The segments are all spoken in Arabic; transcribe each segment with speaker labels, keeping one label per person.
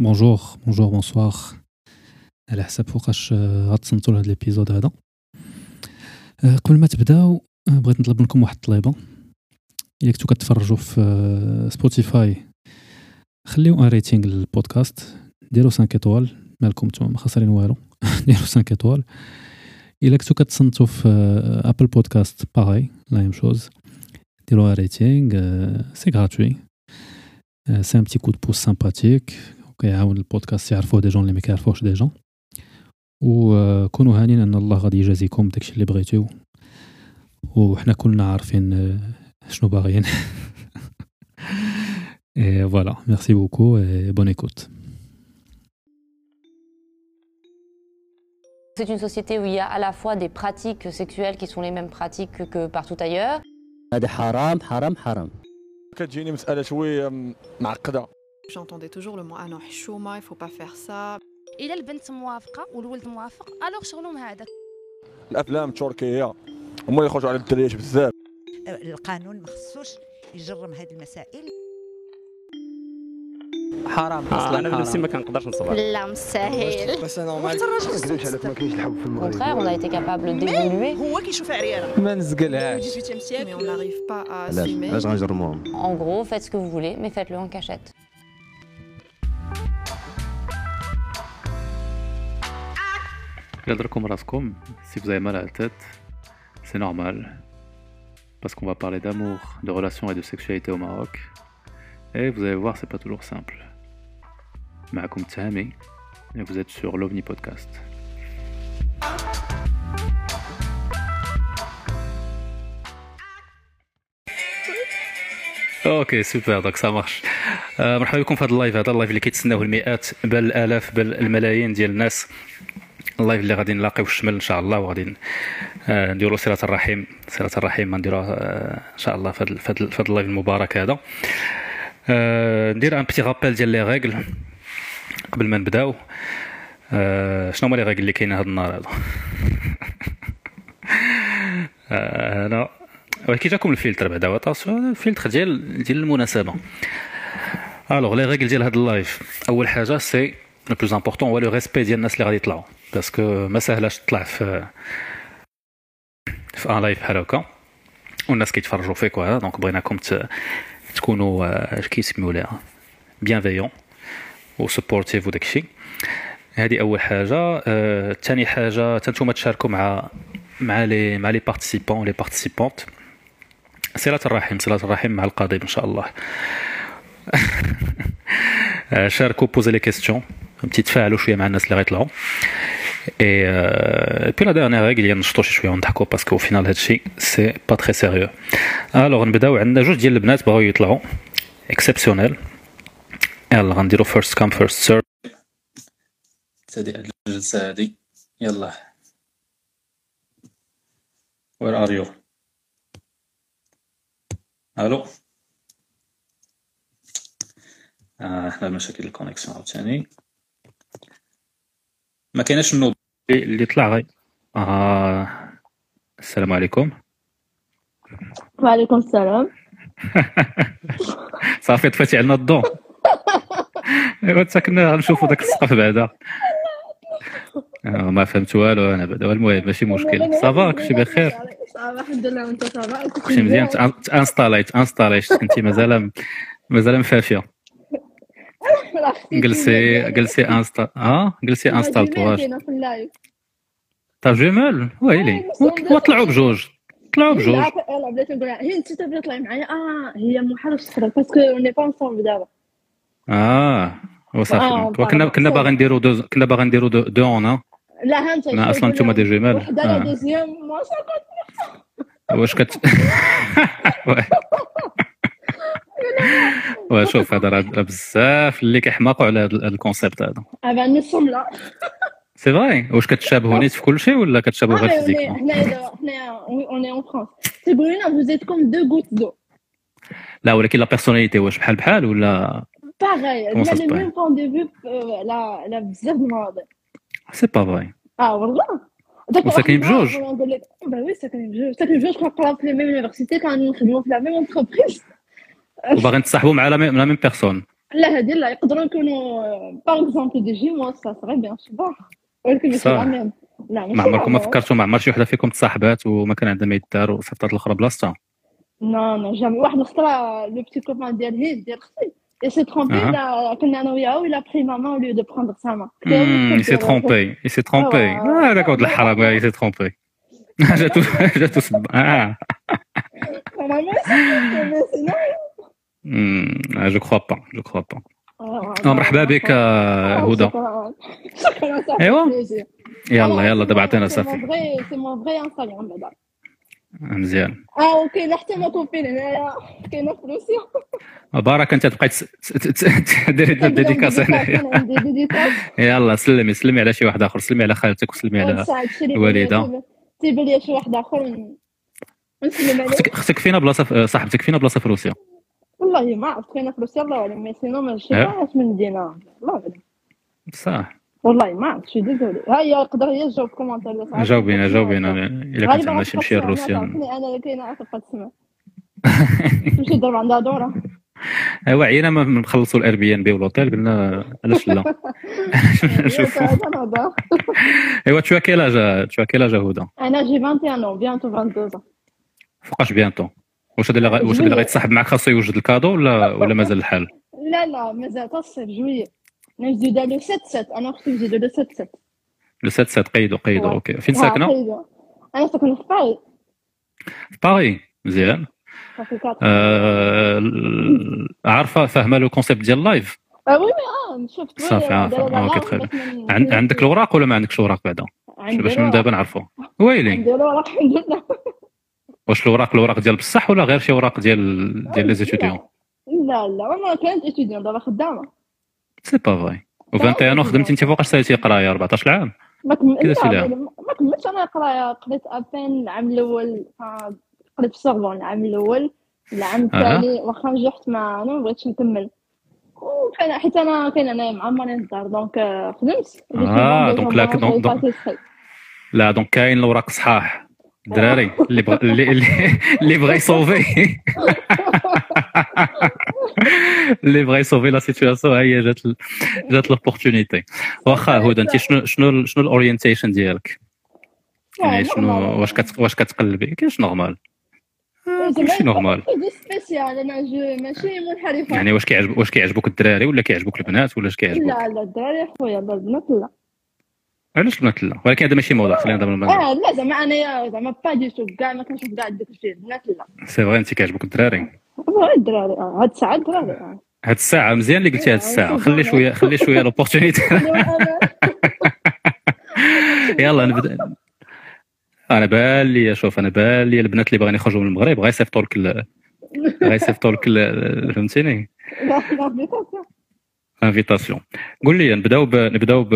Speaker 1: Bonjour bonjour bonsoir على حسب فوقاش غتصنتو لهاد l'épisode هذا. قبل ما تبداو بغيت نطلب منكم واحد الطليبة. إلا كنتو كتفرجوا في Spotify خليو un rating للبودكاست. ديروا 5 étoiles مالكم نتوما ما خسرين والو. ديروا 5 étoiles. إلا كنتو كتصنتو في Apple Podcasts باغي la même chose ديروا un rating c'est gratuit c'est un petit coup de pouce sympathique وكيعاون البودكاست يعرفوه des gens اللي ما كيعرفوهش déjà وكونوا هانين إن الله غادي يجازيكم داكشي اللي بغيتو. وحنا كلنا عارفين شنو باغيين. Et voilà, merci beaucoup et bonne écoute.
Speaker 2: C'est une société où il y a à la fois des pratiques sexuelles qui sont les mêmes pratiques que partout ailleurs.
Speaker 3: هذا حرام حرام حرام.
Speaker 4: كتجيني مسألة شوية معقدة.
Speaker 5: J'entendais toujours le mot ah non حشومه il faut pas faire ça.
Speaker 6: الا البنت موافقه والولد موافق alors شغلهم هذاك
Speaker 4: الأفلام التركية هما اللي يخرجوا على الدريات بزاف
Speaker 7: القانون ما خصوش يجرم هذه المسائل
Speaker 8: حرام
Speaker 9: آه
Speaker 8: أصلا
Speaker 9: أنا بنفسي
Speaker 8: حرام
Speaker 9: ما كنقدرش نصبر
Speaker 6: لا مستاهل
Speaker 5: بس normal
Speaker 2: Au contraire, on a été capable d'évoluer.
Speaker 5: هو كيشوف عريانه
Speaker 8: ما نزقلهاش
Speaker 5: 18e siècle. Mais on n'arrive pas à
Speaker 3: علاش
Speaker 5: assumer.
Speaker 3: علاش غنجرموهم
Speaker 2: En gros, faites ce que vous voulez, mais faites-le en cachette.
Speaker 1: إلا دركم راسكم si vous avez mal à la tête c'est normal parce qu'on va parler d'amour de relations et de sexualité au Maroc et vous allez voir c'est pas toujours simple معكم تهامي et vous êtes sur l'OVNI Podcast اوكي سوبر دونك سا مارش آه، مرحبا بكم في هذا اللايف هذا اللايف اللي كيتسناوه المئات بل الالاف بل الملايين ديال الناس ال live اللي غادي نلاقيو الشمل إن شاء الله وغادي آه، نديروا صلة الرحم صلة الرحم غنديروها آه، إن شاء الله في هذا ال live المبارك هذا. آه، ندير un petit rappel ديال les règles قبل ما نبداو شنو هما les règles اللي كاينين هذا النهار هذا؟ أنا ولكن جاكم الفلتر بعدا الفلتر ديال ديال المناسبة. Alors les règles ديال هذا ال live. أول حاجة c'est le plus important هو le respect ديال الناس اللي غادي يطلعوا. parce que ما ساهلاش تطلع في في en live بحال هكا والناس كيتفرجوا فيك وهذا. Donc بغيناكم تكونوا آه، كيسميو ليها bienveillants و sportifs وداكشي هذه أول حاجة. آه، ثاني حاجة تنتوما تشاركوا مع مع les مع les participants les participantes صلة الرحم صلة الرحم مع القضيب إن شاء الله. آه، شاركوا posez les questions تفاعلوا شوية مع الناس اللي غيطلعوا. puis la dernière règle هي نشطوا شي شوية ونضحكوا parce que final هادشي c'est pas très sérieux Alors نبداو عندنا جوج ديال البنات بغاو يطلعوا exceptionnel يلا غنديروا first come first serve تبتدي هاد الجلسه هادي يلا where are you ألو آه إحنا مشاكل ال connexion عاوتاني ما كايناش النوب اللي طلع غي آه السلام عليكم.
Speaker 10: وعليكم السلام.
Speaker 1: صافي طفيتي عنا الضوء ايوا حتى كنا غنشوفوا داك السقف بعدا. آه ما فهمت والو أنا بعدا. المهم ماشي مشكل. ça va كلشي بخير؟
Speaker 10: ça va الحمد لله. وانت ça va
Speaker 1: كلشي مزيان. تانستاليت انستاليت كنتي مازال مازال مفافية. جلسي جلسي انستا آه جلسي
Speaker 10: في ال
Speaker 1: live ta jumelle ويلي وطلعوا بجوج طلعوا بجوج
Speaker 10: يلا بديت نقول هي انت تبغي تطلعي معايا آه هي محال تخرج parce que on est pas
Speaker 1: ensemble دابا
Speaker 10: آه
Speaker 1: وصافي. وكنا كنا باغي نديرو deux كنا باغي نديرو deux, on
Speaker 10: لا انت
Speaker 1: لا أصلا نتوما des jumelles
Speaker 10: وحده. deuxième
Speaker 1: واش كت واه. واه شوف هذا راه بزاف اللي كيحماقوا على هذا ال concept هذا
Speaker 10: ابا نصهم لا
Speaker 1: c'est vrai واش كتشابهوا نيت في كل شيء ولا كتشابهوا غير
Speaker 10: حنا
Speaker 1: physiquement
Speaker 10: حنا حنا on est en France تيقولوا لنا êtes comme deux gouttes d'eau.
Speaker 1: لا ولكن la personnalité واش بحال بحال ولا
Speaker 10: باغي لا
Speaker 1: passe?
Speaker 10: même point de vue لا لا بزاف د المواضيع
Speaker 1: c'est pas vrai
Speaker 10: آه والله
Speaker 1: وساكنين بجوج؟
Speaker 10: oui ساكنين بجوج ساكنين بجوج كنقراو في les mêmes universités كنخدموا في la même entreprise
Speaker 1: وباغيين تصاحبوا مع la même personne
Speaker 10: لا هادي لا يقدروا يكونوا par exemple des jumeaux ça serait bien c'est pas ولكن ماشي. لا ميم لا
Speaker 1: ما عمركم ما. فكرتوا ما عمر شي وحده فيكم تصاحبات وما كان عندها ما يدار وصيفطات الاخرى بلاصتها
Speaker 10: non non jamais واحد الخطره le petit copain ديال هيد ديال أختي il
Speaker 1: s'est
Speaker 10: trompé كنا أنا il a pris ma main au lieu de prendre sa main
Speaker 1: Hmm, il s'est trompé, il s'est trompé.
Speaker 10: Ah,
Speaker 1: Ah, d'accord, de la haraba, il Ah, hmm, ah, pas, je crois pas.
Speaker 10: آه،
Speaker 1: آه، مرحبا بك آه، هدى
Speaker 10: شكرا. plaisir.
Speaker 1: يلا يلا دابا عطينا صافي
Speaker 10: c'est mon vrai انستغرام بعدا
Speaker 1: مزيان
Speaker 10: آه وكاينه حتى ma copine هنايا كاينة فلوسيا
Speaker 1: بارك انت تبقى ديري لنا dédicaces هنايا يلا سلمي سلمي على شي واحد اخر سلمي على خالتك وسلمي على
Speaker 10: ونساعد شريك
Speaker 1: الوالدة.
Speaker 10: تيب لي شي واحد اخر ونسلم عليه
Speaker 1: أختك فينا بلاصه في- صاحبتك فينا بلاصه في روسيا
Speaker 10: والله ما عرفت كاينة فلوسيا الله اعلم mais sinon ما شي
Speaker 1: أه؟
Speaker 10: عارف من مدينه الله اعلم
Speaker 1: صح.
Speaker 10: والله ما عرفت شي désolée ها هي يقدر هي تجاوب في commentaire
Speaker 1: جاوبينا جاوبينا. إلا كنت عندنا شي مشي لروسيا
Speaker 10: أنا اللي كاينة عارفه تبقى تسمع تمشي تضرب عندها دورة.
Speaker 1: ايوا عينا ما نخلصوا ال Airbnb والأوتيل قلنا علاش لا؟ نشوفوا
Speaker 10: أنا
Speaker 1: أيوا t'as quel âge t'as quel âge هدى؟
Speaker 10: أنا j'ai 21 ans bientôt 22 ans
Speaker 1: فوقاش bientôt؟ واش هذا اللي واش هذا اللي غيتصاحب معك خاصو يوجد ال cadeau ولا ولا مازال الحال؟
Speaker 10: لا لا مازال الصيف جويي نزيدو le 7 7 أنا أختي نزيدو لو 7 7
Speaker 1: لو 7 7 قيدو قيدو.
Speaker 10: Ouais.
Speaker 1: أوكي. فين ساكنة؟
Speaker 10: أنا ساكنة في باريس.
Speaker 1: في باري مزيان.
Speaker 10: صافي 4
Speaker 1: آه، عارفة فاهمة le concept ديال ال
Speaker 10: live آه oui oui آه شفت
Speaker 1: صافي، عارفة. آه،
Speaker 10: لا،
Speaker 1: تخيل. عندك الأوراق ولا ما عندكش الاوراق بعدا؟ باش من. دابا نعرفوا ويلي.
Speaker 10: عندي الأوراق الحمد لله
Speaker 1: واش الاوراق الاوراق ديال بصح ولا غير شي اوراق ديال ديال les étudiants
Speaker 10: لا لا ما كانت étudiante دابا خدامة.
Speaker 1: c'est pas vrai و 21 خدمتي انت فوقاش ساليتي قرايه 14 عام
Speaker 10: ما كم...
Speaker 1: كذا
Speaker 10: لا،
Speaker 1: سلام.
Speaker 10: ما كملتش أنا قرايه قريت ابين العام الأول آه، قريت في السوربون العام الأول العام الثاني واخا نجحت ما أنا ما بغيتش نكمل. وكان حيت أنا كاين انايا مع ماني الدار donc آه، خدمت.
Speaker 1: آه، donc لا- donc- donc- لا donc كاين الاوراق صحاح. الدراري اللي بغى اللي اللي, بغى يصوفي اللي بغى يصوفي la situation هي جات جات l'opportunité واخا هدى انت شنو شنو شنو ال orientation ديالك يعني شنو واش كت واش كتقلبي كاينش normal كلشي normal
Speaker 10: spéciale أنا je ماشي منحرفه
Speaker 1: يعني واش كيعجب واش كيعجبوك الدراري ولا كيعجبوك البنات ولا اش كيعجبوك
Speaker 10: لا لا الدراري خويا البنات لا
Speaker 1: علاش البنات لا ولكن هذا ماشي موضوع خلينا دابا الموضوع
Speaker 10: آه لا زعما انايا زعما pas du tout كاع ما كنشوف كاع داك الشيء البنات لا
Speaker 1: c'est vrai أنت كيعجبوك الدراري.
Speaker 10: الدراري آه هاد الساعة الدراري آه.
Speaker 1: هاد الساعة مزيان اللي قلتي هاد الساعة. خلي شوية خلي شوية l'opportunité يلا نبدا أنا بان لي شوف أنا بان لي البنات اللي باغيين يخرجوا من المغرب غيصيفطوا لك غيصيفطوا لك فهمتيني؟
Speaker 10: لا لا invitation
Speaker 1: invitation قول لي نبداو ب... نبداو ب-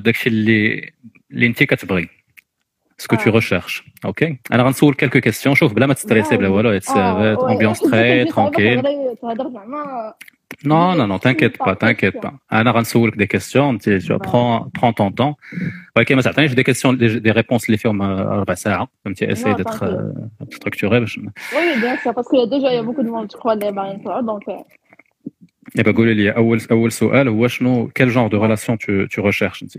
Speaker 1: بداكشي اللي اللي انت كتبغي ce que tu
Speaker 10: آه.
Speaker 1: recherches أوكي أنا غنسول quelques questions شوف بلا ما تستريسي بلا والو ambiance très tranquille
Speaker 10: تهضر زعما
Speaker 1: Non, non, non, t'inquiète pas, t'inquiète pas. أنا غنسولك des questions tu tu prends prends ton temps. ولكن ما تعطينيش des questions des réponses اللي فيهم آه، ربع ساعه فهمتي essaye
Speaker 10: Non,
Speaker 1: d'être structurée باش
Speaker 10: oui bien sûr parce que déjà y a beaucoup de monde je اللي باغيين يطلعوا donc
Speaker 1: دابا قولي لي اول اول سؤال هو شنو quel genre de relation tu tu recherches انت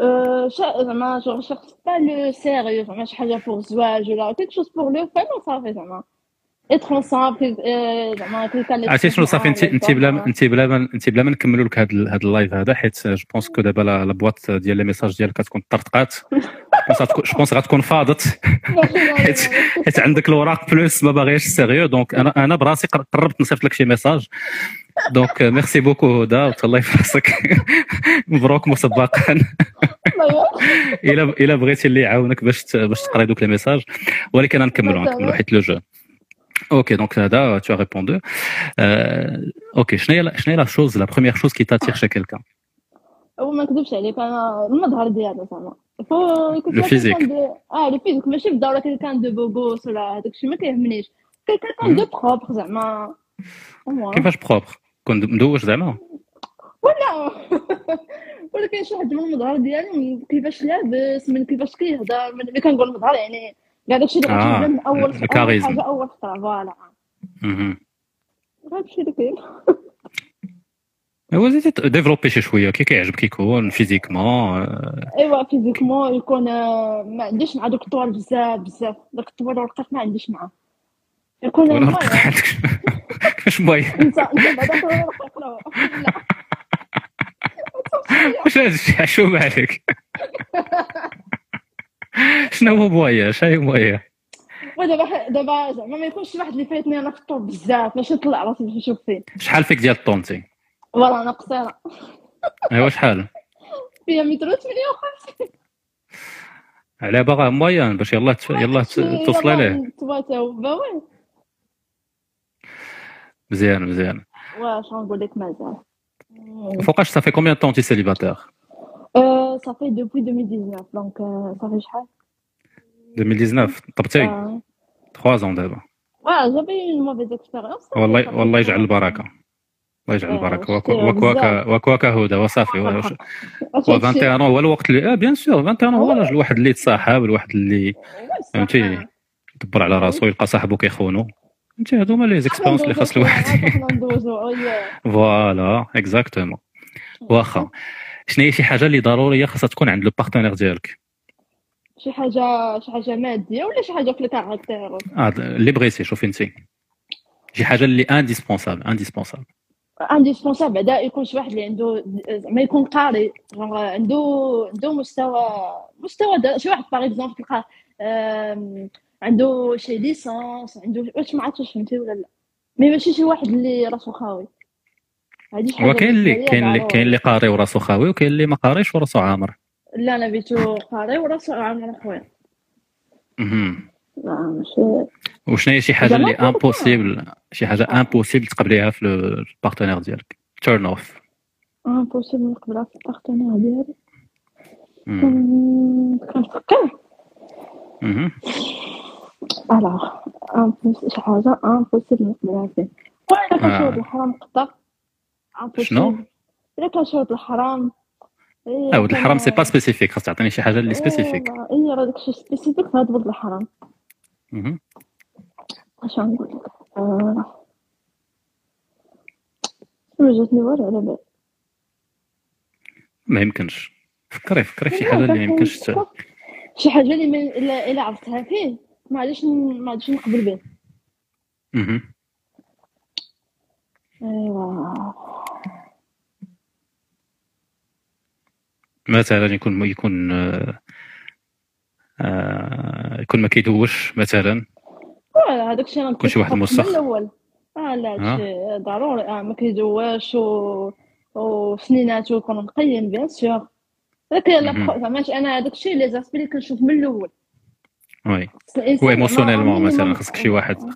Speaker 10: Euh, شا- زعما je recherche bah le sérieux زعما شي حاجة pour الزواج ولا quelque chose pour être ensemble زعما
Speaker 1: عرفتي شنو صافي؟ انت انت بلا انت بلا ما انت بلا ما نكملوا لك هذا هذا ال live هذا حيت je pense que دابا la boîte ديال les messages ديالك كتكون طرطقات. je pense غتكون فاضت. حيت حيت عندك الاوراق plus ما باغيش sérieux donc أنا أنا براسي قر- قربت نصيفط لك شي message donc merci beaucoup هدى. في راسك. مبروك مسبقا. الا إلا بغيتي اللي يعاونك باش باش تقري دوك les messages ولكن غنكملوا غنكملوا حيت le jeu OK donc هذا tu as répondu. Euh, OK شنو هي la- شنو هي la chose la première chose qui t'attire chez quelqu'un
Speaker 10: هو ما نكذبش عليك أنا المظهر ديالو زعما faut يكون
Speaker 1: le
Speaker 10: فيها
Speaker 1: physique.
Speaker 10: quelqu'un de- آه le physique ماشي في الدوره quelqu'un de beau gosse ولا هذاك الشيء ما كيهمنيش quelqu'un de propre زعما أموا.
Speaker 1: كيفاش propre كون مدوش زعما
Speaker 10: ولا ولا كاين شي واحد من المظهر ديالو من كيفاش لابس من كيفاش كيهضر من ملي كنقول المظهر يعني كاع داكشي اللي من اول ال
Speaker 1: charisme.
Speaker 10: حاجة أول خطره
Speaker 1: voilà.
Speaker 10: هادشي اللي كاين
Speaker 1: هو زيد développer شي شوية. كي كيعجبك يكون physiquement آه،
Speaker 10: أيوا physiquement يكون آه، ما عنديش مع دوك الطوال بزاف بزاف. دوك الطوال والرقيق ما عنديش معاه. يكون
Speaker 1: ولا
Speaker 10: المهم.
Speaker 1: رقيق عندك. كيفاش moyen
Speaker 10: انت انت بعدا طوال ورقيق لا. لا
Speaker 1: واش هذا الشيء عليك شنو هو شنو هي moyen
Speaker 10: ودابا دابا زعما ما يكونش واحد اللي فايتني أنا في الطول بزاف ماشي نطلع راسي باش نشوف فيه
Speaker 1: شحال فيك ديال الطول انت
Speaker 10: voilà أنا قصيرة.
Speaker 1: أيوا شحال؟
Speaker 10: فيا متر 58
Speaker 1: على باغا moyen باش يلا تف- يلا ت- توصلي ليه. مزيان مزيان.
Speaker 10: واش غنقول لك مازال.
Speaker 1: فوقاش ça fait combien de temps
Speaker 10: t'es célibataire Ça fait depuis 2019, donc euh, ça fait شحال
Speaker 1: 2019 طبتي
Speaker 10: آه.
Speaker 1: 3 زون دابا
Speaker 10: j'avais eu une mauvaise expérience.
Speaker 1: والله والله يجعل البركه الله يجعل
Speaker 10: آه،
Speaker 1: البركه
Speaker 10: شتي
Speaker 1: وك- وكواكا
Speaker 10: بزاف.
Speaker 1: وكواكا هدى وصافي و
Speaker 10: هادشي
Speaker 1: 21 هو الوقت اللي آه bien sûr 21 هو الراجل الواحد اللي يتصاحب الواحد اللي فهمتي يدبر على راسو يلقى صاحبو كيخونو فهمتي هادو هما les expériences اللي خاص الواحد voilà exactement واخا شنو هي شي حاجة اللي ضرورية خاصها تكون عند le partenaire ديالك؟
Speaker 10: شي حاجة شي حاجة مادية ولا شي حاجة في ال caractère
Speaker 1: آه، اللي بغيتي شوفي انت شي حاجة اللي indispensable indispensable
Speaker 10: indispensable بعدا يكون شي واحد اللي عنده زعما يكون قاري عنده عنده مستوى مستوى دا- شي واحد par exemple تلقاه عنده شي licence عنده واش ما عرفتش فهمتي ولا لا. mais ماشي شي واحد اللي راسو خاوي.
Speaker 1: هو كاين اللي كاين اللي
Speaker 10: ضروري.
Speaker 1: كاين اللي قاري وراسو خاوي وكاين اللي ما قاريش وراسو عامر.
Speaker 10: لا أنا بغيتو قاري وراسو عامل خويا. ماشي.
Speaker 1: وشنو هي شي
Speaker 10: حاجة
Speaker 1: اللي impossible شي حاجة impossible تقبليها في ال partenaire ديالك؟ turn off
Speaker 10: impossible نقبلها في ال partenaire ديالي؟ كنفكر alors شي حاجة impossible نقبلها فيه. وأنا كنشوف
Speaker 1: آه.
Speaker 10: الحرام قطع.
Speaker 1: شنو؟
Speaker 10: إلا كنشوف الحرام. إيه،
Speaker 1: آه ولد الحرام c'est
Speaker 10: quand-
Speaker 1: pas spécifique خاص تعطيني شي حاجة اللي
Speaker 10: spécifique إيه، راه داكشي spécifique في هاد ولد الحرام. اش غنقول لك آه. ما جاتني والو على بالي
Speaker 1: ما يمكنش. فكري فكري في شي حاجة اللي ما يمكنش
Speaker 10: شي حاجة اللي ما الا عرفتها فيه. ما عادش ما عادش نقبل به
Speaker 1: مهم.
Speaker 10: ايوا
Speaker 1: مثلا يكون يكون آه، آه، يكون ما كيدوش مثلا.
Speaker 10: voilà هذاك الشيء
Speaker 1: كل شي واحد موسخ.
Speaker 10: الأول. آه لا هادشي ضروري. آه ما كيدواش و وسنيناتو يكون مقيم bien sûr. هذاك لا أنا هذاك الشيء les aspects اللي كنشوف من الأول.
Speaker 1: oui.
Speaker 10: émotionnellement
Speaker 1: مثلا خاصك شي واحد. شي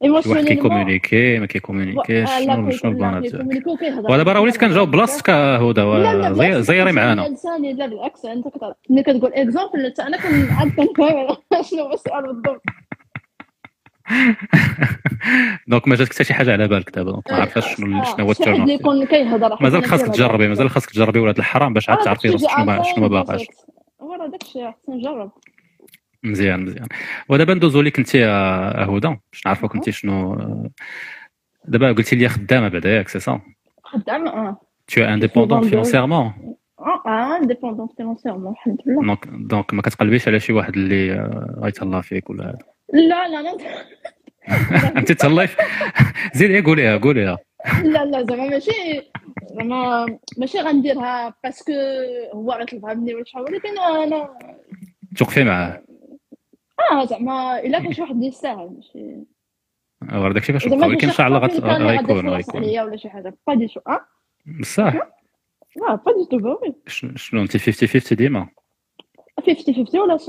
Speaker 1: واحد
Speaker 10: كي
Speaker 1: communiquer ما كي
Speaker 10: communiquer ش
Speaker 1: شنو شنو
Speaker 10: لا
Speaker 1: البلانات. ودابا راه وليت كنجاوب بلاصتك هدى زيري معانا
Speaker 10: لساني لا بالعكس انت ملي كتقول exemple حتى أنا كنعاد كنفهم شنو هو السؤال بالضبط
Speaker 1: donc ما جاتك حتى شي حاجة على بالك دابا donc ما عرفتش شنو شنو هو
Speaker 10: ال turn
Speaker 1: مازال خاصك تجربي مازال خاصك تجربي ولاد الحرام باش عاد تعرفي راسك شنو ما ما باغاش
Speaker 10: ورا داكشي خصنا نجرب
Speaker 1: مزيان مزيان. ودابا ندوزو ليك انت يا هدى باش نعرفوك انت شنو دابا قلتي لي خدامة بعدا ياك سي سا
Speaker 10: خدامة آه.
Speaker 1: Tu es indépendant financièrement؟
Speaker 10: آه indépendant financièrement الحمد لله.
Speaker 1: donc donc ما كتقلبيش على شي واحد اللي آه، غيتهلا فيك ولا هذا؟
Speaker 10: لا لا لا.
Speaker 1: انت تهلاي في- زيدي قوليها قوليها
Speaker 10: لا لا زعما ماشي زعما ماشي غنديرها parce que هو غيطلبها مني ولا شحال ولكن أنا
Speaker 1: توقفي معاه.
Speaker 10: آه زعما إلا كان شي واحد يستاهل ماشي.
Speaker 1: راه داكشي باش نبقى ولكن ان شاء الله غيكون
Speaker 10: غيكون. ولا شي حاجة با دي شو آه.
Speaker 1: بصح.
Speaker 10: لا pas du tout
Speaker 1: شنو أنت 50 50 ديما؟
Speaker 10: 50 50 ولا 100%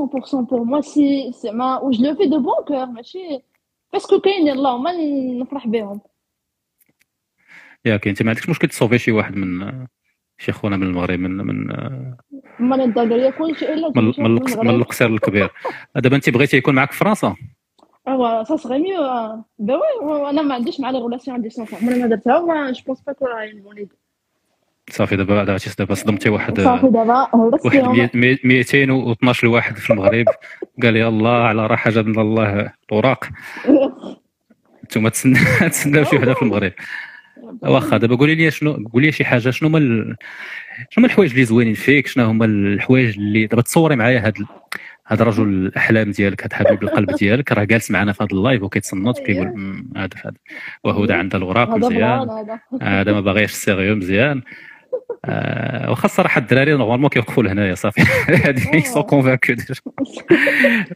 Speaker 10: pour moi c'est زعما و je le fais de bon cœur ماشي. parce que كاين اللهم نفرح بهم.
Speaker 1: ياك أنت ما عندكش مشكل تشوفي شي واحد من شي خونا من المغرب من من آه،
Speaker 10: ما ندير كلشي إلا
Speaker 1: من من القص- من القصير للكبير. دابا أنت بغيتي يكون معك في فرنسا
Speaker 10: ايوا ça serait mieux bah oui أنا ما عنديش مع les relations à distance عمري ما درتها وما je pense pas que راهي bonne
Speaker 1: صافي دابا عرفتي دابا صدمتي واحد
Speaker 10: صافي دابا
Speaker 1: واحد
Speaker 10: فيهم.
Speaker 1: 100 212 واحد في المغرب. قال يا الله على راحة جاب الله الأوراق. أنتم تسنى تسناو شي وحدة في المغرب. واخا دابا قولي لي شنو قولي لي شي حاجة شنو هما ال... شنو هما الحوايج اللي زوينين فيك؟ شنو هما الحوايج اللي دابا تصوري معايا هاد. هاد رجل الأحلام ديالك هاد حبيب القلب ديالك راه جالس معنا في هذا ال live وكيتصنت كيقول "مم، هذا هذا وهدى عندها الوراق
Speaker 10: هذا
Speaker 1: مزيان.
Speaker 10: plan هذا.
Speaker 1: ما باغيش ال sérieux مزيان. آه واخا الصراحة الدراري normalement كيوقفوا لهنايا صافي. هذه سون كونفاكو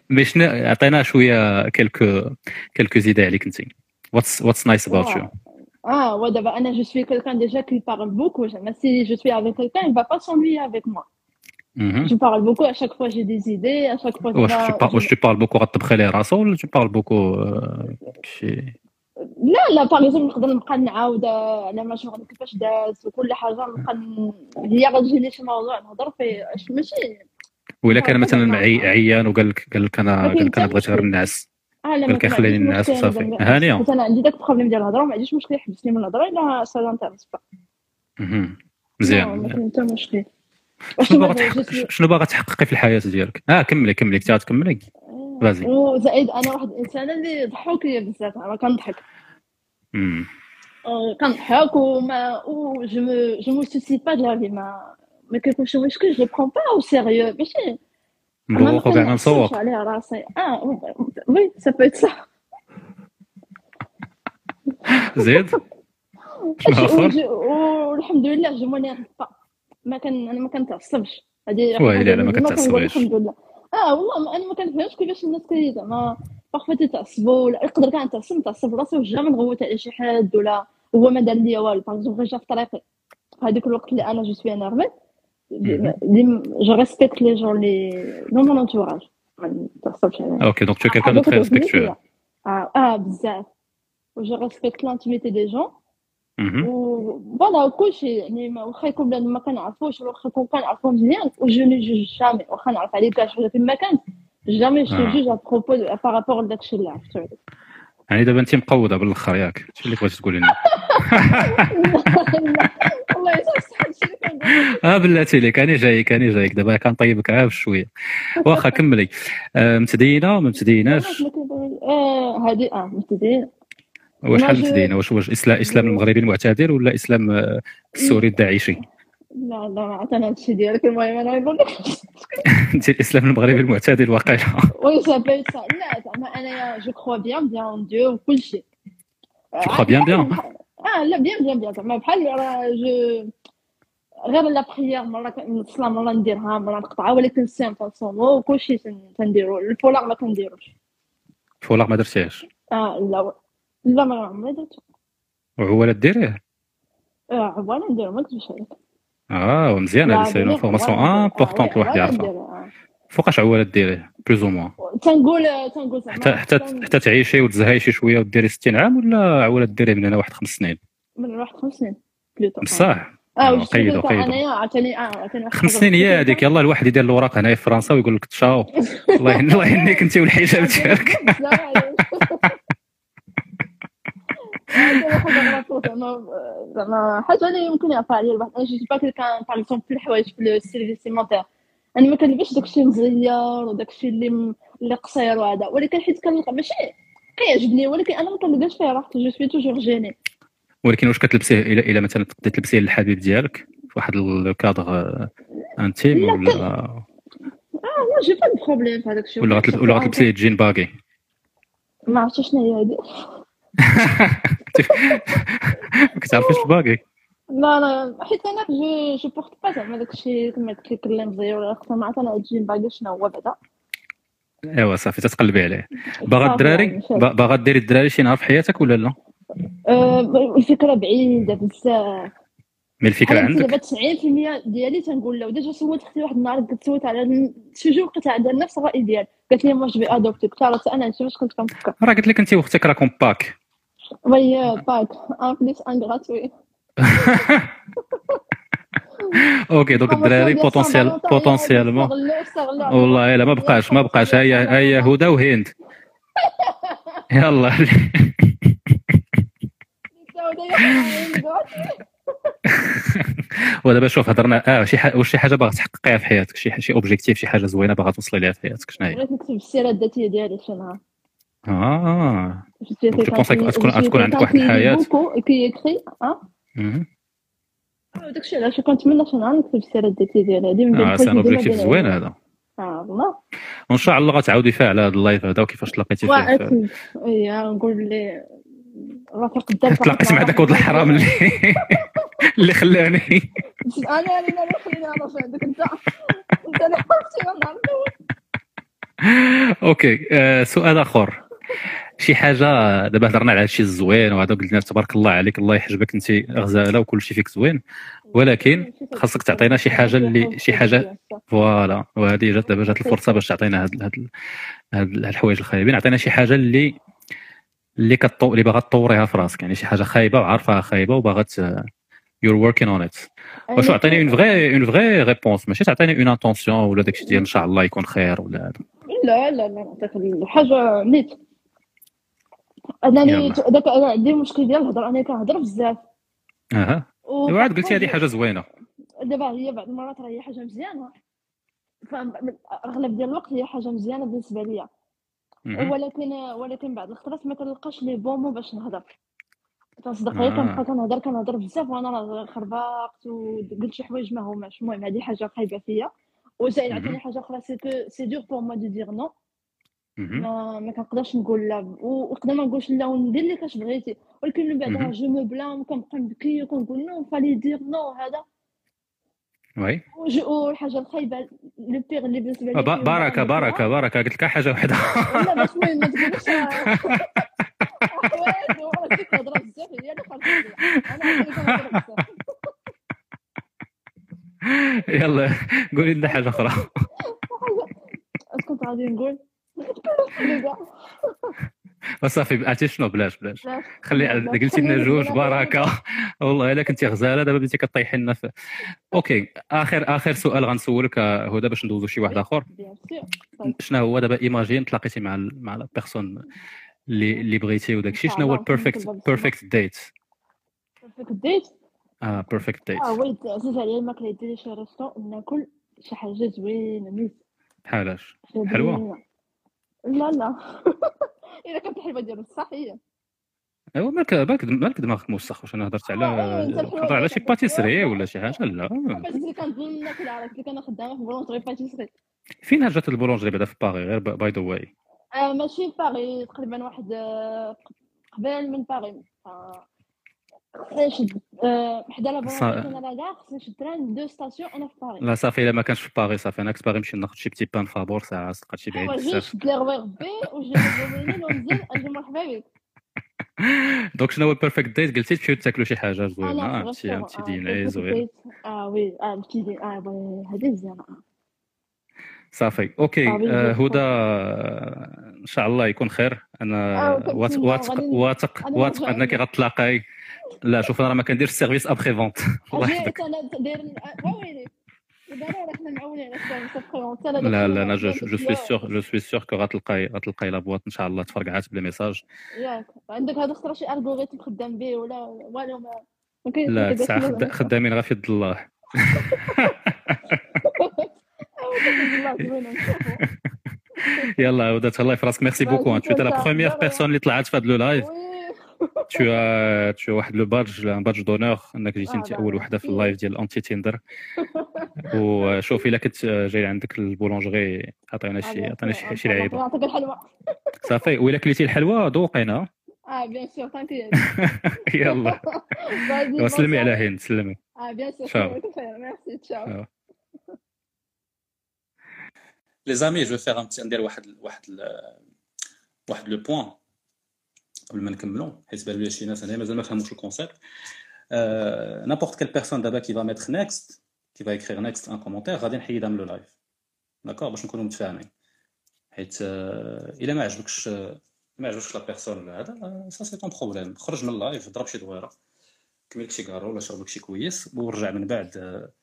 Speaker 1: mais شنو عطينا شوية quelques quelques idées عليك انت what's what's nice about you
Speaker 10: Ah, ouais, d'abord, Anna, je suis quelqu'un déjà qui parle beaucoup. Si je suis avec quelqu'un, il va pas s'ennuyer avec moi. Je parle beaucoup, à chaque fois j'ai des idées, à chaque fois je
Speaker 1: tu parles- واش tu parles beaucoup غتطبخي ليه راسو ولا tu parles beaucoup آه،
Speaker 10: لا لا par exemple نقدر نبقى نعاود على ما شغل كيفاش داز وكل حاجة نبقى هي غتجي لي شي موضوع نهضر فيه اش ماشي
Speaker 1: ولا كان
Speaker 10: آه،
Speaker 1: مثلا. معي عيان وقال لك قال لك
Speaker 10: أنا
Speaker 1: قال لك
Speaker 10: أنا
Speaker 1: بغيت غير
Speaker 10: مشكل. آه لا ما عنديش
Speaker 1: الناس.
Speaker 10: زعما.
Speaker 1: هانية.
Speaker 10: حيت أنا عندي داك ال problème ديال الهضرة وما عنديش مشكل يحبسني من الهضرة إلا ça l'intéresse
Speaker 1: pas.
Speaker 10: ما
Speaker 1: مزيان.
Speaker 10: كاين حتى مشكل.
Speaker 1: شنو باغا تحقق شنو باغا تحققي في الحياة ديالك؟ آه كملي كملي. كنتي غتكملي vas-y
Speaker 10: وزائد أنا واحد الانسانه اللي ضحوكيه بزاف أنا كنضحك. آه، كنضحك وما و je me soucie pas de la vie ما ما كيكون شي مشكل je prends pas au sérieux ماشي.
Speaker 1: وكاع
Speaker 10: ما
Speaker 1: مسوق
Speaker 10: نحسبش عليها راسي. آه oui c'est beau ça
Speaker 1: زيد
Speaker 10: والحمد لله je m'énerve pas ما كان أنا ما كنتعصبش. هذه
Speaker 1: ويلي على ما كتعصبيش.
Speaker 10: الحمد لله. آه والله ما أنا ما كنفهمش كيفاش الناس كي زعما parfois تتعصبوا ولا يقدر كاع نتعصب نتعصب راسي وجا ما نغوت على شي حد ولا هو ما دار ليا والو. باغ جا في طريقي. في هذاك الوقت اللي أنا je suis énervée je respecte les gens les dans mon entourage ما نتعصبش عليهم
Speaker 1: OK donc t'es quelqu'un de
Speaker 10: هذاك
Speaker 1: très
Speaker 10: كتعجبني
Speaker 1: respectueuse
Speaker 10: فيا. آه آه بزاف و je respecte l'intimité des gens voilà كلشي يعني ما- واخا يكون بنادم ما كنعرفوش ولا واخا يكون كنعرفو مزيان و je ne juge jamais واخا نعرف عليه كاع شي حاجة فين ما كانت jamais je
Speaker 1: آه.
Speaker 10: juge à propos par rapport لداكشي اللي عرفتو عليه
Speaker 1: يعني دابا انت مقوده بالاخر ياك هادشي اللي بغيتي تقولي لنا
Speaker 10: والله صح صح هادشي اللي كنقول
Speaker 1: آه بلاتي لك أنا جايك أنا جايك دابا كنطيبك عا بشويه واخا كملي. آه، متدينه ما متديناش
Speaker 10: هادي
Speaker 1: آه
Speaker 10: ما je-
Speaker 1: متدينه واش واش إسلام المغربي المعتدل ولا إسلام آه، السوري الداعشي؟
Speaker 10: لا لا ما عطانا هادشي ديالك. المهم أنا نقول لك.
Speaker 1: أنت الإسلام المغربي المعتدل واقيلا.
Speaker 10: oui صافي ça لا زعما انايا je crois bien bien Dieu وكلشي
Speaker 1: Tu crois bien, bien
Speaker 10: آه لا bien bien bien زعما بحال راه je غير la prière مرة نصلى مرة نديرها مرة نقطعها ولكن صيام forcément وكلشي تن- تنديرو. الفولاغ ما كنديروش
Speaker 1: فولاغ ما درتيهاش؟
Speaker 10: آه لا لا ما عمري درت
Speaker 1: وعوالة ديريه
Speaker 10: آه عبالة نديرو ما نكذبش عليك.
Speaker 1: آه مزيان هذه c'est information importante الواحد يعرفها فوقاش عوالة ديريه plus ou moins
Speaker 10: تنقول تنقول زعما.
Speaker 1: حتى حتى حتى تعيشي وتزهاي شي شوية وديري 60 عام ولا عوالة ديريه من هنا واحد خمس سنين؟
Speaker 10: من واحد خمس سنين.
Speaker 1: بصح. آه آه،
Speaker 10: قيدو
Speaker 1: قيدوا.
Speaker 10: انايا آه واحد
Speaker 1: خمس سنين هي. هذيك يلا الواحد يدير الاوراق هنايا في فرنسا ويقول لك تشاو. الله يهن- الله يهنيك أنت والحجاب ديالك
Speaker 10: غلط زعما حاجة اللي يمكن يعرفها عليا الواحد أنا je suis pas quelqu'un par exemple في الحوايج في ال service vestimentaire أنا ما كنلبسش داكشي مزير وداكشي اللي اللي قصير وهذا ولكن حيت كنلقى ماشي كيعجبني ولكن أنا ما كنلقاش فيه راحتي. je suis toujours gênée
Speaker 1: ولكن واش كتلبسيه الا إلا مثلا تقدري تلبسيه للحبيب ديالك؟ في واحد ال cadre intime
Speaker 10: لا،
Speaker 1: ولا
Speaker 10: آه لا j'ai pas de problème في هذاك الشيء
Speaker 1: ولا غتلبس ولا غتلبسيه جين باغي
Speaker 10: ما عرفتش شنو هي هذه
Speaker 1: ما كتعرفيش الباغي
Speaker 10: لا لا حيت أنا je je porte pas زعما داكشي كما قلت لك اللي مزير ولا عرفت أنا هادشي باقي شنو هو بعدا؟
Speaker 1: أيوا صافي تتقلبي عليه. باغا الدراري؟ باغا ديري الدراري شي نهار في حياتك ولا لا؟
Speaker 10: آه، الفكرة بعيدة بزاف.
Speaker 1: mais
Speaker 10: الفكرة
Speaker 1: عندك؟
Speaker 10: دابا 90% ديالي تنقول له déjà سولت أختي واحد النهار قلت سولت على شي وقت عندها نفس الرأي ديال قالت لي واش بي adopter قلت لها أنا هادشي فاش كنت كنفكر؟
Speaker 1: راه قلت لك انت واختك راكم pack.
Speaker 10: oui pack. un plus un gratuit
Speaker 1: OK donc الدراري potentiel potentiellement والله الا ما بقاش ما بقاش. هيا هيا هدى وهند. يلا. ودابا شوف هضرنا آه شي حاجة واش شي حاجة باغا تحققيها في حياتك شي شي objectif شي حاجة زوينة باغا توصلي ليها في حياتك شنو هي
Speaker 10: بغيت نكتب السيرة الذاتية ديالي شي نهار
Speaker 1: آه. تكون- تكون عندك واحد
Speaker 10: et qui écrit
Speaker 1: آه.
Speaker 10: داكشي علاش كنتمنى شي نهار نكتب السيره الذاتيه ديالي هادي من بين
Speaker 1: آه ان les
Speaker 10: objectifs
Speaker 1: زوين. هذا
Speaker 10: والله
Speaker 1: وان شاء الله غتعاودي فيها على هذا ال live هذا وكيفاش تلاقيتي فيه في-
Speaker 10: واكيد اي نقول لي الدرب
Speaker 1: تلاقيت مع داك ولد الحرام اللي اللي خلاني.
Speaker 10: أنا أنا أنا خليني نعرف عندك أنت. أنت اللي عرفتي من النهار الأول
Speaker 1: ok آه، سؤال آخر. شي حاجة دابا هضرنا على هادشي الزوين وهذا قلنا تبارك الله عليك الله يحجبك أنت غزالة وكل شي فيك زوين. ولكن خاصك تعطينا شي حاجة اللي شي حاجة voilà. وهذه جات دابا جات الفرصة باش تعطينا هاد هاد الحوايج الخايبين. عطينا شي حاجة اللي اللي كطو اللي باغا تطوريها في راسك. يعني شي حاجة خايبة وعارفها خايبة وباغا you're working on it واش عطيني une vraie une vraie réponse ماشي تعطيني une intention ولا داكشي ديال إن شاء الله يكون خير ولا
Speaker 10: لا لا لا نعطيك الحاجة نيت. أنني
Speaker 1: يلا.
Speaker 10: داك أنا عندي مشكل ديال الهضرة. أنا كنهضر بزاف. أها.
Speaker 1: وعاد قلتي هذه حاجة زوينة.
Speaker 10: دابا هي بعض المرات راه هي حاجة مزيانة. فاغلب ديال الوقت هي حاجة مزيانة بالنسبة ليا. ولكن ولكن بعض الخطرات ما كنلقاش les bons mots باش نهضر. كنصدق
Speaker 1: آه.
Speaker 10: غير كنبقى كنهضر كنهضر بزاف وأنا راه خربقت وقلت شي حوايج ما هماش المهم هذه حاجة خايبه فيا. وزائد. عاوتاني حاجة أخرى c'est que c'est dur pour moi de dire
Speaker 1: non.
Speaker 10: ما ما كنقدرش نقول لا. ونقدر ما نقولش لا وندير اللي كاش بغيتي. ولكن من بعد je me blâme وكنبقى نبكي وكنقول non fallait dire non هذا oui. والحاجة الخايبه le pire اللي بالنسبة لي
Speaker 1: بركه بركه بركه قلت لك حاجة وحده
Speaker 10: لا باش ما تقولش.
Speaker 1: يلا قولي لنا حاجة أخرى.
Speaker 10: اش كنت غادي نقول.
Speaker 1: وصافي عرفتي شنو؟ بلاش بلاش.
Speaker 10: لا،
Speaker 1: خلي قلتي لنا جوج بركة. والله إلا كنتي غزالة دابا بديتي كطيحي لنا ok آخر آخر سؤال غنسولك آه، هدى باش ندوزو شي واحد آخر.
Speaker 10: bien sûr.
Speaker 1: شنو هو دابا imagine تلاقيتي مع ال- مع la personne اللي اللي بغيتي وداك الشيء شنو هو
Speaker 10: ال perfect.
Speaker 1: perfect date
Speaker 10: فيك date
Speaker 1: آه perfect date
Speaker 10: آه ويت عزيز عليا الماكله يديري شي resto ناكل شي حاجة زوينة نيت
Speaker 1: بحالاش؟
Speaker 10: زوينة. لا لا. الا كانت الحلوه ديالو بصح هي
Speaker 1: ايوا مالك مالك مالك دماغك موسخ واش أنا هضرت على
Speaker 10: آه،
Speaker 1: هضر على شي
Speaker 10: pâtisserie.
Speaker 1: ولا شي حاجة؟ لا.
Speaker 10: اللي كنظن ناكل عرفت اللي كان خدامة في boulangerie pâtisserie
Speaker 1: فين جات ال boulangerie بعدا في باغي غير by the way
Speaker 10: آه ماشي في باغي تقريبا واحد آه، قبال من باغي آه، خصني نشد آه، حدا لا لا كاع خصني نشد train deux stations أنا في باغي
Speaker 1: لا صافي إلا ما كانش في باغي صافي. أنا كنت باغي نمشي ناخذ شي petit pain فابور ساعة لقيت شي بعيد بزاف.
Speaker 10: شد لي ربي وجي نزل وننزل نجي مرحبا بك
Speaker 1: donc شنو هو perfect date قلتي تمشيو تاكلوا شي حاجة زوينه آه
Speaker 10: restaurant
Speaker 1: petit dîner زوين
Speaker 10: آه oui آه petit dîner آه هذه مزيانه.
Speaker 1: صافي
Speaker 10: ok.
Speaker 1: هدى ان شاء الله يكون خير
Speaker 10: أنا
Speaker 1: واثق واثق واثق انك. غتلاقاي لا شوف أنا راه ما كنديرش service après-vente الله لا لا أنا je je suis sûr je suis sûr que غتلقاي غتلقاي la boîte إن شاء الله تفرقعات ب les messages
Speaker 10: ياك. عندك هذا خطره شي algorithme خدام به ولا والو ما
Speaker 1: لا ساعه
Speaker 10: لا-
Speaker 1: خد- خدامين غير في يد الله. يلا تهلاي في راسك ميرسي بوكو première
Speaker 10: De rien.
Speaker 1: personne اللي طلعت في هذا لو لايف tu as tu as واحد لو بادج ان بادج دونور انك جيتي انت اول. وحده في اللايف ديال انتي تيندر وشوف الا كنت جاي عندك البولونجري عطينا شي عطينا شي شي لعيبه
Speaker 10: نعطيك الحلوه
Speaker 1: صافي وإلا كليتي الحلوى ذوقينا
Speaker 10: آه bien sûr tranquille
Speaker 1: يلا وسلمي على هند سلمي
Speaker 10: آه bien sûr
Speaker 1: Ciao.
Speaker 10: merci ciao
Speaker 1: les amis je veux ندير واحد واحد واحد le point قبل ما نكملوا حيت بان لي شي ناس هنا مازال ما فهموش ال concept n'importe quelle personne دابا qui va mettre next qui va écrire next en commentaire غادي نحيدها من le live d'accord باش نكونوا متفاهمين. حيت آه، إلا ما عجبكش آه، ما عجبكش la personne ولا هذا ça c'est ton problème خرج من ال live ضرب شي دويرة. كمل لك شي كارو ولا شرب لك شي كويس ورجع من بعد آه،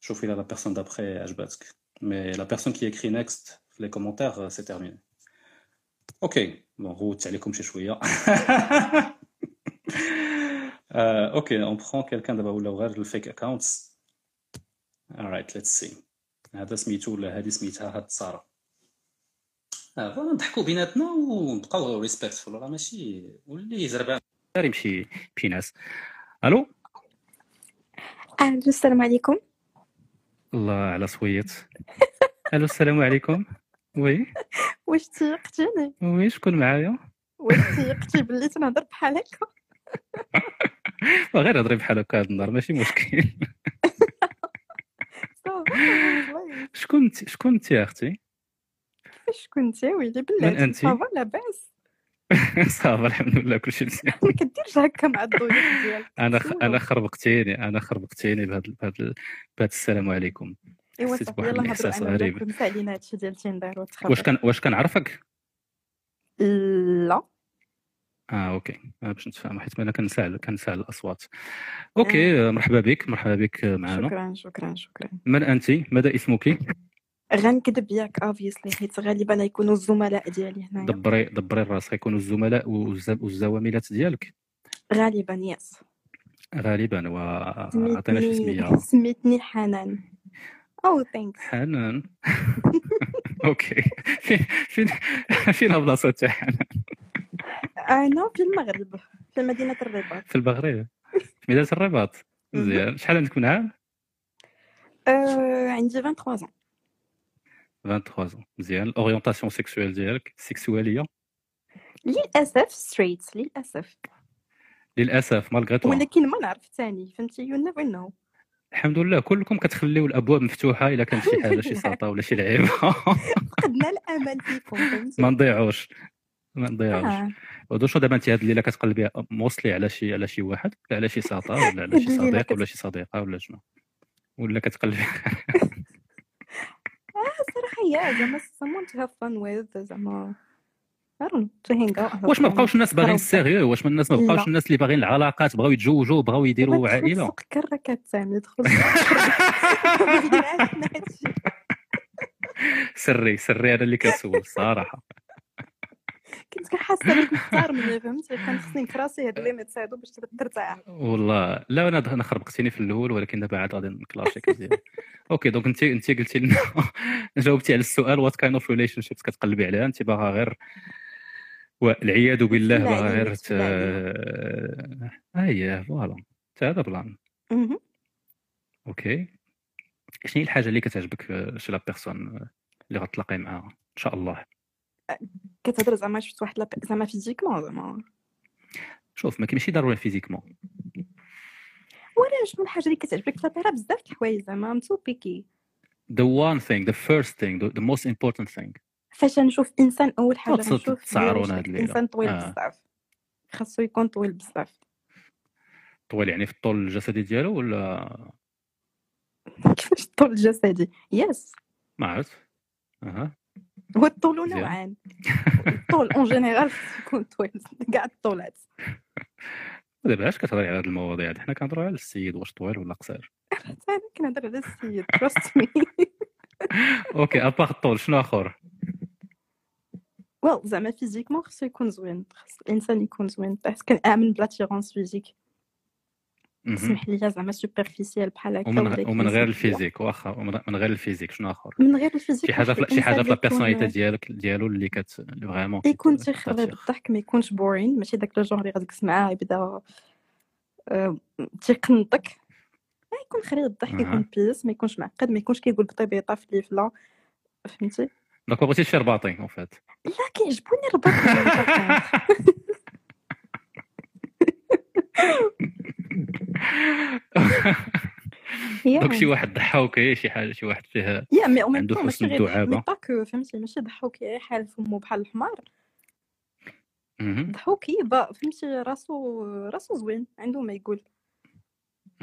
Speaker 1: شوف إلى la personne d'après عجباتك mais la personne qui écrit next في les commentaires c'est terminé ok بون غوت عليكم شي شوية ok on prend quelqu'un دابا ولاو غير ال fake accounts alright let's see. هذا سميتو ولا هذه سميتها هاد
Speaker 8: سارة. voilà نضحكوا بيناتنا ونبقاو respectful راه ماشي ولي زربان
Speaker 1: يمشي يمشي ناس ألو
Speaker 9: ألو السلام عليكم.
Speaker 1: الله على صويت ألو السلام عليكم. oui.
Speaker 9: واش تيقتيني
Speaker 1: oui شكون معايا؟
Speaker 9: واش تيقتي بلي تنهضر بحال هكا؟
Speaker 1: غير هضري بحال هكا هاد النهار ماشي مشكل. شكون انت شكون انت أختي؟
Speaker 9: فاش كنتي ويلي
Speaker 1: من
Speaker 9: بلاتي
Speaker 1: أنت؟
Speaker 9: ça va لاباس.
Speaker 1: ça va الحمد لله كلشي مزيان.
Speaker 9: ما كديرش هكا مع الضيوف ديالك.
Speaker 1: أنا. أنا خربقتيني أنا خربقتيني بهذا بهذا السلام عليكم.
Speaker 9: إيوا
Speaker 1: حسيت
Speaker 9: صافي نهضروا
Speaker 1: غريب.
Speaker 9: ولاك ونسى علينا هادشي ديال Tinder وتخبر
Speaker 1: واش كان واش كنعرفك؟
Speaker 9: لا.
Speaker 1: آه OK. آه باش نتفاهم حيت أنا كنسال كنسال الأصوات. OK آه، مرحبا بك مرحبا بك آه، معنا
Speaker 9: شكرا شكرا شكرا.
Speaker 1: من أنت؟ ماذا اسمك؟
Speaker 9: غنكذب ياك obviously حيت غالبا يكونوا الزملاء ديالي هنايا.
Speaker 1: دبري دبري راسك يكونوا الزملاء والز- والزواملات ديالك.
Speaker 9: غالبا yes
Speaker 1: غالبا واعطينا شي
Speaker 9: سميتني
Speaker 1: سمية.
Speaker 9: سميتني حنان. oh thanks
Speaker 1: حنان. OK. فين فين فين بلاصه تاع حنان.
Speaker 9: أنا في المغرب في مدينة الرباط.
Speaker 1: في المغرب. في ميدان الرباط مزيان شحال عندك من عام؟
Speaker 9: آه عندي 23 ans.
Speaker 1: 23 مزيان ال orientation sexuelle ديالك
Speaker 9: سيكسوالية؟ للأسف straight
Speaker 1: للأسف. للأسف malgré
Speaker 9: ولكن ما نعرف ثاني فهمتي؟ you never know
Speaker 1: الحمد لله كلكم كتخليو الأبواب مفتوحة إلا كانت شي حاجة شي سلطه ولا شي لعيبة.
Speaker 9: فقدنا الأمل فيكم
Speaker 1: ما نضيعوش ما نضيعوش.
Speaker 9: آه.
Speaker 1: دابا أنت هاد الليلة كتقلبي موصلي على شي على شي واحد؟ ولا على شي سلطه ولا على شي صديق ولا شي صديقة ولا شنو؟ ولا كتقلبي؟
Speaker 9: آه صراحة يا زعما someone to have fun with زعما.
Speaker 1: واش ما. بقاوش الناس باغيين. السيريو؟ واش الناس ما بقاوش. الناس اللي باغيين العلاقات بغاو يتزوجوا بغاو يديروا عائلة.
Speaker 9: سوق كركات سامي دخل بغينا عرفنا هادشي
Speaker 1: sorry sorry أنا اللي كنسول الصراحه
Speaker 9: كنت كنحاسه بك مختار مني فهمتي؟ كان خصني نكراسي هاد limits هادو باش ترتاح.
Speaker 1: والله. لا أنا أنا خربقتيني في الأول ولكن دابا عاد غادي نكلاشيك مزيان. OK donc انت انت قلتي لنا جاوبتي على السؤال what kind of relationships كتقلبي عليها؟ انت باغا غير والعياذ بالله باغا غير ت... هي voilà حتى هذا plan
Speaker 9: مهم.
Speaker 1: OK شنو هي الحاجة اللي كتعجبك آه، شي la personne اللي غتلاقي معاها ان شاء الله
Speaker 9: كتهضر زعما شفت واحد la p- زعما physiquement زعما
Speaker 1: شوف ما ماشي ضروري physiquement
Speaker 9: ولا شنو الحاجة اللي كتعجبك راه بزاف د الحوايج زعما I'm so picky
Speaker 1: the one thing the first thing the, the most important thing
Speaker 9: فاش نشوف إنسان أول
Speaker 1: حاجة
Speaker 9: نشوف
Speaker 1: تسعرون هاد.
Speaker 9: إنسان طويل
Speaker 1: آه.
Speaker 9: بزاف. خاصو يكون طويل بزاف.
Speaker 1: طويل يعني في الطول الجسدي ديالو ولا؟
Speaker 9: كيفاش الطول الجسدي. yes
Speaker 1: ما عرفت. أها.
Speaker 9: هو الطول. نوعان. الطول en général يكون طويل. كاع الطولات.
Speaker 1: دابا علاش كتهضري على هاد المواضيع هادي؟ حنا كنهضروا على السيد واش طويل ولا قصير؟
Speaker 9: أنا كنهضر على السيد trust me
Speaker 1: OK à part الطول شنو آخر؟
Speaker 9: well زعما physiquement خصو يكون زوين خص الانسان يكون زوين parce que كنامن ب l'attirance
Speaker 1: physique.
Speaker 9: اسمح لي زعما superficielle بحال هكا
Speaker 1: ومن. ومن غير.
Speaker 9: ال
Speaker 1: physique واخا ومن من غير ال physique شنو اخر
Speaker 9: من غير ال
Speaker 1: physique شي
Speaker 9: حاجة
Speaker 1: في... شي حاجة في لا
Speaker 9: الإنسان يكون-
Speaker 1: personality ديالك ديالو اللي كت vraiment
Speaker 9: يكون تيخرب بالضحك ما يكونش boring ماشي داك le genre اللي غتجلس معاه يبدا تيقنطك يكون خريط الضحك. يكون بيس ما يكونش معقد ما يكونش كيقول بطبيطه في ليفلا فهمتي
Speaker 1: دونك ما بغيتيش شي رباطي اون فات
Speaker 9: لا كيعجبوني الرباط
Speaker 1: دونك شي واحد ضحوكي شي حاجة شي واحد فيها
Speaker 9: يا مي أو
Speaker 1: عنده
Speaker 9: ميم ماشي غير باك فهمتي؟ ماشي ضحوكي حال فمو بحال الحمار. ضحوكي با فهمتي؟ راسو راسو زوين عنده ما يقول.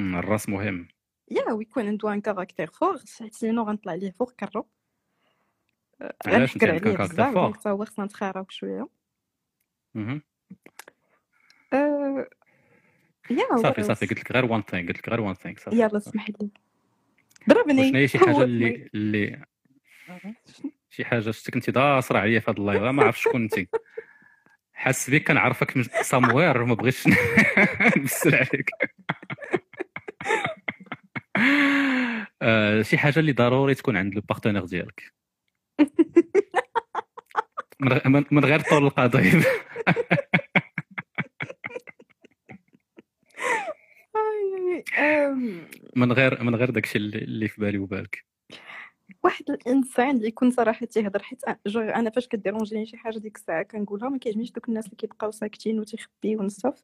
Speaker 1: الراس مهم.
Speaker 9: yeah ويكون عنده un caractère fort sinon غنطلع ليه فوق كرو.
Speaker 1: عندك
Speaker 9: عليه بزاف donc تا هو خصنا نتخاراو
Speaker 1: شوية.
Speaker 9: أه، yeah
Speaker 1: صافي صافي؟ قلت لك غير one thing قلت لك غير one thing صافي
Speaker 9: يلا اسمح لي. ضربني.
Speaker 1: وشنو هي شي
Speaker 9: حاجة
Speaker 1: اللي اللي شي حاجة شفتك انت داصره عليا في هذا ال live ما عرفت شكون انت حاس بك كنعرفك من somewhere ما بغيتش نبسل عليك. آه، شي حاجة اللي ضروري تكون عند البارتنير ديالك. من غير طول القضيب
Speaker 9: آم،
Speaker 1: من غير من غير داكشي اللي في بالي وبالك.
Speaker 9: واحد الإنسان اللي يكون صراحة تيهضر حيت أنا فاش كديرونجيني شي حاجة ديك الساعة كنقولها ما كيعجبنيش دوك الناس اللي كيبقاو ساكتين وتيخبيو ونصف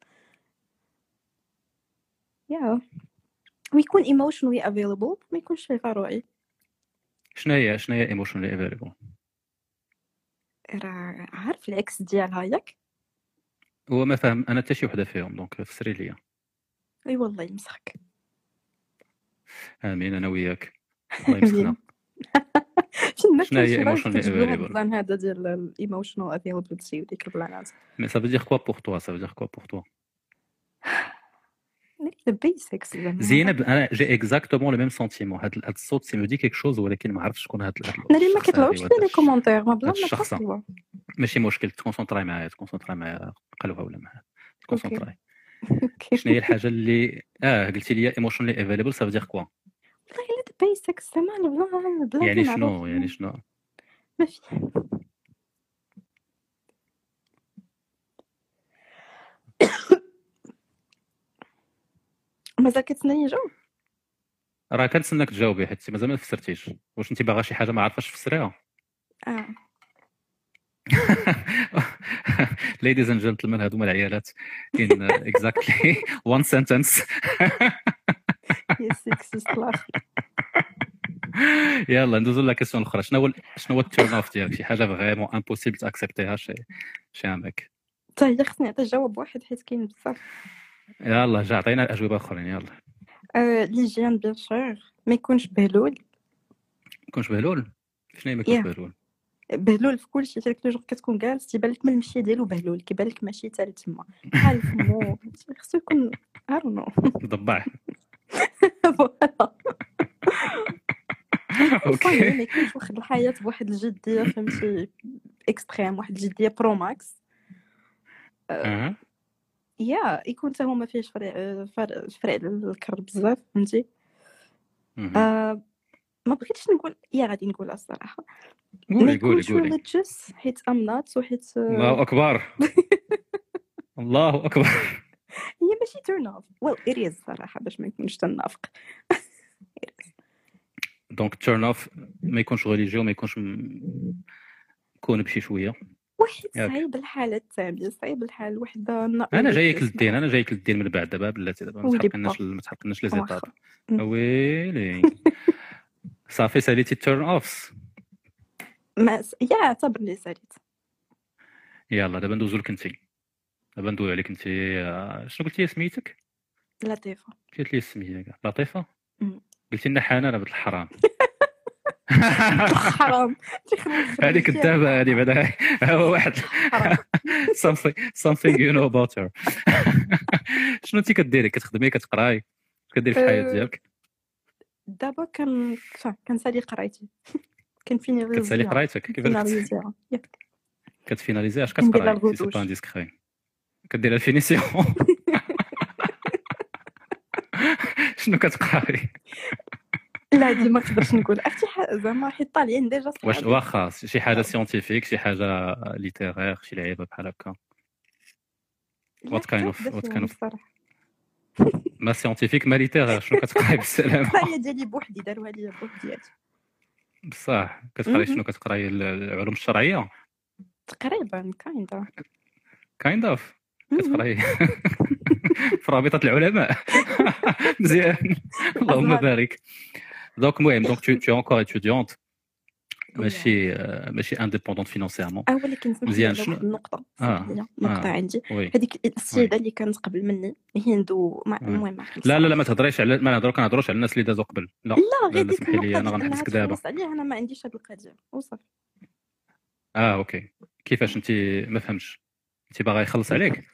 Speaker 9: yeah ويكون emotionally available ما يكونش فيه فروعي
Speaker 1: شنو هي شنو هي emotionally available
Speaker 9: راه عارف العكس ديالها ياك؟
Speaker 1: هو ما فاهم أنا حتى شي وحدة فيهم donc فسري لي
Speaker 9: أي والله يمسخك.
Speaker 1: آمين أنا وياك. الله يمسخنا. شنو هي available؟
Speaker 9: ال plan هذا ديال ال emotional availability وديك البلانات
Speaker 1: mais ça veut dire quoi pour toi ça veut dire quoi pour
Speaker 9: toi the basics
Speaker 1: زينب أنا j'ai exactement le même sentiment هاد هاد الصوت ça me dit quelque chose ولكن ما عرفتش شكون هاد هاد
Speaker 9: أنا اللي ما كيطلعوش لي les commentaires ما بلا ما
Speaker 1: ماشي مشكل تكونسونطراي معايا تكونسونطراي معايا قلبها ولا معايا تكونسونطراي شنو هي الحاجة اللي آه قلتي لي emotionally available ça veut dire quoi
Speaker 9: والله إلا basics زعما بلا بلا
Speaker 1: يعني شنو. يعني شنو؟
Speaker 9: ما في. مازال كتسناني جو.
Speaker 1: راه كنتسناك تجاوبي حيت مازال ما فسرتيش واش انت باغا شي حاجة ما عارفاش تفسريها؟
Speaker 9: آه.
Speaker 1: Ladies and gentlemen هادو هما العيالات in exactly one sentence.
Speaker 9: يا sexist الآخر
Speaker 1: يلا ندوزو la question الاخرى شنو هو شنو هو ال turn off ديالك؟ شي حاجة vraiment impossible تأكسبتيها؟ شي شي عندك.
Speaker 9: حتى هي خصني نعطي جواب واحد حيت كاين بزاف.
Speaker 1: يلا جا عطينا اجوبه اخرين يلا.
Speaker 9: آه، l'hygiène bien sûr ما يكونش بهلول.
Speaker 1: يكونش بهلول؟ شنو ما يكونش
Speaker 9: Yeah.
Speaker 1: بهلول؟
Speaker 9: بهلول في كلشي تلك le jour كتكون جالس تيبان لك من المشيه ديالو بهلول كيبان لك ماشي حتى لتما بحال فمو خصو يكون
Speaker 1: ضبع.
Speaker 9: voilà.
Speaker 1: okay.
Speaker 9: ما يكونش واخد الحياة بواحد الجدية فهمتي؟ extrême واحد الجدية pro
Speaker 1: max.
Speaker 9: يا يكون حتى هو ما فيهش فريق فرق فرق الكر بزاف فهمتي. آه ما بغيتش نقول يا غادي نقولها الصراحة. ما
Speaker 1: قولي قولي. قولي
Speaker 9: حيت I'm not وحيت آه،
Speaker 1: الله أكبر. الله أكبر.
Speaker 9: هي ماشي turn off well it is صراحة باش ما نكونش تنافق
Speaker 1: donc turn off ما يكونش religieux ما يكونش م- يكون بشي شوية.
Speaker 9: واحد. صعيب الحال التامية صعيب الحال وحدة
Speaker 1: أنا جايك للدين أنا جايك للدين من بعد دابا بلاتي دابا ما تحرقناش
Speaker 9: با.
Speaker 1: ما تحرقناش لي
Speaker 9: مم.
Speaker 1: ويلي صافي ساليتي turn offs
Speaker 9: ما س... يا اعتبرني ساليت.
Speaker 1: يلا دابا ندوزو لك انت دابا ندوي عليك انت آه، شنو قلتي سميتك؟
Speaker 9: لطيفة.
Speaker 1: قلت لي السميه كاع لطيفه. قلتي لنا حنانه بنت الحرام.
Speaker 9: حرام.
Speaker 1: هذه كذابه هذه بعدا هو واحد. something something you know about her. شنو انت كديري؟ كتخدمي؟ كتقراي؟ كديري في الحياة
Speaker 9: أه،
Speaker 1: ديالك؟
Speaker 9: دابا كان كنسالي قرايتي. كنفيناليزي
Speaker 1: كتسالي قرايتك؟ كيفاش كتفيناليزي اش كتقراي. c'est pas indiscret كدير la finition. شنو كتقراي؟
Speaker 9: لا هادي ما نقدرش نقول؟ عرفتي زعما حيت طالعين déjà
Speaker 1: واش. واخا شي حاجة scientifique شي حاجة littéraire شي لعيبة بحال هكا.
Speaker 9: وحدة
Speaker 1: what
Speaker 9: فيهم
Speaker 1: kind of-
Speaker 9: الصراحة.
Speaker 1: ما scientifique ما littéraire شنو كتقراي؟ بالسلامة.
Speaker 9: القراية ديالي بوحدي داروها ليا بوحدياتي
Speaker 1: بصح كتقراي. شنو؟ كتقراي ال- العلوم الشرعية؟
Speaker 9: تقريبا kinda
Speaker 1: kind of كتقراي في رابطة العلماء. مزيان. اللهم. بارك. donc المهم donc tu tu es encore étudiante ماشي ماشي indépendante financièrement
Speaker 9: آه ولكن
Speaker 1: مزيان، شنو- آه،
Speaker 9: سمح لي نقطة
Speaker 1: آه.
Speaker 9: عندي. هذيك السيدة اللي كانت قبل مني
Speaker 1: oui.
Speaker 9: المهم
Speaker 1: لا لا لا ما تهضريش على ما نهضروا كنهضروش على الناس اللي دازوا قبل. لا
Speaker 9: لا غير ديك
Speaker 1: أنا
Speaker 9: ديال
Speaker 1: غنحبسك دابا.
Speaker 9: أنا ما عنديش هاد القضية. وصافي.
Speaker 1: آه okay. كيفاش انت ما فهمتش؟ انت باغا يخلص عليك؟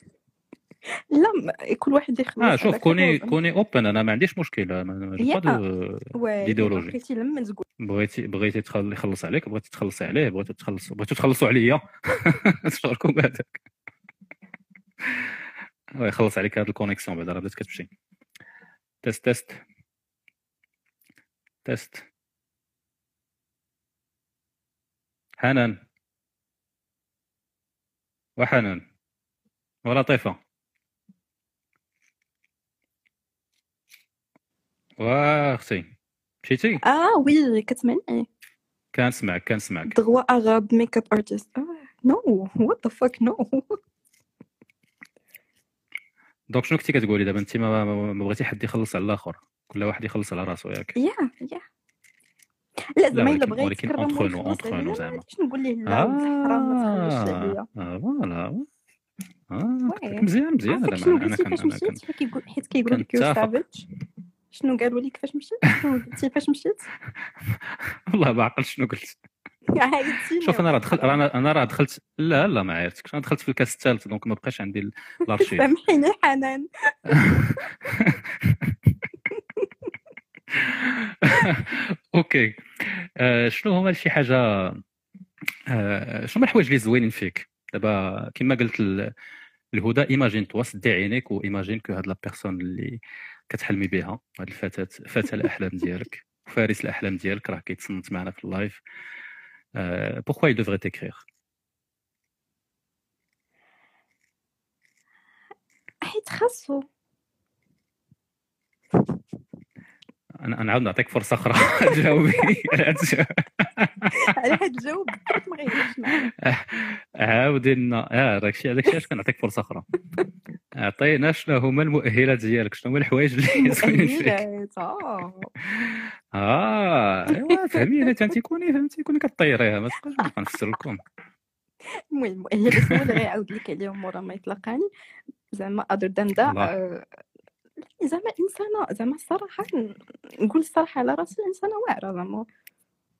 Speaker 9: لا ما- كل واحد يخلص
Speaker 1: آه شوف كوني. كوني oh ben أنا ما عنديش مشكل ما- ما j'ai pas
Speaker 9: يا.
Speaker 1: دو
Speaker 9: وي
Speaker 1: l'idéologie.
Speaker 9: بقيتي لما تقول
Speaker 1: بغيتي بغيتي تخل- يخلص عليك بغيتي تخلصي عليه بغيتو تخلصوا بغيتو تخلصوا عليا. شغلكم هذاك oui خلص عليك هاد ال connexion بعدا راه بدات كتمشي. test test test حنان. وحنان. ولطيفه واختي مشيتي
Speaker 9: آه oui كتسمعني
Speaker 1: كنسمعك كنسمعك
Speaker 9: droit arabe makeup artist no what the fuck no
Speaker 1: donc شنو كنتي كتقولي دابا؟ انت ما, بغيتي حد يخلص على الآخر كل واحد يخلص على راسو ياك؟
Speaker 9: yeah yeah لا زعما
Speaker 1: إلا
Speaker 9: بغيت
Speaker 1: ولكن entre
Speaker 9: عليا،
Speaker 1: nous
Speaker 9: ما
Speaker 1: زعما.
Speaker 9: نقول ليه لا حرام ما تخليش عليا.
Speaker 1: آه voilà.
Speaker 9: oui.
Speaker 1: مزيان مزيان هذا.
Speaker 9: أنا
Speaker 1: كان
Speaker 9: فاش مشيت حيت كيقول لك يو
Speaker 1: كنتفق.
Speaker 9: شنو قالوا لك فاش مشيت؟ شنو قلتي؟ فاش مشيت؟
Speaker 1: والله ما عقلت شنو قلت. شوف أنا راه دخلت أنا راه دخلت لا لا ما عرفتكش أنا دخلت في الكاس الثالث donc ما بقاش عندي الارشيف.
Speaker 9: سامحيني حنان.
Speaker 1: okay. آه، شنو هما شي حاجة آه، شنو هما الحوايج اللي زوينين فيك؟ دابا كما قلت ال- الهدى imagine-toi سدي عينيك و imagine que هاد la personne اللي كتحلمي بها هاد الفتاة فتى الأحلام ديالك فارس الأحلام ديالك راه كيتصنت معنا في ال live. pourquoi il devrait t'écrire؟
Speaker 9: حيت خاصو.
Speaker 1: أنا أنا عاود نعطيك فرصة أخرى. تجاوبي. على هاد
Speaker 9: الجواب ما معايا.
Speaker 1: عاودي لنا آه داكشي داكشي علاش كنعطيك فرصة أخرى؟ عطينا شنو هما المؤهلات ديالك. شنو هما الحوايج اللي زوينين فيك؟ آه أيوا فهميني. انت تكوني فهمتي كوني كطيريها. ما تبقاش نبقى نفسر لكم.
Speaker 9: المهم المؤهلات هو اللي غيعاود لك عليهم مورا ما يتلقاني زعما that
Speaker 1: الله.
Speaker 9: آه، زعما انسانه زعما الصراحه نقول الصراحه على راسي انسانه واعره زعما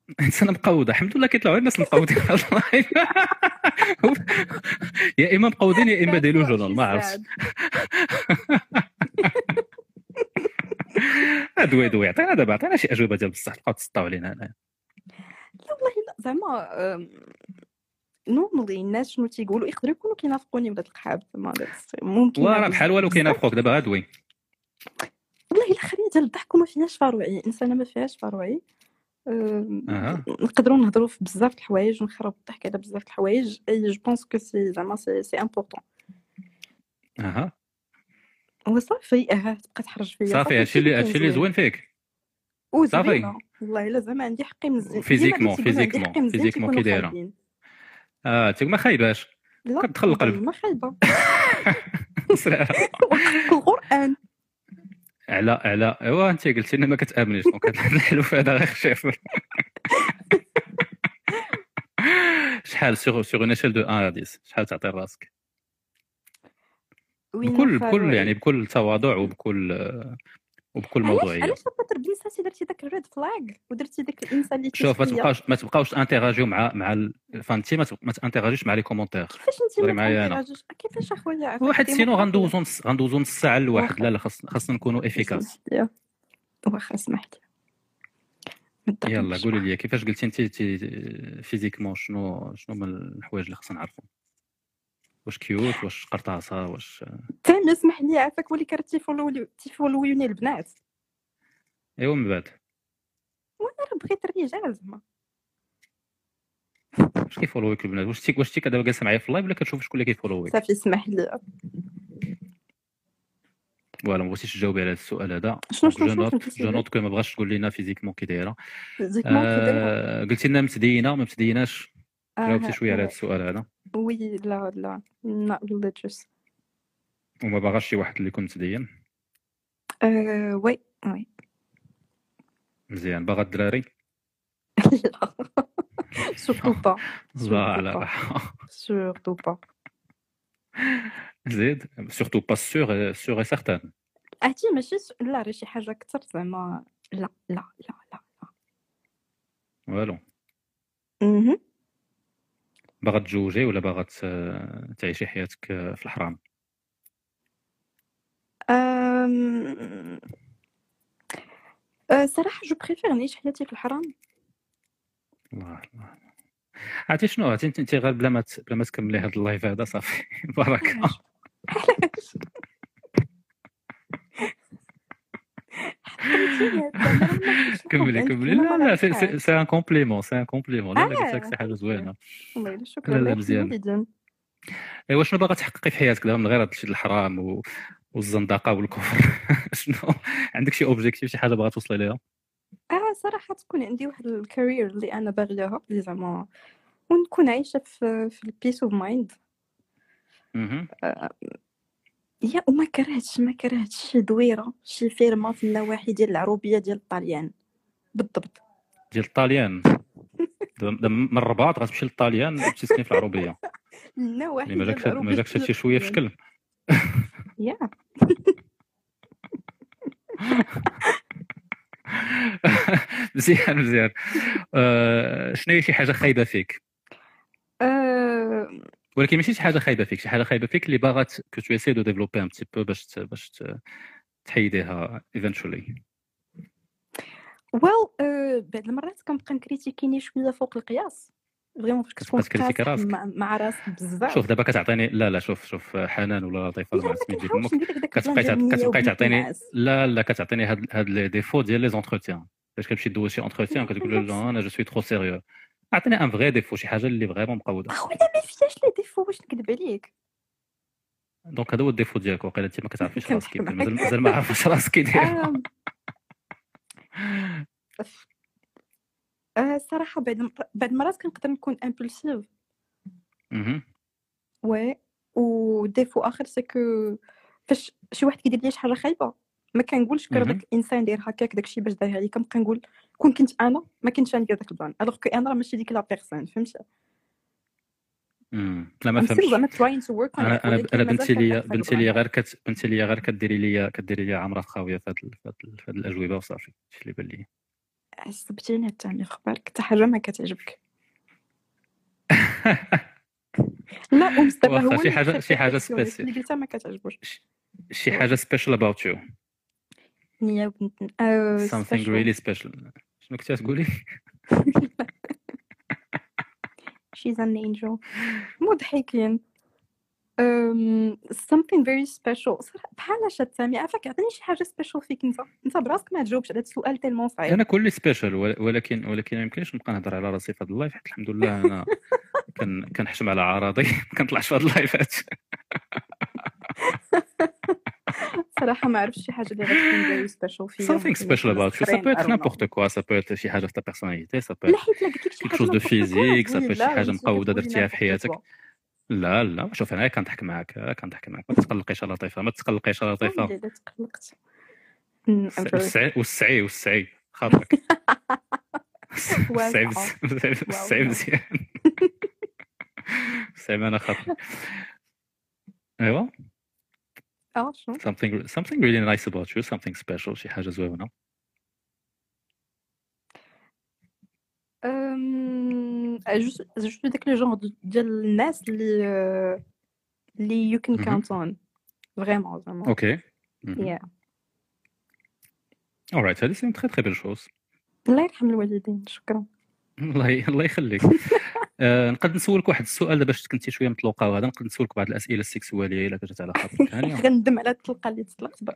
Speaker 1: إنسان مقودة الحمد لله كيطلعوا الناس مقودين. يا اما مقودين يا اما delusional ما عرفتش دوي دوي عطينا دابا عطينا شي أجوبة ديال بصح تبقاو تسطاو علينا هنا
Speaker 9: لا والله لا. زعما normally الناس شنو تيقولوا؟ يقدروا يكونوا كينافقوني ولاد القحاب زعما ممكن
Speaker 1: وراه
Speaker 9: هذا
Speaker 1: بحال والو. كينافقوك دابا غادوي.
Speaker 9: والله إلا ديال الضحك وما فيهاش فروعي. انسانه ما فيهاش فروعي.
Speaker 1: أها.
Speaker 9: نقدروا نهضروا في بزاف الحوايج ونخربوا الضحك على بزاف الحوايج. أي je pense que c'est زعما c'est c'est important
Speaker 1: أها.
Speaker 9: وصافي آه تبقى تحرج فيا.
Speaker 1: صافي هادشي اللي هادشي اللي زوين. فيك. صافي.
Speaker 9: والله إلا زعما عندي حقي مزيان.
Speaker 1: physiquement- physiquement- physiquement كي دايرة. آه تيك ما خايباش. كتدخل القلب.
Speaker 9: ما
Speaker 1: خايبة.
Speaker 9: القران
Speaker 1: على على. ايوا أنت قلتي لنا ما كتامنيش دونك هاد الحلف هذا غير خفيف شحال sur sur une échelle de 1 à 10 شحال تعطي راسك؟ بكل؟ بكل يعني بكل تواضع وبكل وبكل موضوعيه
Speaker 9: علاش خاطر بنساتي درتي داك ال red flag ودرتي داك الإنسان اللي
Speaker 1: شوف ما؟ تبقاوش ما تبقاوش انتراجيو مع مع فهمتي ما ما تانتراجيش مع les commentaires
Speaker 9: كيفاش انت ما
Speaker 1: معايا.
Speaker 9: تنتراجيش كيفاش أخويا
Speaker 1: واحد
Speaker 9: sinon.
Speaker 1: غندوزو نص غندوزو نص ساعة لواحد. لا لا خاص خاصنا نكونوا
Speaker 9: efficaces. واخا ما
Speaker 1: يلا قولي. لي كيفاش قلتي انت physiquement شنو شنو هما الحوايج اللي خصنا نعرفوا واش cute واش قرطاسة واش
Speaker 9: تاني اسمح لي عافاك ولي كانت تيفولو تيفولويوني البنات
Speaker 1: ايوا من بعد.
Speaker 9: وأنا راه بغيت الرجال زعما.
Speaker 1: واش كيفولويك البنات؟ واش تيك واش تيك دابا جالسة معايا في ال live ولا كتشوف شكون اللي كيفولويك؟
Speaker 9: صافي اسمح لي.
Speaker 1: voilà ما بغيتيش تجاوبي على هذا السؤال هذا.
Speaker 9: شنو شنو
Speaker 1: je
Speaker 9: شنو
Speaker 1: note que ما بغاش تقول لنا physiquement كي
Speaker 9: دايرة.
Speaker 1: آه، قلتي لنا متدينه ما متديناش جاوبتي شوية على هذا السؤال هذا.
Speaker 9: oui لا لا not religious.
Speaker 1: وما باغاش شي واحد اللي يكون متدين؟
Speaker 9: آه، oui oui.
Speaker 1: مزيان. باغا الدراري؟
Speaker 9: لا. surtout pas
Speaker 1: voilà
Speaker 9: surtout pas
Speaker 1: زيد surtout pas sûr sûr certain
Speaker 9: عرفتي ماشي لا راه شي حاجة أكثر زعما لا لا لا لا
Speaker 1: والو
Speaker 9: مهم.
Speaker 1: باغا تزوجي ولا باغا تعيشي حياتك في الحرام؟
Speaker 9: أم... أه، صراحة je préfère نعيش حياتي في الحرام.
Speaker 1: الله الله. عرفتي شنو؟ عرفتي انت غير بلا ما بلا ما تكملي هذا ال live هذا صافي. بركه
Speaker 9: علاش علاش حطيتيني زعما راه ما كنتش
Speaker 1: كملي كملي لا لا c'est un compliment c'est un compliment لا لا قلت لك شي حاجة زوينه
Speaker 9: والله شكرا
Speaker 1: لا مزيان ايوا شنو باغا تحققي في حياتك دابا من غير هادشي ديال الحرام. والزندقه والكفر شنو عندك شي objectif شي حاجة باغا توصلي ليها؟
Speaker 9: آه صراحة تكون عندي واحد ال carrière اللي أنا باغياها اللي زعما ونكون عايشة في في ال peace of
Speaker 1: mind.
Speaker 9: yeah وما كرهتش ما كرهتش شي دويرة شي فيرما في النواحي ديال العروبية ديال الطاليان. بالضبط.
Speaker 1: ديال دابا من الرباط غتمشي للطاليان تسكني في العروبية.
Speaker 9: النوواحي
Speaker 1: يعني ما
Speaker 9: ديال
Speaker 1: جاكش ما جاكش هادشي شوية في. شكل
Speaker 9: yeah.
Speaker 1: مزيان مزيان. آه، شنو هي شي حاجة خايبة فيك؟
Speaker 9: آه،
Speaker 1: ولكن ماشي شي حاجة خايبة فيك شي حاجة خايبة فيك اللي باغا ت- que tu essaies de développer un petit peu باش باش تحيديها eventually
Speaker 9: well آه، بعض المرات كنبقى نكريتيكيني شوية فوق القياس. vraiment فاش كتكون قاصح
Speaker 1: راسك؟
Speaker 9: مع, راسك بزاف.
Speaker 1: شوف دابا كتعطيني لا لا شوف شوف حنان ولا لطيفة
Speaker 9: لا
Speaker 1: ولا سميت ديال
Speaker 9: أمك
Speaker 1: كتبقى كتبقى تعطيني لا لا كتعطيني هاد هاد les défauts ديال les entretiens فاش كتمشي دوز شي entretien كتقول له لا أنا je suis trop sérieux عطيني un vrai défaut شي حاجة اللي vraiment مقودة
Speaker 9: أخويا ما فيهاش les défauts واش نكذب عليك
Speaker 1: donc هذا هو ال défaut ديالك وقيلا أنت ما كتعرفيش راسك. مازال مازال ما عارفاش راسك كيدير
Speaker 9: آم، آه، الصراحه بعد بعد المرات كنقدر نكون impulsive.
Speaker 1: oui
Speaker 9: و défaut آخر c'est que فاش شي واحد كيدير لي شي حاجة خايبه ما كنقولش كره. داك الانسان داير هكاك داكشي باش داير عليا كنبقى نقول كون كنت أنا ما كنتش غندير داك ال plan. alors que أنا راه ماشي ديك la personne فهمتي
Speaker 1: مم. لا ما فهمتش.
Speaker 9: أنا
Speaker 1: أنا
Speaker 9: أنا
Speaker 1: بنتي ليا بنتي ليا. غير كت بنتي ليا غير كديري ليا كديري ليا عمره خاويه في هاد هاد الأجوبة وصافي. هادشي اللي بان لي.
Speaker 9: عصبتيني الثاني خبارك حتى حاجة ما كتعجبك. لا
Speaker 1: واخا
Speaker 9: هو
Speaker 1: شي
Speaker 9: حاجة
Speaker 1: شي حاجة
Speaker 9: الأكسيون، اللي
Speaker 1: سبيسيال
Speaker 9: قلتها ما كتعجبوش.
Speaker 1: شي حاجة سبيشال اباوت يو something really special. شنو كنتي تقولي.
Speaker 9: She's an angel. مضحكين. um, something very special. صراحة بحال شات سامي عافاك عطيني شي حاجة special فيك. انت انت براسك ما تجاوبش على هذا السؤال tellement صعيب.
Speaker 1: أنا كلي special ولكن ولكن ما يمكنش نبقى نهضر على راسي في هذا ال live. حيت الحمد لله أنا كن كنحشم على اعراضي ما كنطلعش في هذا اللايفات.
Speaker 9: صراحة ما عرفتش شي حاجة اللي غتكون very special فيا
Speaker 1: something special about you. Ça peut être n'importe quoi. Ça peut être شي حاجة في ta personnalité ça peut
Speaker 9: لا
Speaker 1: être
Speaker 9: حيت لا قلت لك شي
Speaker 1: quelque
Speaker 9: حاجة
Speaker 1: chose de
Speaker 9: n'importe quoi،
Speaker 1: physique ça
Speaker 9: قولي
Speaker 1: peut être شي
Speaker 9: حاجة
Speaker 1: مقوده درتيها في حياتك. لا لا شوف أنا كنضحك معاك كنضحك معاك. ما تقلقيش يا لطيفه ما تقلقيش يا لطيفه
Speaker 9: لا تقلقت.
Speaker 1: والسعي والسعي. خاطرك. السعي
Speaker 9: واضحة.
Speaker 1: مز- السعي
Speaker 9: واو.
Speaker 1: مزيان. السعي أنا خاطري. أيوا.
Speaker 9: آه شنو
Speaker 1: something something really nice about you something special شي حاجة زوينه
Speaker 9: أم، je je suis داك le genre ديال الناس اللي آه، اللي you can
Speaker 1: Mhm.
Speaker 9: count on vraiment زعما
Speaker 1: okay
Speaker 9: Yeah.
Speaker 1: alright هذه c'est très très belle chose
Speaker 9: الله يرحم الوالدين شكرا
Speaker 1: الله ي- الله يخليك آه، نقدر نسولك واحد السؤال دابا باش كنتي شوية مطلوقة وهذا نقدر نسولك بعض الأسئلة السكسوالية إلا كانت على خاطرك
Speaker 9: غندم على الطلقة اللي طلقت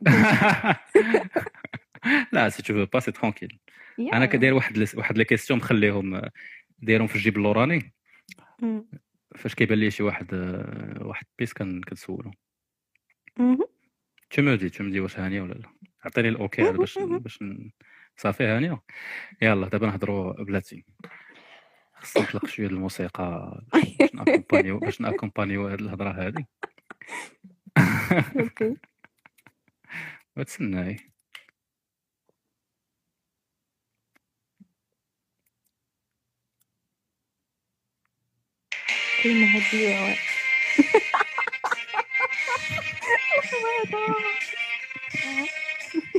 Speaker 1: لا c'est tout pas c'est
Speaker 9: tranquille.
Speaker 1: أنا كداير واحد واحد les questions مخليهم آه، دايرهم في الجيب اللوراني. فاش كيبان لي شي واحد آه، واحد pièce كنسولو. tu me dis tu me dis واش هانية ولا لا. عطيني ال okay باش باش صافي هانية. يلا دابا نهضروا بلاتي. خصنا نطلق شوية الموسيقى باش ناكومبانيو باش ناكومبانيو هاد الهضرة هادي.
Speaker 9: OK.
Speaker 1: وتسناي.
Speaker 9: كلمة هادية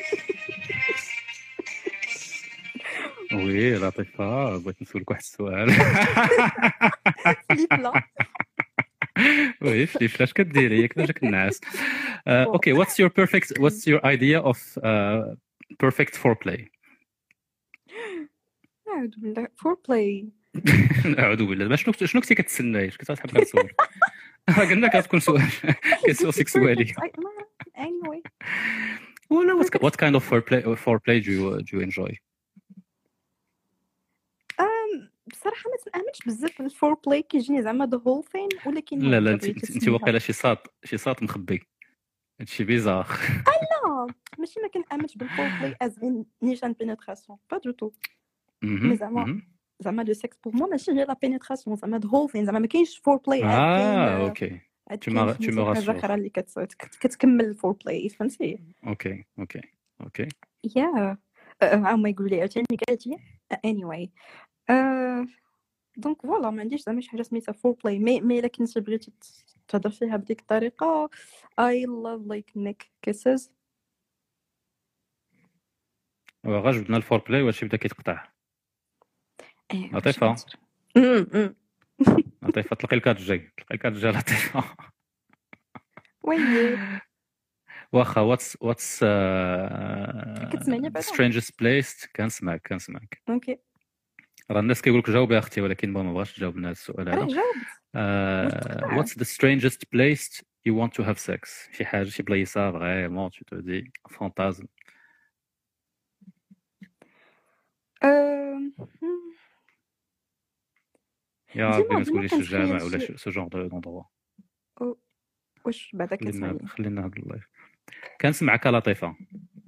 Speaker 1: oui. لطيفه بغيت نسولك واحد السؤال
Speaker 9: فليب لا
Speaker 1: وي فليف اش كديري ياك جاك النعاس OK what's your perfect what's your idea of perfect foreplay
Speaker 9: أعوذ بالله foreplay
Speaker 1: اعوذ بالله شنو شنو كنتي كتسناي اش كنت غتحب كنسول قلنا لك غتكون سؤال كيسؤال sexuelle
Speaker 9: anyway.
Speaker 1: ولا what, what kind of foreplay foreplay do you do you enjoy?
Speaker 9: بصراحة ما تنامنش بزاف بال foreplay كيجيني زعما the whole thing ولكن
Speaker 1: لا لا انت. واقيلا شي ساط شي ساط مخبي. هادشي bizarre.
Speaker 9: لا ماشي ما كنامنش بال foreplay as in نيشان pénétration pas du tout mais زعما زعما le sexe pour moi ماشي غير la pénétration زعما the whole thing زعما ما كاينش
Speaker 1: foreplay آه OK
Speaker 9: حاجة
Speaker 1: rassures.
Speaker 9: أخرى اللي كت- كت- كتكمل ال foreplay فهمتي
Speaker 1: OK OK OK
Speaker 9: يا هما يقولوا لي عاوتاني قالتي anyway. آه، donc voilà ما عنديش زعما شي حاجة سميتها foreplay mais mais الا كنتي بغيتي تهضر فيها بديك الطريقة I love like neck kisses
Speaker 1: غا جبدنا ال foreplay كيتقطع.
Speaker 9: واش ندير؟ أمم، أمم.
Speaker 1: لطيفه تلقي الكات الجاي تلقي الكات الجاي لطيفه
Speaker 9: oui
Speaker 1: واخا what's what's
Speaker 9: كتسمعني بعدا؟
Speaker 1: strangest place كنسمعك كنسمعك
Speaker 9: OK
Speaker 1: راه الناس كيقول لك جاوب يا أختي ولكن ما بغاش تجاوب لنا السؤال هذا.
Speaker 9: جاوبت.
Speaker 1: what's the strangest place you want to have sex شي حاجة شي بلايصة vraiment des fantasmes.
Speaker 9: آم، أمم،
Speaker 1: يا ربي ما تقوليش الجامع ولا ce genre d'endroit
Speaker 9: واش بعدا كتسمعني
Speaker 1: خلينا هذا ال live كنسمعك لطيفه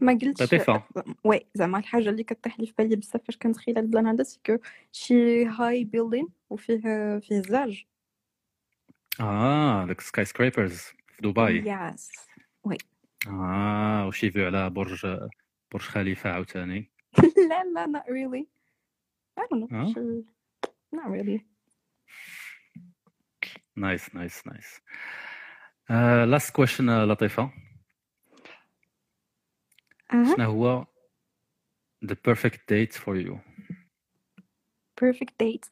Speaker 9: ما قلتش oui زعما الحاجة اللي كطيح لي في بالي بزاف فاش كنتخيل ال plan هذا سكو شي high building وفيه فيه زاج.
Speaker 1: آه داك skyscrapers في دبي.
Speaker 9: yes
Speaker 1: آه وشي view على برج برج خليفة عاوتاني.
Speaker 9: لا لا not really. I don't know؟ شي- not really.
Speaker 1: nice nice nice last question
Speaker 9: لطيفة.
Speaker 1: شنو هو the perfect date for you
Speaker 9: perfect date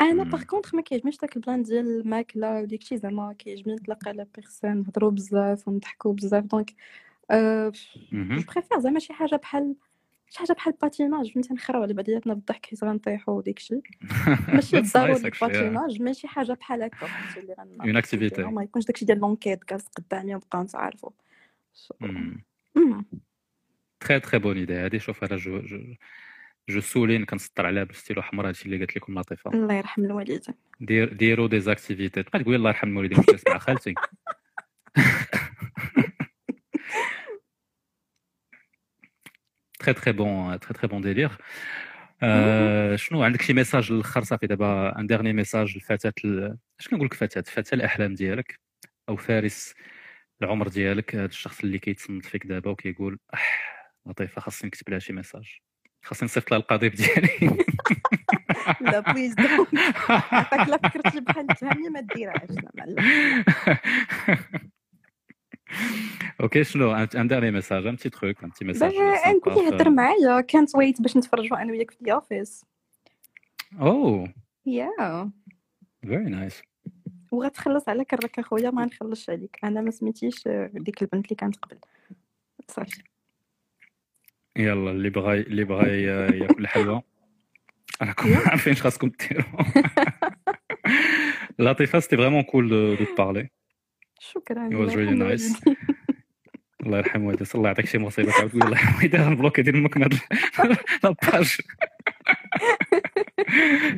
Speaker 1: أنا.
Speaker 9: par contre ما كيعجبنيش داك ال plan ديال الماكلة وديك الشيء زعما كيعجبني نتلاقى على personne نهضروا بزاف ونضحكوا بزاف. donc أه préfère زعما شي حاجة بحال شي حاجة بحال patinage فهمتي؟ نخراو على بعضياتنا بالضحك حيت غنطيحوا وديك الشيء ماشي ضروري
Speaker 1: actually, yeah.
Speaker 9: patinage ماشي حاجة بحال هكا. فهمتي؟ اللي غن
Speaker 1: Une activité.
Speaker 9: ما يكونش داكشي ديال l'enquête جالس قدامي ونبقاو نتعارفوا.
Speaker 1: très très bonne idée هادي شوف أنا je je je souligne كنسطر عليها بالستيلو حمر هادشي اللي قالت لكم لطيفة.
Speaker 9: الله يرحم الوالدين
Speaker 1: دير ديروا des activités تبقى تقولي الله يرحم الوالدين واش تسمع. خالتي. très très bon très très bon délire آه، شنو؟ عندك شي message للاخر صافي دابا؟ un dernier message لفتاة ال- اش كنقول لك فتاة؟ فتاة الأحلام ديالك أو فارس العمر ديالك هذا الشخص اللي كيتصنت فيك دابا وكيقول أح لطيفة خاصني نكتب لها شي message خاصني نصيفط لها القضيب ديالي.
Speaker 9: لا please عطاك لا فكرتي بحال التهاني ما ديرهاش لا
Speaker 1: OK شنو؟ un dernier message un petit truc un petit message
Speaker 9: نقول ليه هضر معايا كانت ويت باش نتفرجوا أنا وياك في The Office
Speaker 1: oh
Speaker 9: yeah
Speaker 1: very nice
Speaker 9: وغتخلص على كرك أخويا ما نخلصش عليك. أنا ما سميتيش آه، ديك البنت اللي كانت قبل. صافي.
Speaker 1: يلا اللي بغى اللي بغى ياكل الحلوى راكم عارفين اش خاصكم ديروا لطيفة c'était vraiment cool de parler
Speaker 9: شكرا
Speaker 1: It was really nice. الله يرحم والديك الله يعطيك شي مصيبة تعاود تقول الله يرحم والديك غنبلوكي ديال أمك من هاد la page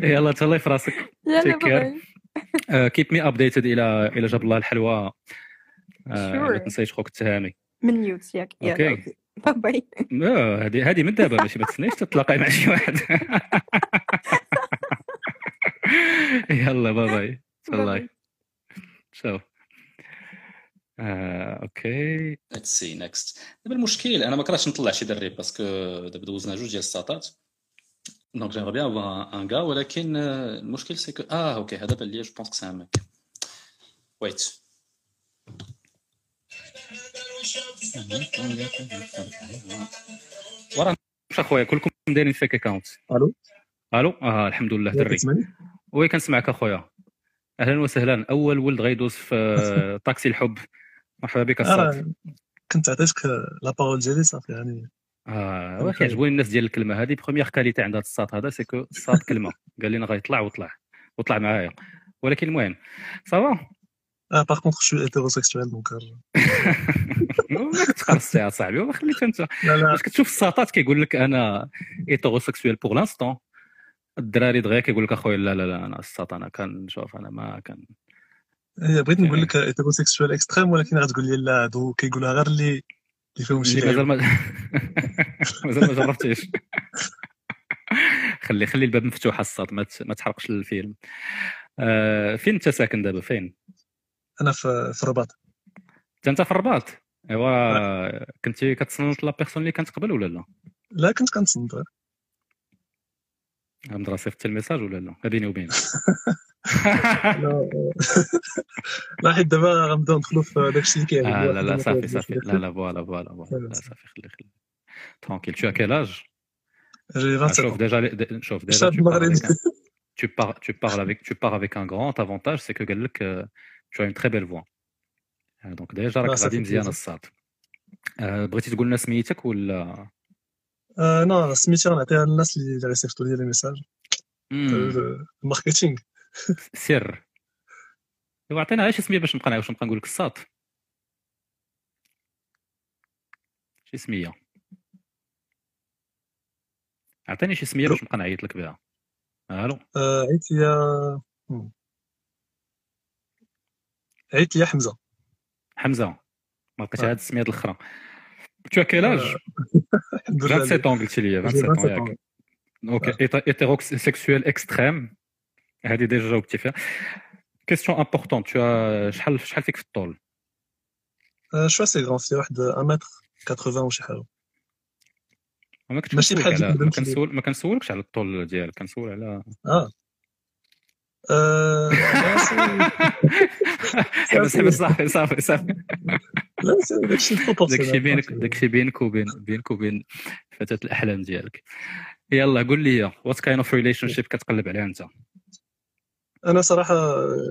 Speaker 1: يلا تهلاي في راسك. care.
Speaker 9: bye.
Speaker 1: keep me updated إلى إلى جاب الله الحلوى
Speaker 9: Sure.
Speaker 1: ما تنسايش خوك التهامي.
Speaker 9: من نيوت ياك. OK. bye bye
Speaker 1: لا هذه هذه من دابا ماشي ما تسنيش تتلاقاي مع شي واحد. يلا bye bye تهلاي شوف آه، OK.
Speaker 8: let's see next دابا المشكل أنا ما كرهتش نطلع شي دري parce que دابا دوزنا جوج ديال الساطات. donc j'aimerais bien avoir un gars ولكن آه، المشكل c'est que آه OK هذا بان ليا je pense que c'est un mec wait
Speaker 1: ورا واش أخويا كلكم دايرين fake account
Speaker 11: ألو؟
Speaker 1: ألو؟ آه الحمد لله دري oui كنسمعك أخويا. أهلا وسهلا. أول ولد غيدوز في طاكسي الحب. مرحبا بك الساط
Speaker 11: أنا كنت عطيتك la parole ديالي صافي يعني.
Speaker 1: آه كيعجبوني الناس ديال الكلمة هذه. première qualité عند هذا الساط هذا c'est que الساط كلمة. قال لنا غيطلع وطلع. وطلع معايا. ولكن المهم ça
Speaker 11: va. آه par contre je suis
Speaker 1: hétérosexuel donc ما يا صاحبي وما خليك انت. باش كتشوف الساطات كيقول لك أنا hétérosexuel pour l'instant الدراري دغيا كيقول لك أخويا لا لا لا أنا الساط أنا كنشوف أنا ما كان.
Speaker 11: هي بغيت نقول
Speaker 1: يعني
Speaker 11: لك hétérosexuel extrême ولكن غتقول لي لا هادو كيقولها غير اللي اللي فيهم شي
Speaker 1: مازال ما مازال ما جربتيش. خلي خلي الباب مفتوح الساط ما ما تحرقش الفيلم. آه فين انت ساكن دابا؟ فين؟
Speaker 11: أنا في في الرباط.
Speaker 1: أنت انت في الرباط؟ إيوا كنتي كتصنت la personne اللي كانت قبل ولا لا؟
Speaker 11: لا كنت كنتصنت. غير.
Speaker 1: غنبدا صيفط ال message ولا لا؟ ما بيني وبينك.
Speaker 11: لا. لا حيت دابا غنبداو ندخلو في داكشي اللي كيعجب
Speaker 1: آه لا
Speaker 11: الواحد
Speaker 1: لا
Speaker 11: وما
Speaker 1: صافي
Speaker 11: كيعجبوش
Speaker 1: صافي. لا
Speaker 11: داكشي.
Speaker 1: لا voilà voilà voilà.
Speaker 11: voilà.
Speaker 1: لا صافي. خلي خلي. tranquille tu as quel âge?
Speaker 11: J'ai
Speaker 1: Ah,
Speaker 11: 27
Speaker 1: شوف
Speaker 11: ans.
Speaker 1: déjà les- dé- شوف déjà
Speaker 11: شاب
Speaker 1: tu parles
Speaker 11: مغربي
Speaker 1: avec un tu pars tu parles avec tu pars avec un grand avantage c'est que قال لك euh, tu as une très belle voix. Donc déjà
Speaker 11: Ah,
Speaker 1: راك غادي مزيان. الساط بغيتي تقول لنا سميتك ولا
Speaker 11: non سميتي غنعطيها للناس اللي غيصيفطوا لي les messages.
Speaker 1: ال
Speaker 11: marketing
Speaker 1: سر ايوا عطينا غير شي سميه باش نبقى واش نبقى نقول لك الساط شي سميه عطيني شي سميه باش نبقى نعيط لك بها
Speaker 11: ألو عيط. عيط ليا حمزة.
Speaker 1: حمزة ما لقيتش
Speaker 11: آه.
Speaker 1: هاد السميات الأخرى.
Speaker 11: الحمد لله.
Speaker 1: 27 ans قلتي لي
Speaker 11: J'ai
Speaker 1: 27 ans
Speaker 11: 27
Speaker 1: ياك. ok hétérosexuel extrême. هذه ديجا جاوبتي فيها. question importante as شحال شحال فيك في الطول؟
Speaker 11: آه je suis grand في واحد 1 متر 80 وشي حاجة
Speaker 1: ما كنتش
Speaker 11: ماشي بحال
Speaker 1: ما كنسول ما كنسولكش على الطول ديالك كنسول على
Speaker 11: آه. آه، لا، c'est-
Speaker 1: حبس حبس صافي صافي صافي
Speaker 11: لا c'est داكشي proportionnel
Speaker 1: داكشي بينك داكشي بينك وبين بينك وبين فتاة الأحلام ديالك يلا قول لي what kind of relationship كتقلب عليها أنت؟
Speaker 11: أنا صراحة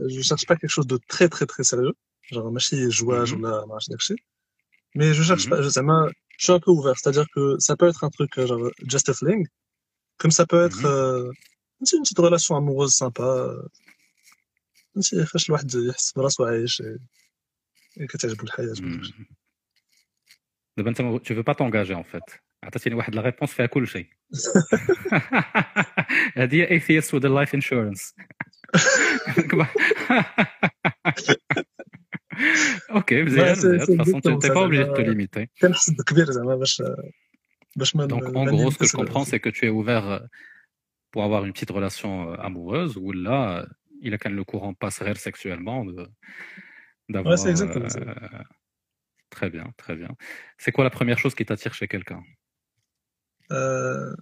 Speaker 11: je cherche pas quelque chose de très très très sérieux genre ماشي جواج
Speaker 1: Mhm.
Speaker 11: ولا ما عرفتش داكشي مي جو شيرش
Speaker 1: Mhm.
Speaker 11: با زعما je suis un peu ouvert. C'est-à-dire que ça peut être un truc euh, genre just a fling. Comme ça peut être
Speaker 1: Mhm.
Speaker 11: euh, فهمتي une petite relation amoureuse sympa euh, فهمتي فاش الواحد يحس براسو عايش إيه، إيه كتعجبو الحياة
Speaker 1: مم. دابا انت ما- tu veux pas t'engager en fait عطيتيني واحد لا ريبونس فيها كل شيء هذه هي atheist with a life insurance أوكي مزيان
Speaker 11: Ouais, c'est-
Speaker 1: مزيان
Speaker 11: c'est
Speaker 1: de toute façon tu
Speaker 11: exactement
Speaker 1: t'es
Speaker 11: ça,
Speaker 1: pas obligé de te
Speaker 11: زعما
Speaker 1: limiter
Speaker 11: كنحس بكبير زعما باش باش ما
Speaker 1: Donc,
Speaker 11: ن-
Speaker 1: en
Speaker 11: ما
Speaker 1: gros, ce que je
Speaker 11: نلبس-
Speaker 1: comprends, pour avoir une petite relation euh, amoureuse où là, euh, il a quand le courant passe réel sexuellement d'avoir.
Speaker 11: Ouais, c'est exactement ça.
Speaker 1: euh, Très bien, très bien. C'est quoi la première chose qui t'attire chez quelqu'un?
Speaker 11: Euh,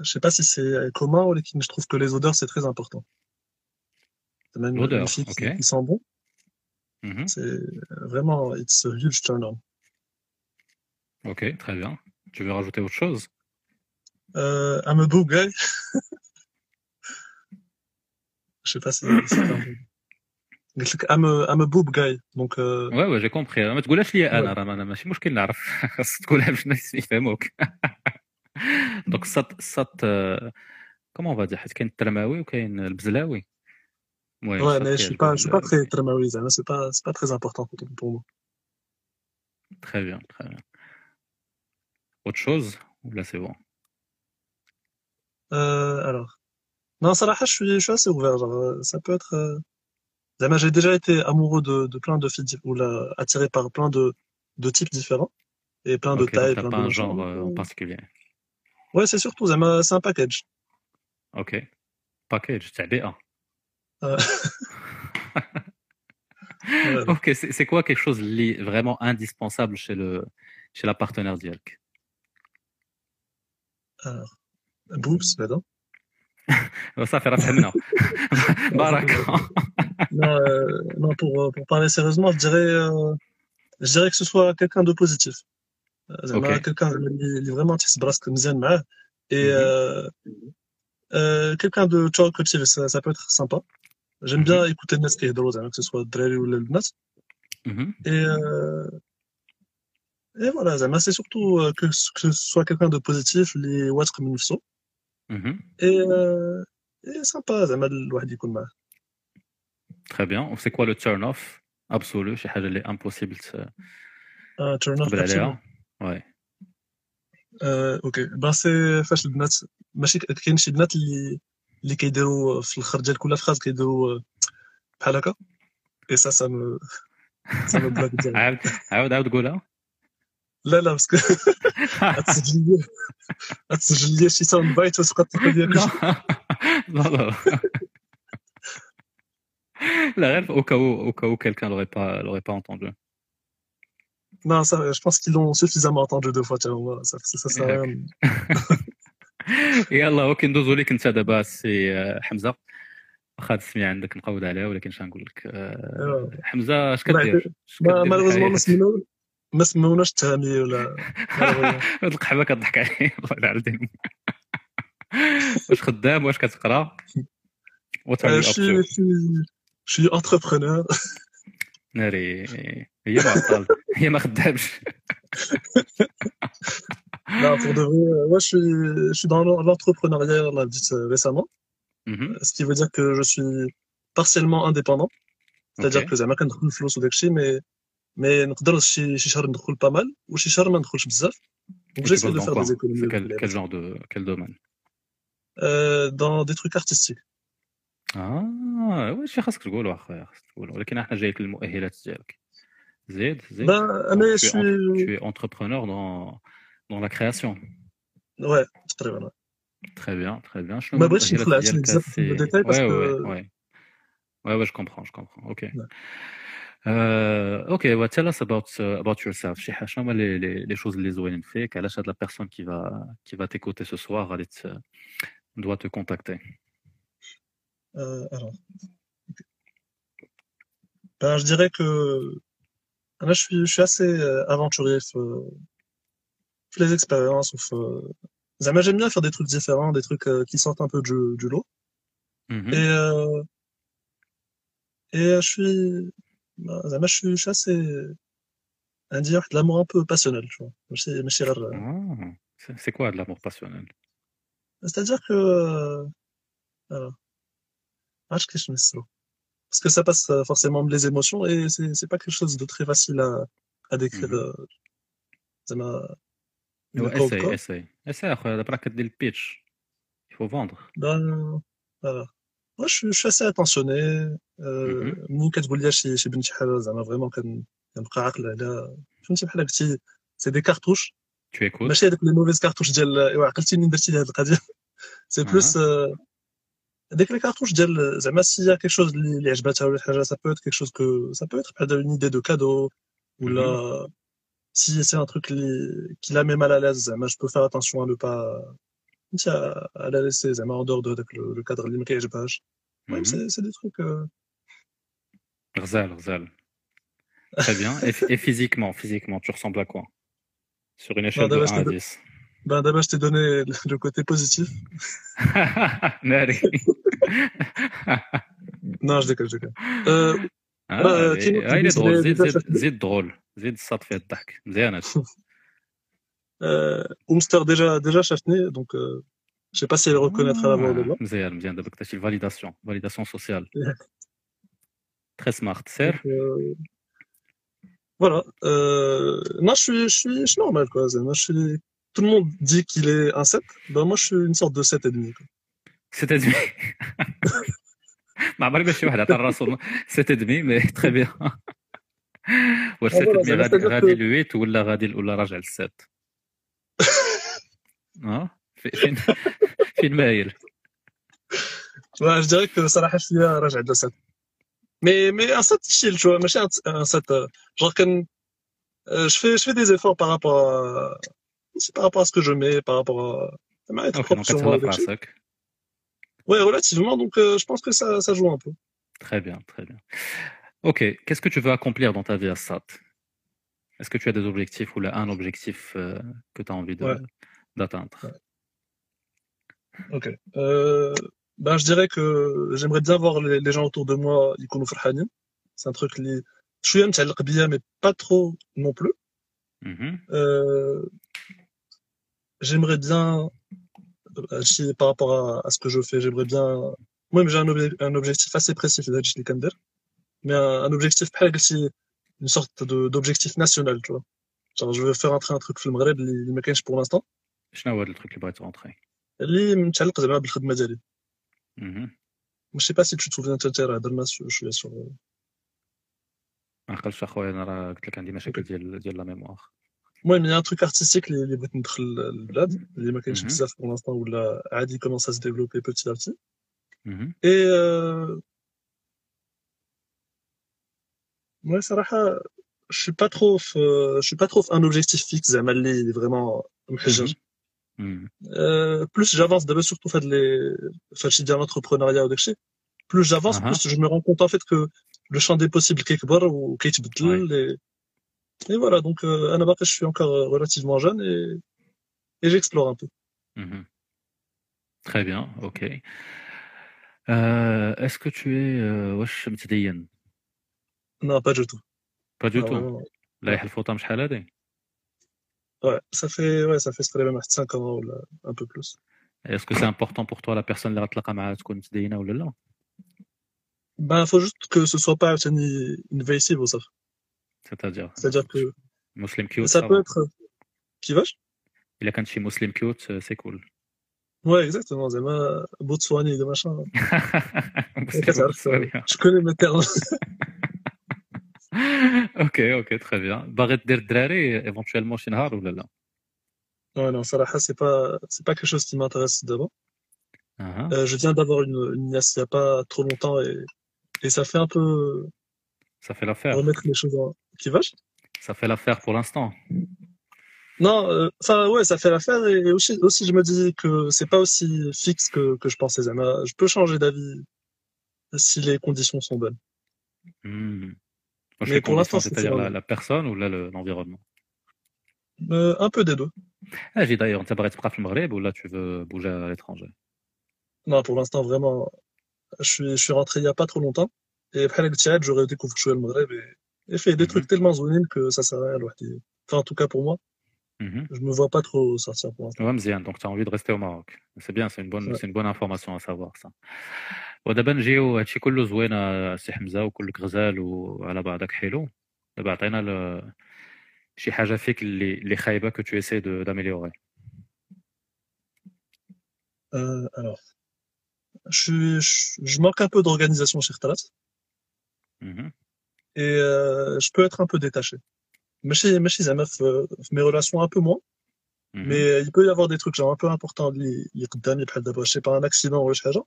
Speaker 11: je sais pas si c'est commun, mais je trouve que les odeurs, c'est très important. Même
Speaker 1: L'odeur,
Speaker 11: une fille qui, sent bon,
Speaker 1: Mhm.
Speaker 11: c'est vraiment, it's a huge turn on.
Speaker 1: Ok, très bien. Tu veux rajouter autre chose?
Speaker 11: Euh, I'm a boob guy. je sais pas si si c'est un bon. قلت لك I'm a, I'm a boob guy. Donc, euh,
Speaker 1: Ouais, ouais, j'ai compris. ما تقولهاش لي انا
Speaker 11: Ouais.
Speaker 1: راه ما- ماشي مشكل نعرف خاص تقولها باش الناس يفهموك دونك السط السط كومون فا دير حيت كاين الترماوي وكاين البزلاوي المهم
Speaker 11: ouais,
Speaker 1: السط
Speaker 11: mais je suis
Speaker 1: كيعجبك
Speaker 11: pas, je suis pas
Speaker 1: بزاف.
Speaker 11: très, très marié, زعما, c'est pas, c'est pas très important pour, pour moi.
Speaker 1: Très bien, très bien. Autre chose Ou là, c'est bon
Speaker 11: Euh, alors. Non, Salah, je suis, je suis assez ouvert. Genre, euh, ça peut être. Euh... J'ai déjà été amoureux de, plein de filles, ou là, attiré par plein de, de types différents, et plein de tailles. Plein
Speaker 1: pas
Speaker 11: de
Speaker 1: un genre euh, en euh, particulier.
Speaker 11: Ouais, c'est surtout, c'est un package.
Speaker 1: Ok. Package, c'est
Speaker 11: bien. Euh...
Speaker 1: ok, c'est quoi quelque chose vraiment indispensable chez, le, chez la partenaire d'Yelk?
Speaker 11: Alors, boobs, بعدا.
Speaker 1: صافي راه فهمنا بارك
Speaker 11: Non, euh, non, pour, euh, pour parler sérieusement, je dirais, euh, je dirais que ce soit quelqu'un de positif. Euh, زعما,
Speaker 1: Ok.
Speaker 11: quelqu'un اللي اللي vraiment تحس براسك مزيان معاه. Et,
Speaker 1: Mhm.
Speaker 11: euh, euh, quelqu'un de talkative, ça, ça peut être sympa. J'aime bien écouter الناس كيهضروا زعما, que ce soit الدراري ولا البنات.
Speaker 1: Mhm.
Speaker 11: Et, euh, et voilà, زعما, c'est surtout euh, que, que ce soit quelqu'un de positif, اللي واثق من نفسه.
Speaker 1: Mhm.
Speaker 11: Sympa, زعما, الواحد يكون معاه.
Speaker 1: Très bien. C'est quoi le turn off absolu شي حاجة اللي impossible ت-
Speaker 11: Un turn off
Speaker 1: تقبل
Speaker 11: absolu.
Speaker 1: عليها.
Speaker 11: آه، أوكي سي فاش البنات ماشي كاين شي بنات اللي اللي كيديروا في الآخر ديال كل فراز كيديروا بحال هكا اي سا سا
Speaker 1: عاود عاود عاود قولها
Speaker 11: لا لا باسكو غتسجل لي غتسجل لي شي ساوند بايت وتبقى تقول لي
Speaker 1: لا لا لا غير au cas où au cas où quelqu'un l'aurait pas l'aurait pas entendu
Speaker 11: Non, ça, je pense qu'ils l'ont suffisamment entendu deux fois. Tiens, ouais, ça, ça, ça sert à rien.
Speaker 1: يلا ok ندوزو ليك انت دابا c'est آه، حمزه واخا هاد السميه عندك نقود عليها ولكن اش غنقول لك آه، حمزه اش كدير؟ اش كدير في
Speaker 11: malheureusement ما
Speaker 1: الحياة؟
Speaker 11: ما سموناش التهامي ولا
Speaker 1: هاد القحبة كضحك عليه الله يلعن الدين واش خدام واش كتقرا
Speaker 11: شي شي شي entrepreneur
Speaker 1: ناري هي معطل هي ما خدامش
Speaker 11: Non, pour de vrai, ouais, je suis, je suis dans l'entrepreneuriat, on l'a dit euh, récemment.
Speaker 1: Mhm.
Speaker 11: Ce qui veut dire que je suis partiellement indépendant. C'est-à-dire
Speaker 1: Ok.
Speaker 11: que زعما كندخل الفلوس وداك الشيء مي مي نقدر شي شي شهر ندخل pas mal وشي شهر ما ندخلش بزاف.
Speaker 1: Et
Speaker 11: Donc
Speaker 1: tu
Speaker 11: j'essaie
Speaker 1: bosses
Speaker 11: de
Speaker 1: dans
Speaker 11: faire
Speaker 1: quoi
Speaker 11: des économies.
Speaker 1: C'est quel, quel genre de quel domaine
Speaker 11: Euh, dans des trucs artistiques.
Speaker 1: آه واش خاصك تقولوا اخويا خاصك تقولوا ولكن إحنا جايك المؤهلات ديالك زيد زيد
Speaker 11: Ben, أنا
Speaker 1: tu es, en-
Speaker 11: شي
Speaker 1: tu es entrepreneur dans dans la création
Speaker 11: ouais, تقريبا.
Speaker 1: très bien très bien شنو
Speaker 11: ما
Speaker 1: هما
Speaker 11: بغيتش ندخل
Speaker 1: المؤهلات
Speaker 11: عشان
Speaker 1: ديالك
Speaker 11: بزاف في
Speaker 1: سي
Speaker 11: الديتاي
Speaker 1: ouais
Speaker 11: parce
Speaker 1: ouais
Speaker 11: que
Speaker 1: ouais ouais ouais je comprends je comprends ok Euh, ok, well, tell us about uh, about yourself. شي حاجة شنو هما les les les choses اللي زوينين فيك علاش هاد la personne qui va qui va t'écouter ce soir غادي ت- doit te contacter.
Speaker 11: Euh, alors, ben, je dirais que là, je suis, je suis assez euh, aventurier. في- في les expériences. في- زعما, J'aime bien faire des trucs différents, des trucs euh, qui sortent un peu du, du lot.
Speaker 1: Mhm.
Speaker 11: Et, euh, et euh, je suis, ben, زعما, je suis, je suis assez, on dire, de l'amour un peu passionnel. Tu vois. ماشي- ماشي غير-
Speaker 1: Ah, c'est c'est quoi de l'amour passionnel
Speaker 11: C'est-à-dire que, euh, alors, ah, je sais pas trop. parce que ça passe euh, forcément les émotions et c'est c'est pas quelque chose de très facile à, à décrire.
Speaker 1: Mhm.
Speaker 11: euh, زعما,
Speaker 1: ايوا
Speaker 11: نلقاو
Speaker 1: اساي
Speaker 11: بكا.
Speaker 1: اساي اساي اخويا دابا راك كدير البيتش il faut vendre
Speaker 11: Ben, voilà. Moi, je suis, je suis assez attentionné. Euh,
Speaker 1: Mhm.
Speaker 11: ملي كتقول لي شي شي بنت شي حاجة زعما vraiment كن- كنبقى عاقل عليها فهمتي بحال قلتي c'est des cartouches
Speaker 1: tu écoutes.
Speaker 11: ماشي هذوك les mauvaises cartouches ديال ايوا عقلتيني درتي لي هذه القضية c'est plus هذيك les cartouches ديال زعما c'est quelque chose اللي اللي عجبتها ولا شي حاجة ça peut être quelque chose que ça peut être بحال une idée de cadeau. ولا si c'est un truc اللي qui la met mal à l'aise زعما je peux faire attention à ne pas فهمتي à à la laisser زعما en dehors de داك le le cadre اللي ما كيعجبهاش المهم
Speaker 1: Mhm.
Speaker 11: c'est c'est des trucs euh,
Speaker 1: غزال غزال très bien et, et physiquement physiquement tu ressembles à quoi sur une échelle de
Speaker 11: دابا
Speaker 1: 1 à
Speaker 11: je t'ai-
Speaker 1: 10
Speaker 11: ben d'abord je t'ai donné le- le côté positif
Speaker 1: ناري
Speaker 11: non je déconne je déconne euh,
Speaker 1: آه،
Speaker 11: bah,
Speaker 1: mais-
Speaker 11: كاين
Speaker 1: آه، il est
Speaker 11: واحد
Speaker 1: drôle
Speaker 11: اللي
Speaker 1: زيد
Speaker 11: ديجا
Speaker 1: زيد
Speaker 11: شافني.
Speaker 1: زيد drôle زيد الصاد فيه الضحك مزيان هادشي
Speaker 11: Euh, Oomster déjà, déjà شافني donc euh, je sais pas si elle reconnaîtra la voix ou
Speaker 1: آه،
Speaker 11: pas.
Speaker 1: مزيان مزيان دابا كتشي الفاليداسيون فاليداسيون سوسيال très smart سير
Speaker 11: Donc, euh, voilà. Euh, non, je suis, je suis, je suis normal quoi. زعما, Je suis, tout le monde dit qu'il est un 7. Ben moi, je suis une sorte de 7 et demi. quoi.
Speaker 1: سيت ادمي ما عمري ما شي واحد عطى راسو سيت ادمي مي تري بيان واش
Speaker 11: Ah,
Speaker 1: سيت
Speaker 11: voilà,
Speaker 1: ادمي
Speaker 11: زعما,
Speaker 1: غادي
Speaker 11: c'est-à-dire
Speaker 1: غادي
Speaker 11: que-
Speaker 1: لويت ولا غادي ولا راجع للسات اه في- فين فين مايل
Speaker 11: Ouais, je dirais que صراحة شوية راجع de 7. Mais, mais un 7 chill, tu vois, ماشي un, un 7. euh, genre que euh, je fais, je fais des efforts par rapport à, c'est par rapport à ce que je mets, par rapport à, زعما être
Speaker 1: اوكي
Speaker 11: propre
Speaker 1: دونك
Speaker 11: sur moi.
Speaker 1: كتهلا في
Speaker 11: داك الشيء.
Speaker 1: راسك
Speaker 11: Ouais, relativement. Donc, euh, je pense que ça, ça joue un peu.
Speaker 1: Très bien, très bien. Ok, qu'est-ce que tu veux accomplir dans ta vie à SAT Est-ce que tu as des objectifs ou un objectif euh, que tu as envie d'atteindre?
Speaker 11: Ok. Euh, ben, je dirais que j'aimerais bien voir les, gens autour de moi, ils C'est un truc qui. Je suis un mais pas trop non plus.
Speaker 1: Mm-hmm.
Speaker 11: Euh, j'aimerais bien, si, par rapport à, ce que je fais, j'aimerais bien. Moi, j'ai un, objectif assez précis, mais un, un objectif, si une sorte de d'objectif national, tu vois. Genre je veux faire entrer un truc في المغرب اللي اللي ما كاينش pour l'instant.
Speaker 1: شنو هو ال truc اللي بغيت rentrer
Speaker 11: اللي متعلق زعما بالخدمة ديالي.
Speaker 1: Mhm.
Speaker 11: Je sais pas si tu te souviens de هضرنا شوية sur
Speaker 1: ما عقلتش اخويا أنا راه قلت لك عندي مشاكل ديال ديال la mémoire
Speaker 11: المهم il y a un truc artistique اللي اللي بغيت ندخل للبلاد اللي ما كاينش
Speaker 1: Mhm.
Speaker 11: بزاف pour l'instant ولا عادي commence à se développer petit à petit
Speaker 1: Mhm.
Speaker 11: et euh... Moi, Sarah, je suis pas trop, je suis pas trop un objectif fixe, à Mali, vraiment, mhm.
Speaker 1: Mhm.
Speaker 11: Euh, plus j'avance, d'abord surtout faire les, enfin, je l'entrepreneuriat ou des. Plus j'avance,
Speaker 1: ah
Speaker 11: plus ah. je me rends compte en fait que le champ des possibles quelque part ou quelque et, et voilà. Donc, euh, à je suis encore euh, relativement jeune et, et j'explore un peu.
Speaker 1: Mhm. Très bien, ok. Euh, est-ce que tu es,
Speaker 11: non pas du tout
Speaker 1: Pas du
Speaker 11: Ah,
Speaker 1: tout.
Speaker 11: vraiment.
Speaker 1: لا يحل الفوطه شحال هادي؟
Speaker 11: ouais ça fait ouais ça fait تقريبا واحد 5 ans ولا un peu plus
Speaker 1: Est-ce que c'est important pour toi la personne اللي غتلاقى معاها تكون متدينه ولا لا؟
Speaker 11: ben faut juste que ce soit pas عاوتاني invasive وصافي
Speaker 1: C'est-à-dire
Speaker 11: c'est-à-dire que
Speaker 1: مسلم كيوت
Speaker 11: ça peut être كيفاش
Speaker 1: الا كان شي مسلم كيوت سي كول
Speaker 11: ouais exactement زعما بوتسواني de machin
Speaker 1: مسلم
Speaker 11: كتعرف
Speaker 1: بوتسواني.
Speaker 11: je connais mes termes
Speaker 1: اوكي اوكي تري بيان باغي دير الدراري ايفونتويلمون شي نهار ولا لا؟
Speaker 11: Ouais, non, Sarah, c'est pas, c'est pas quelque chose qui m'intéresse d'abord.
Speaker 1: اها
Speaker 11: Euh, je viens d'avoir une, une nièce il y a pas trop longtemps et, et ça fait un peu
Speaker 1: Ça fait l'affaire.
Speaker 11: remettre les choses en. Qui vache
Speaker 1: Ça fait l'affaire pour l'instant.
Speaker 11: Non, euh, enfin, ouais, ça fait l'affaire et aussi, aussi, je me dis que c'est pas aussi fixe que, que je pensais, Zama. Je peux changer d'avis si les conditions sont bonnes.
Speaker 1: Hmm.
Speaker 11: Mais pour l'instant,
Speaker 1: c'est-à-dire la, personne ou l'environnement
Speaker 11: euh, Un peu des deux.
Speaker 1: Ah, j'ai d'ailleurs, tu ou là tu veux bouger à l'étranger
Speaker 11: Non, pour l'instant, vraiment, je suis, rentré il n'y a pas trop longtemps. Et après le j'aurais découvert que je suis le Maghreb et, et fait des mhm. trucs tellement zonés que ça sert à rien. Enfin, en tout cas pour moi,
Speaker 1: mhm.
Speaker 11: je mm me vois pas trop sortir pour l'instant.
Speaker 1: Ouais, donc tu as envie de rester au Maroc. C'est bien, c'est une,
Speaker 11: ouais.
Speaker 1: une bonne information à savoir ça. ودابا نجيو هادشي كله زوينه سي حمزه وكلك غزال وعلى بعضك حلو دابا عطينا ل- شي حاجه فيك اللي اللي خايبه que tu essaies de d'améliorer
Speaker 11: Euh, alors, je, suis- je, je manque un peu d'organisation chez Khtalat
Speaker 1: Mhm.
Speaker 11: et euh, je peux être un peu détaché. Mais chez, mais chez Zama, f- f- mes relations un peu moins,
Speaker 1: Mhm.
Speaker 11: mais il peut y avoir des trucs genre un peu importants, li- li قدامي بحال دابا, je sais pas, un accident ou شي حاجة,
Speaker 1: Mhm.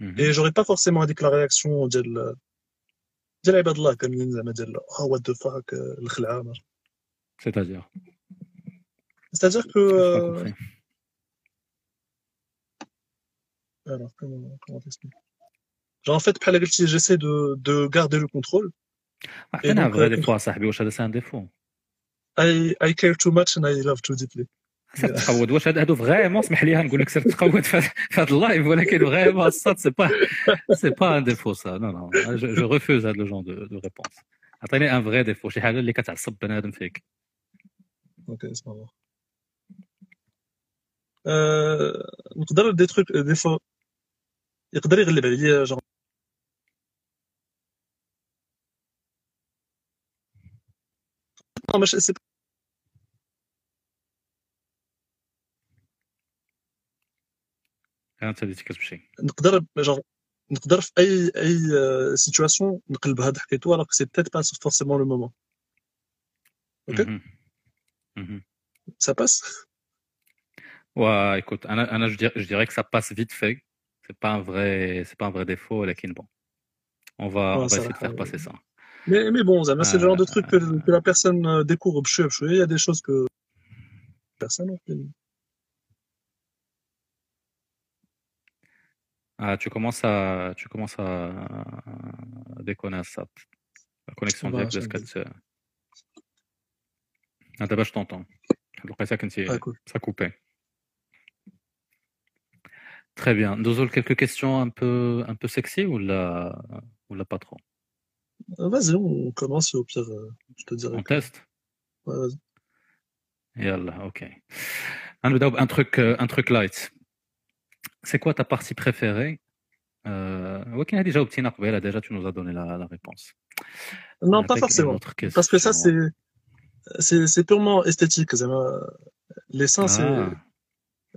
Speaker 11: Et j'aurais pas forcément à la réaction ديال ديال عباد الله كاملين زعما ديال oh what the fuck euh, الخلعة machin.
Speaker 1: c'est-à-dire
Speaker 11: C'est-à-dire que
Speaker 1: J'ai pas
Speaker 11: euh,
Speaker 1: compris.
Speaker 11: alors comment comment t'expliquer Genre en fait بحال قلتي j'essaie de de garder le contrôle
Speaker 1: عطينا
Speaker 11: donc,
Speaker 1: vrai
Speaker 11: euh,
Speaker 1: défaut صاحبي واش هذا c'est un défaut
Speaker 11: I I care too much and I love too deeply.
Speaker 1: سير تقود. واش هاد- هادو vraiment اسمح لي نقول لك سير تقود في هاد اللايف ولكن vraiment الساط c'est pas c'est pas un défaut ça non non je refuse هاد le genre de réponse عطيني un vrai défaut شي حاجة اللي كتعصب بنادم فيك
Speaker 11: c'est marrant. Euh, نقدر trucs des fois يقدر يغلب عليا non ماشي c'est
Speaker 1: انت بديتي كتمشي
Speaker 11: نقدر genre نقدر في اي اي euh, situation نقلب هاد حكيتو alors que c'est peut-être pas forcément le moment. Ok,
Speaker 1: Mhm. Mhm.
Speaker 11: ça passe.
Speaker 1: Ouais, écoute, Anna, Anna, je, dirais, je dirais que ça passe vite fait. C'est pas un vrai, c'est pas un vrai défaut, mais bon, on va,
Speaker 11: Ouais,
Speaker 1: on va
Speaker 11: ça
Speaker 1: essayer de
Speaker 11: va.
Speaker 1: faire passer ça.
Speaker 11: Mais mais bon, Zama, c'est le genre de truc que,
Speaker 1: Euh,
Speaker 11: que la personne euh, découvre بشوية بشوية. Il y a des choses que personne
Speaker 1: Ah, tu commences à, tu commences à, déconner ça. La connexion de la Ah, d'abord, je t'entends. Ça,
Speaker 11: ah,
Speaker 1: ça coupait. Très bien. Deux quelques questions un peu, un peu sexy ou la, ou la pas
Speaker 11: euh, Vas-y, on commence au pire, euh, je te dirai.
Speaker 1: On teste?
Speaker 11: Ouais, vas-y.
Speaker 1: Yallah, ok. Un truc, euh, un truc light c'est quoi ta partie préférée? Euh, Wakin a déjà obtenu là déjà tu nous as donné la, la réponse.
Speaker 11: Non, pas forcément. Parce que ça, c'est, c'est, c'est purement esthétique. Les seins,
Speaker 1: ah.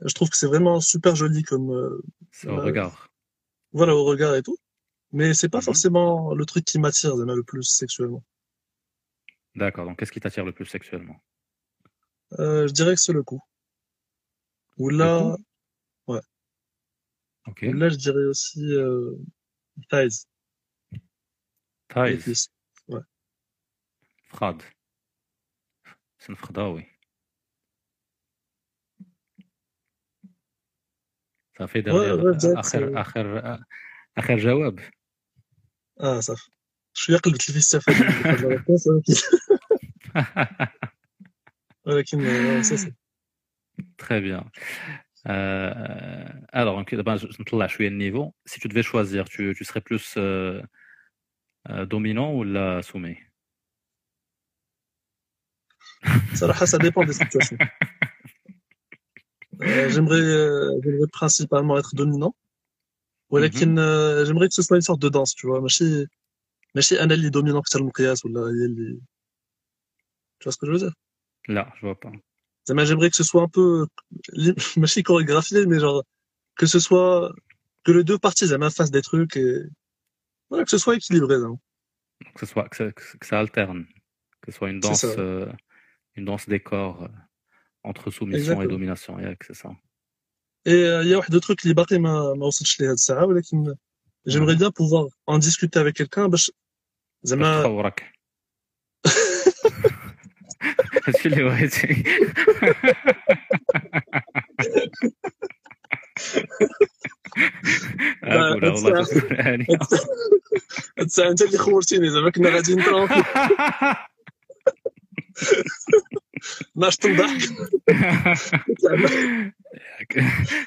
Speaker 11: je trouve que c'est vraiment super joli comme. Euh,
Speaker 1: c'est au regard.
Speaker 11: Voilà, au regard et tout. Mais c'est pas
Speaker 1: mhm.
Speaker 11: forcément le truc qui m'attire le plus sexuellement.
Speaker 1: D'accord. Donc, qu'est-ce qui t'attire le plus sexuellement?
Speaker 11: Euh, Je dirais que c'est le cou. Ou là,
Speaker 1: Ok.
Speaker 11: Ou là, je dirais aussi euh, thighs. les
Speaker 1: Thighs,
Speaker 11: cuisses. Ouais.
Speaker 1: فراد سن فخداوي صافي دار
Speaker 11: Ouais, ouais,
Speaker 1: لي
Speaker 11: direct,
Speaker 1: اخر
Speaker 11: c'est-
Speaker 1: اخر اخر جواب
Speaker 11: آه صافي شوية قلبت لي في السفر ولكن ولكن آه، سي سي
Speaker 1: Très bien. Euh, alors, ok, d'abord, je je نطلع شوية النيفو. Si tu devais choisir, tu, tu serais plus euh, euh, dominant ou la soumis
Speaker 11: صراحه ça dépend des situations Euh, j'aimerais euh, j'aimerais principalement être dominant ولكن euh, j'aimerais que ce soit une sorte de danse tu vois ماشي ماشي انا اللي dominant اكثر من القياس ولا هي اللي tu vois ce que je veux dire
Speaker 1: Là, je vois pas.
Speaker 11: زعما j'aimerais que ce soit un peu ماشي chorégraphié mais genre que ce soit que les deux parties زعما fassent des trucs et voilà que ce soit équilibré زعما.
Speaker 1: Que, ce soit, que, ça, que ça alterne, que ce soit une
Speaker 11: C'est
Speaker 1: danse,
Speaker 11: ça.
Speaker 1: euh, une danse des corps euh, entre soumission et
Speaker 11: Exactement.
Speaker 1: domination. ياك, c'est ça.
Speaker 11: Et euh, il y a واحد de trucs اللي باقي ما ما وصلتش ليه هاد الساعه ولكن j'aimerais bien pouvoir en discuter avec quelqu'un باش
Speaker 1: باش
Speaker 11: زعما
Speaker 1: تخورك. هادشي اللي بغيتي.
Speaker 11: لا،
Speaker 1: أقولها والله
Speaker 11: هاد الساعة-
Speaker 1: تقول هاني.
Speaker 11: هاد الساعة- هاد الساعة انت اللي خورتيني زعما كنا غاديين ترونكي ناشط نضحك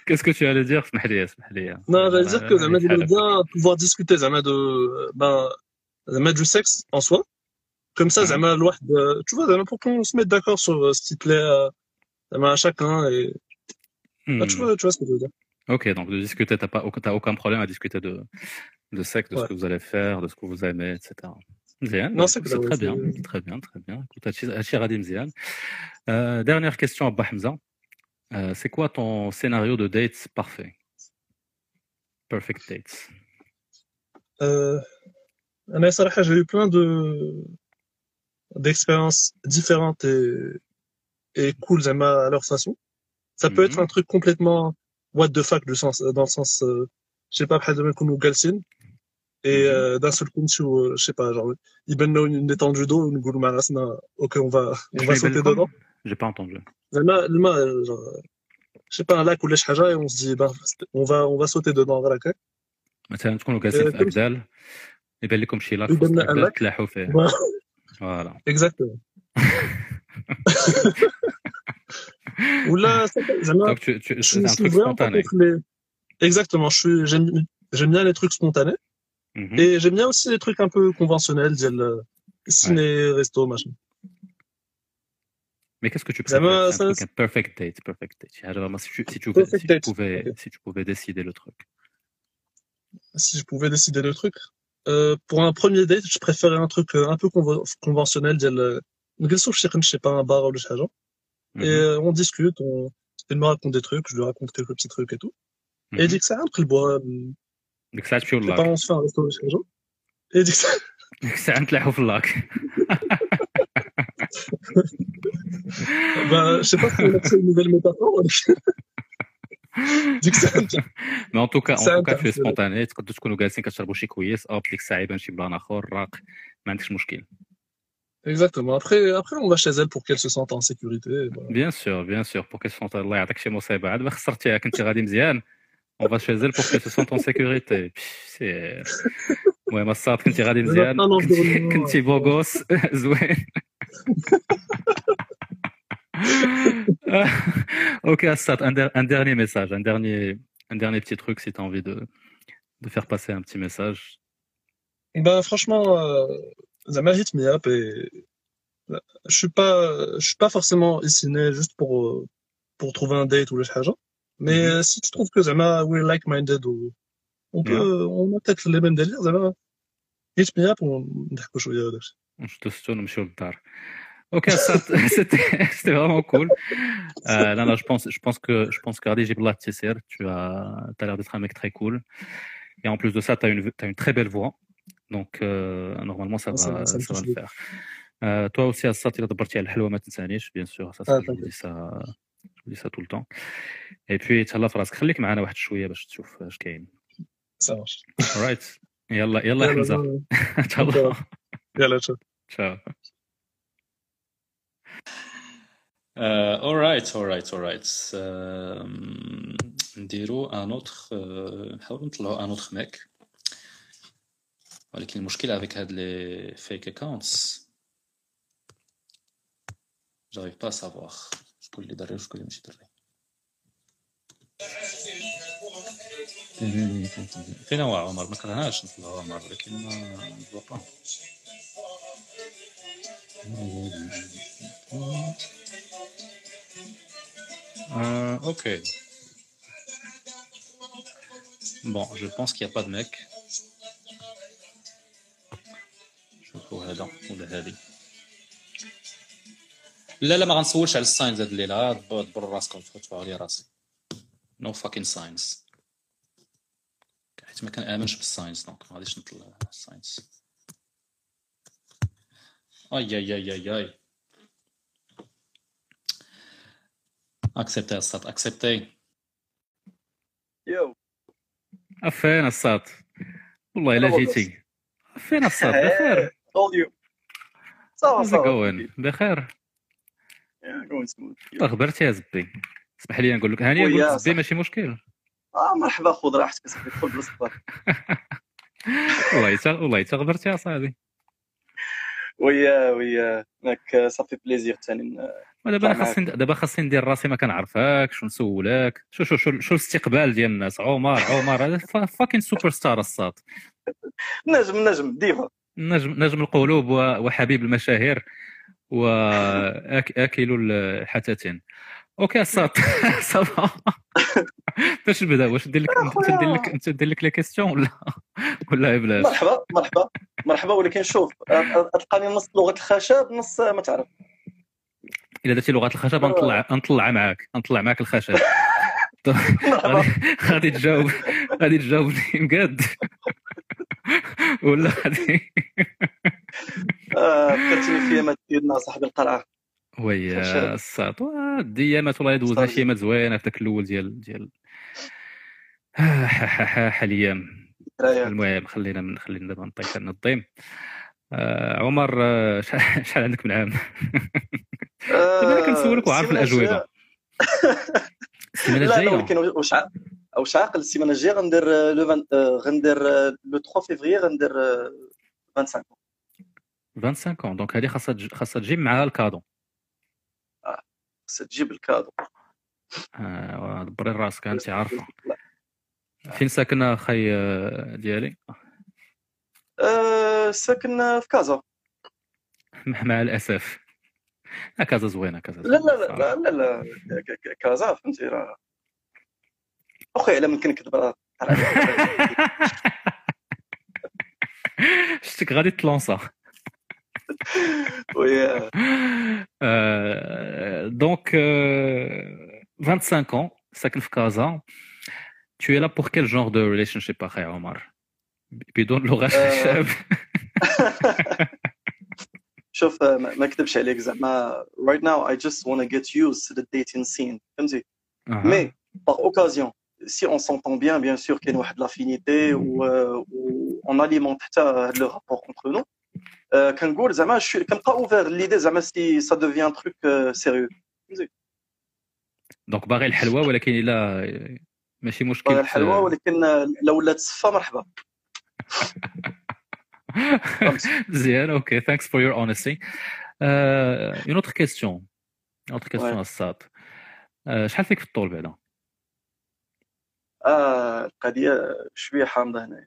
Speaker 1: Qu'est-ce que tu allais dire اسمح لي اسمح لي.
Speaker 11: Non, j'allais dire que زعما
Speaker 1: هاني
Speaker 11: j'aimerais
Speaker 1: بحالك.
Speaker 11: bien pouvoir discuter زعما de ben زعما du sexe en soi. Comme ça,
Speaker 1: Mhm.
Speaker 11: زعما الواحد tu vois زعما pour qu'on se mette d'accord sur euh, ce qui plaît à, زعما à chacun et Ah, tu
Speaker 1: Hmm.
Speaker 11: vois tu vois ce que je veux dire.
Speaker 1: Ok, donc de discuter, t'as pas, aucun- t'as aucun problème à discuter de, de sexe, de ce
Speaker 11: Ouais.
Speaker 1: que vous allez faire, de ce que vous aimez, etc. Mzian,
Speaker 11: Non,
Speaker 1: bah,
Speaker 11: c'est
Speaker 1: écoute,
Speaker 11: clair,
Speaker 1: très
Speaker 11: ouais,
Speaker 1: bien,
Speaker 11: c'est-
Speaker 1: très bien, très bien. Écoute, Hachi- Hachi Radi Mzian. Euh, dernière question à Hamza. Euh, c'est quoi ton scénario de dates parfait Perfect dates.
Speaker 11: Euh, أنا صراحة j'ai eu plein de d'expériences différentes et et cool زعما à leur façon. Ça peut être
Speaker 1: Mhm.
Speaker 11: un truc complètement what the fuck du sens dans le sens euh, je sais pas بحال زعما نكونوا جالسين et
Speaker 1: Mhm.
Speaker 11: euh, d'un seul coup نمشيو je sais pas genre يبان لنا une étendue d'eau ونقولوا مع راسنا ok on va on va
Speaker 1: شنو
Speaker 11: sauter
Speaker 1: يبان لكم؟
Speaker 11: dedans
Speaker 1: J'ai pas entendu.
Speaker 11: زعما الماء genre je sais pas un lac ولا شي حاجة et on se dit bah on va on va sauter dedans غير هكا
Speaker 1: مثلا تكونوا جالسين
Speaker 11: Euh,
Speaker 1: في
Speaker 11: comme-
Speaker 1: أبدال يبان لكم شي لاك في
Speaker 11: يبان
Speaker 1: وسط
Speaker 11: لنا un
Speaker 1: أبدال
Speaker 11: lac.
Speaker 1: تلاحوا فيه.
Speaker 11: voilà. Exactement. Oula,
Speaker 1: c'est un truc spontané.
Speaker 11: Exactement, j'aime bien les trucs spontanés.
Speaker 1: Mm.
Speaker 11: Et j'aime bien aussi les trucs un peu conventionnels, le euh, ciné, resto, machin.
Speaker 1: Mais qu'est-ce que tu
Speaker 11: bah,
Speaker 1: préfères? un,
Speaker 11: ça,
Speaker 1: truc, un perfect date, perfect date. Ah, Alors, si, tu, pouvais, si tu pouvais décider le truc.
Speaker 11: Si je pouvais décider le truc? euh, pour un premier date, je préférais un truc euh, un peu convo- conventionnel, ديال نجلسوا في شي je sais pas un bar ou شي حاجة
Speaker 1: Mhm.
Speaker 11: et euh, on discute, on, il me raconte des trucs, je lui raconte quelques petits trucs et tout. Et
Speaker 1: Mhm.
Speaker 11: dit que ça, après le bois,
Speaker 1: ديك الساعة تمشيو
Speaker 11: je sais
Speaker 1: للاك
Speaker 11: pas, on se fait un resto ou شي حاجة. Et dit que ça,
Speaker 1: ديك الساعة نتلاحوا في اللاك
Speaker 11: bah, je sais pas si on a fait une nouvelle métaphore, ولكن dit que ça,
Speaker 1: مي ان توكا
Speaker 11: C'est
Speaker 1: ان توكا تو
Speaker 11: intéressant.
Speaker 1: سبونتاني تقدروا تكونوا جالسين كتشربوا شي كويس اوب ديك الساعة يبان شي بلان اخر راق ما عندكش مشكل
Speaker 11: Exactement. Après, après, on va chez elle pour qu'elle se sente en sécurité. et voilà.
Speaker 1: bien sûr bien sûr pour qu'elle se sente الله يعطيك شي مصيبة عاد ما خسرتيها كنتي غادي مزيان on va chez elle pour qu'elle se sente en sécurité si المهم الصاد كنتي غادي مزيان
Speaker 11: un
Speaker 1: كنتي
Speaker 11: environnement,
Speaker 1: كنتي beau gosse زوين ok, Assad, un, dernier message, un dernier, un dernier petit truc si tu as envie de, de, faire passer un petit message.
Speaker 11: Bah, franchement, euh, ça mérite hein, Miap et je suis pas, je suis pas forcément ici né juste pour, pour trouver un date ou le chose. Mais
Speaker 1: mhm.
Speaker 11: euh, si tu trouves que Zama, we're like-minded ou on peut, yeah. on a peut-être les mêmes délires, Zama, hit me up ou on dit quelque chose. Je
Speaker 1: te souhaite, monsieur le Ok, Assad, c'était c'était vraiment cool. Euh, non, non, je pense, je pense que, je pense que Radi Jibla Tissir, tu as, as l'air d'être un mec très cool. Et en plus de ça, tu as une, t'as une très belle voix. Donc, euh, normalement, ça
Speaker 11: Ah, ça-
Speaker 1: va,
Speaker 11: ça me
Speaker 1: ça va
Speaker 11: touche
Speaker 1: le faire. Euh, toi aussi, Assad, il a d'abord على الحلوة ما تنسانيش, bien sûr. Ça, ça,
Speaker 11: Ah,
Speaker 1: je vous dis ça, je vous dis ça tout le temps. Et puis, تهلا في راسك. خليك معنا واحد شوية باش تشوف اش كاين.
Speaker 11: Ça marche.
Speaker 1: Alright. يلا يلا يا
Speaker 11: يلا،
Speaker 1: حمزة.
Speaker 11: يلا.
Speaker 1: تهلا.
Speaker 11: يلا تشوف
Speaker 1: Ciao.
Speaker 8: All right. Euh, نديرو un autre نحاولو نطلعو un autre mec ولكن المشكلة avec هاد les fake accounts pas à savoir. شكون اللي دري وشكون اللي ماشي دري فين هو عمر ما كرهناش نطلعو عمر ولكن ما با Euh, ok. Bon, je pense qu'il n'y a pas de mec. شوفوا هذا ولا هذه لا لا ما غنسولش على ال signs هاد الليلة دبروا دبروا راسكم تفتحوا على راسي no fucking signs حيت ما كنامنش بال signs donc ما غاديش نطلع ال signs اي اي اي اي اي accepti الصوت accepti
Speaker 12: يو
Speaker 1: فين الصاد والله الا جيتي. فين الصاد بخير ça va
Speaker 12: ça
Speaker 1: va بخير
Speaker 12: Yeah, going smooth.
Speaker 1: والله غبرتي يا زبي. اسمح لي نقول لك هاني نقول لك زبي. ماشي مشكل.
Speaker 12: آه مرحبا خذ راحتك اصاحبي دخل بالصبر
Speaker 1: والله والله تا غبرتي يا صاحبي.
Speaker 12: ويا ويا. ماك صافي plaisir ثاني
Speaker 1: ودابا أنا خاصني. دابا خاصني ندير راسي ما كنعرفكش ونسولك. شو شو شو شو الاستقبال ديال الناس عمر عمر. هذا fucking superstar الصاد.
Speaker 12: نجم نجم ديفا
Speaker 1: نجم نجم القلوب وحبيب المشاهير واكل الحتتين. ok الصاد ça va باش نبدا واش ندير لك انت ندير لك انت ندير لك les questions ولا ولا بلاش
Speaker 12: مرحبا مرحبا. مرحبا ولكن شوف تلقاني نص لغة الخشب نص ما تعرف.
Speaker 1: الا درتي لغه الخشب نطلع نطلع معاك نطلع معاك الخشب. غادي غادي تجاوب غادي تجاوبني بجد. ولا غادي
Speaker 12: آه، فكرتني في ايامات ديالنا صاحبي القرعه
Speaker 1: وي. الساط الديامات والله دوزنا شي ايامات زوينة في ذاك الأول ديال ديال آه، ح- ح- ح- ح الأيام
Speaker 12: ذكريات.
Speaker 1: المهم خلينا من خلينا دابا نطيح لنا الضيم آه، عمر آه، شحال عندك من عام؟ دابا أنا كنسولك وعارف الأجوبة. السيمانة
Speaker 12: لا لا
Speaker 1: الجاية.
Speaker 12: ولكن واش واش عاقل السيمانة الجاية؟ غندير آه، لو آه، غندير آه، le 3 فيفري غندير آه، 25
Speaker 1: 25 ans. donc هذه خاصها خاصها تجيب معاها ال cadeau.
Speaker 12: خصها تجيب ال cadeau
Speaker 1: آه، دبري راسك انت عارفه. فين ساكن خي آه، ديالي؟
Speaker 12: آه، ساكن في كازا.
Speaker 1: مع الأسف. كازا زوينة كازا
Speaker 12: لا لا لا. لا لا, كازا فهمتي؟ راه اخويا على من كنكذب راه
Speaker 1: شتك غادي تلونسا.
Speaker 12: ويا
Speaker 1: Euh, donc, euh, 25 ans, ساكن في كازا. Tu es là pour quel genre de relationship أخي عمر؟ بدون لغة
Speaker 12: آه.
Speaker 1: شاب.
Speaker 12: شوف آه، ما ما نكذبش عليك زعما right now I just want to get used to the dating scene فهمتي
Speaker 1: أها.
Speaker 12: mais par occasion si on s'entend bien bien sûr كاين واحد l'affinité و و on alimente حتى هاد le rapport entre nous آه، كنقول زعما كنبقى ouvert l'idée زعما devient un truc euh, sérieux
Speaker 1: donc باغي الحلوى ولكن إلا ماشي مشكل
Speaker 12: باغي الحلوى ولكن لو ولات ça va مرحبا
Speaker 1: مزيان ok. Euh, une autre question. Une autre question
Speaker 12: Ouais.
Speaker 1: الصاد. Euh, شحال فيك في الطول بعدا؟
Speaker 12: آه القضية شوية حامضه هنا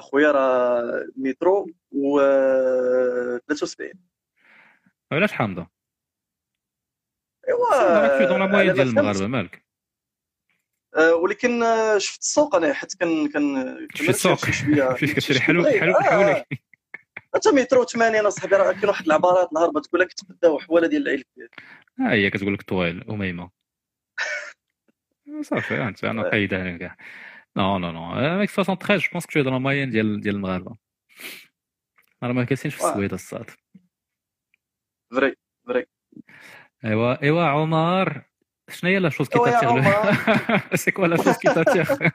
Speaker 12: اخويا راه مترو و 73
Speaker 1: علاش حامضة؟
Speaker 12: ايوا
Speaker 1: دون لا موين ديال
Speaker 12: فهمت.
Speaker 1: المغاربة مالك؟
Speaker 12: آه، ولكن آه، شفت السوق أنا حيت كن كن
Speaker 1: تمشي السوق؟
Speaker 12: شوية
Speaker 1: مشيت كتشري حلو حلو
Speaker 12: آه،
Speaker 1: حولي
Speaker 12: حتى مترو 80 أصاحبي راه كاين واحد العبارات نهار تقول لك تبداو حوالة ديال العيل
Speaker 1: ها هي كتقول لك طويل أميمة. صافي أنت أنا قايدة هنا كاع. Non, non, non. Avec 73, je pense que tu es dans la moyenne ديال ديال المغاربه راه ما كاينش في السويد الصاد
Speaker 12: vrai vrai
Speaker 1: ايوا ايوا عمر شنو هي la chose qui
Speaker 12: ايوا يا
Speaker 1: t'attire
Speaker 12: عمر
Speaker 1: c'est quoi la chose qui t'attire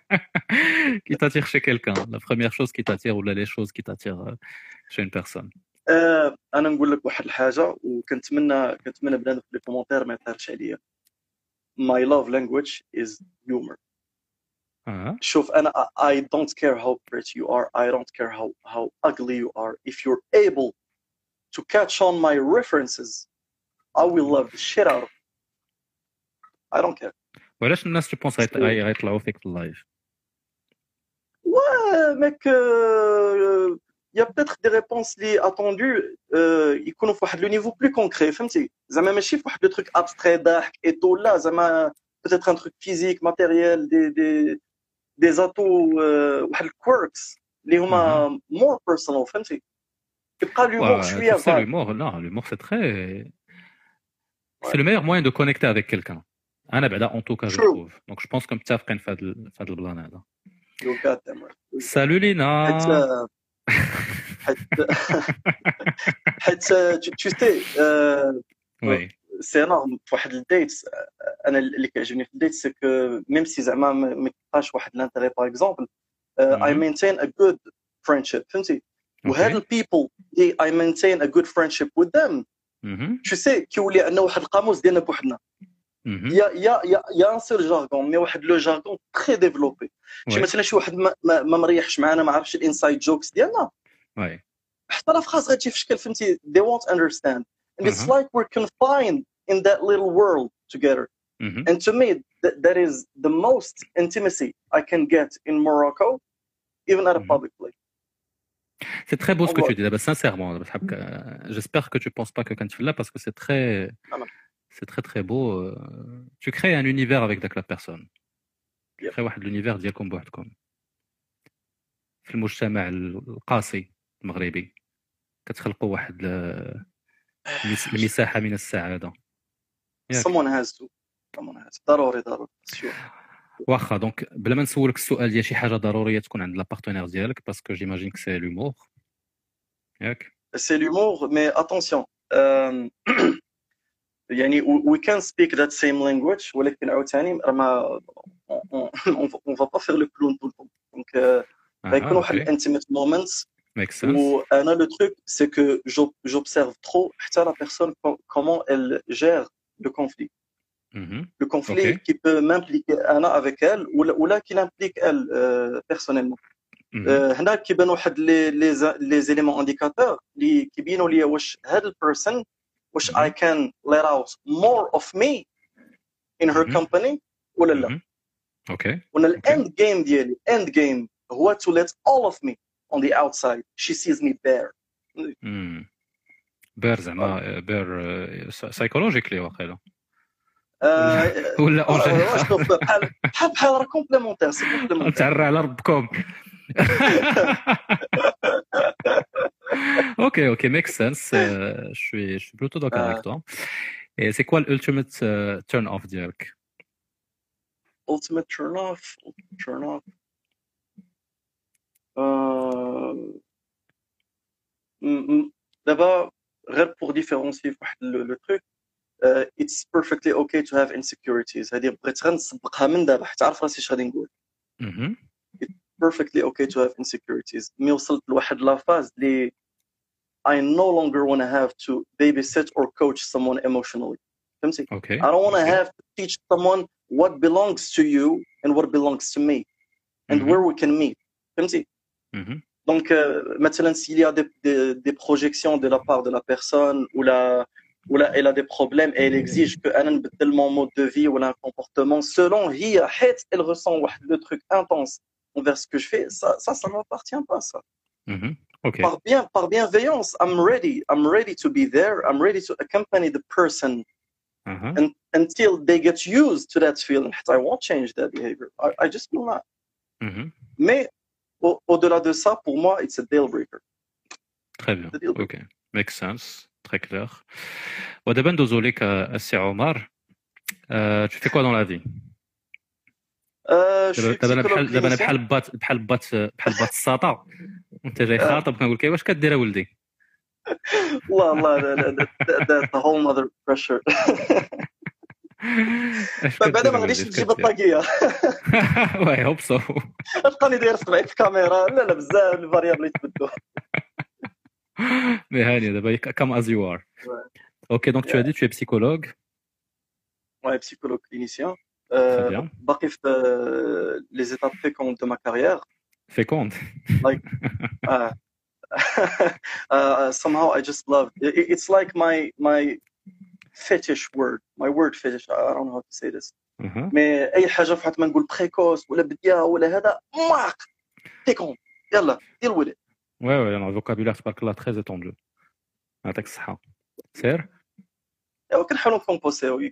Speaker 1: qui t'attire chez quelqu'un? La première chose qui t'attire ولا les choses qui t'attirent chez une personne?
Speaker 12: آه، أنا نقول لك واحد الحاجة وكنتمنى كنتمنى بنادم في les commentaires ما يطيرش عليا my love language is humor.
Speaker 1: آه
Speaker 12: شوف انا I don't care how pretty you are I don't care how how ugly you are if you're able to catch on my references I will love the shit out of you I don't care
Speaker 1: وعلاش الناس جو بونس غيطلعوا فيك في اللايف
Speaker 12: Ouais, mec, euh, il y a peut-être des réponses liées attendues euh, يكونوا في واحد لو نيفو بلو كونكري فهمتي زعما ماشي في واحد لو تروك ابستري ضحك اي تو لا زعما peut-être un truc physique matériel des des des atouts euh, واحد الكويركس اللي هما more personal فهمتي تبقى l'humour شويه
Speaker 1: tu sais,
Speaker 12: vague.
Speaker 1: l'humour, non, l'humour c'est très. C'est le meilleur moyen de connecter avec quelqu'un. انا بعدا en tout cas je
Speaker 12: True.
Speaker 1: trouve. Donc je pense que متفقين في هذا ال- في هذا البلان هذا.
Speaker 12: You got them right.
Speaker 1: Salut Lina.
Speaker 12: حيت حيت حيت tu, tu sais euh,
Speaker 1: Oui.
Speaker 12: سي انورم في واحد ال date أنا اللي كيعجبني في ال date c'est que même si زعما ما كيبقاش واحد l'intérêt par exemple
Speaker 1: I.
Speaker 12: maintain a good friendship فهمتي وهاد.
Speaker 1: ال
Speaker 12: people اللي I maintain a good friendship with
Speaker 1: them
Speaker 12: tu sais كيولي عندنا واحد القاموس ديالنا بوحدنا. يا يا يا يا un seul jargon mais واحد le jargon très développé شي. مثلا شي واحد ما, ما, ما مريحش معنا ما عرفش ال inside jokes
Speaker 1: ديالنا.
Speaker 12: حتى لا فراس غتجي في شكل فهمتي they won't understand and it's
Speaker 1: Mhm.
Speaker 12: like we're confined in that little world together
Speaker 1: Mhm.
Speaker 12: and to me that, that is the most intimacy I can get in Morocco even at a
Speaker 1: Mhm.
Speaker 12: public place
Speaker 1: C'est très beau ce que
Speaker 12: Ouais.
Speaker 1: tu dis d'abord, sincèrement. دابا بحبك. Euh, J'espère que tu penses pas que quand tu fais là parce que c'est très,
Speaker 12: Ah non.
Speaker 1: c'est très très beau. euh, Tu crées un univers avec داك la personne. Tu
Speaker 12: Yep.
Speaker 1: crées واحد l'univers ديالكم بوحدكم. في المجتمع القاسي المغربي كتخلقوا واحد المساحة من
Speaker 12: someone has to. Someone has. ضروري ضروري.
Speaker 1: واخا donc بلا ما نسولك السؤال ديال شي حاجة ضرورية تكون عند la partenaire ديالك parce que j'imagine que c'est l'humour
Speaker 12: ياك. L'humour mais attention euh, يعني we can speak that same language ولكن عاوتاني راه ما le clown tout le temps. Donc euh, غيكون واحد
Speaker 1: ال
Speaker 12: intimate moments
Speaker 1: make sense
Speaker 12: وأنا le truc c'est que j'observe trop حتى la personne com- comment elle gère le conflit le conflit
Speaker 1: Ok.
Speaker 12: qui peut m'impliquer أنا avec elle ولا, ولا qui l'implique elle euh, personnellement آه، هنا كيبان واحد les les les éléments indicateurs اللي كيبينوا لي واش هاد ال personne واش I can let out more of me in her
Speaker 1: Mhm.
Speaker 12: company ولا لا
Speaker 1: ok
Speaker 12: وأنا ال end game ديالي end game هو to let all of me on the outside she sees me bare
Speaker 1: بير زعما بير سايكولوجيكلي واقيلا
Speaker 12: آه،
Speaker 1: ولا
Speaker 12: آه،
Speaker 1: اونجي
Speaker 12: واش شوف بحال بحال بحال راه كومبليمونتير سي كومبليمونتير
Speaker 1: تعرى على ربكم ok, ok, makes sense. Euh, je suis, je suis plutôt d'accord
Speaker 12: Euh.
Speaker 1: avec toi. Et c'est quoi l'ultimate euh, turn off ديالك
Speaker 12: ultimate turn off turn off آه، م- م- دابا غير pour différencier في واحد لو لو truc آه، it's perfectly okay to have insecurities هذه بغيت غير نسبقها من دابا حتى عارف راسي اش غادي نقول
Speaker 1: Mhm.
Speaker 12: perfectly okay to have insecurities مي وصلت لواحد لا فاز اللي I no longer want to have to babysit or coach someone emotionally فهمتي
Speaker 1: Okay.
Speaker 12: I don't want to
Speaker 1: okay.
Speaker 12: have to teach someone what belongs to you and what belongs to me and
Speaker 1: Mhm.
Speaker 12: where we can meet فهمتي
Speaker 1: Mhm.
Speaker 12: Donc, euh, maintenant, s'il y a des, projections de la part de la personne ou la, ou la, elle a des problèmes et elle exige que Anan tel mon mode de vie ou un comportement, selon Hia, elle ressent le truc intense envers ce que je fais, ça, ça ne m'appartient pas, ça.
Speaker 1: Mhm.
Speaker 12: Par, bien, par bienveillance, I'm ready. I'm ready to be there. I'm ready to accompany the person mhm.
Speaker 1: uh-huh.
Speaker 12: and, until they get used to that feeling. I won't change that behavior. I, I just will not.
Speaker 1: Mm-hmm.
Speaker 12: Mais au- au-delà de ça, pour moi, it's a deal breaker.
Speaker 1: Très bien.
Speaker 12: Breaker.
Speaker 1: Ok. Make sense. Très clair. ودابا ندوزو ليك السي عمر. Euh, tu fais quoi dans la vie
Speaker 12: آه،
Speaker 1: دابا
Speaker 12: أنا
Speaker 1: بحال دابا أنا
Speaker 12: clinicien.
Speaker 1: بحال بات بحال بات بحال بات الساطا وانت جاي
Speaker 12: آه.
Speaker 1: خاطب كنقول لك واش كدير ولدي
Speaker 12: والله والله that's a whole other pressure بعدا
Speaker 1: كدير
Speaker 12: ما
Speaker 1: ولدي
Speaker 12: غاديش
Speaker 1: اش
Speaker 12: تجيب
Speaker 1: كدير
Speaker 12: الطاقيه
Speaker 1: واي هوب سو
Speaker 12: تلقاني داير صبعي في الكاميرا لا لا بزاف الفاريابل يتبدلوا
Speaker 1: مي هاني دابا كم از يو ار اوكي دونك tu as dit tu es psychologue
Speaker 12: Ouais, psychologue clinicien.
Speaker 1: Très
Speaker 12: Euh,
Speaker 1: bien.
Speaker 12: باقي في euh, les étapes fécondes de ma carrière.
Speaker 1: féconde
Speaker 12: Like, uh, uh, somehow I just love it. It's like my my my word fetish. I don't know how to say this.
Speaker 1: أها.
Speaker 12: mais اي حاجة فحت ما نقول précoce ولا بديه ولا هذا ماك فيكون يلا دير
Speaker 1: Ouais, ouais, un vocabulaire تبارك الله très étendu. يعطيك الصحة. سير
Speaker 12: ايوا كنحاولوا نكومبوسيو.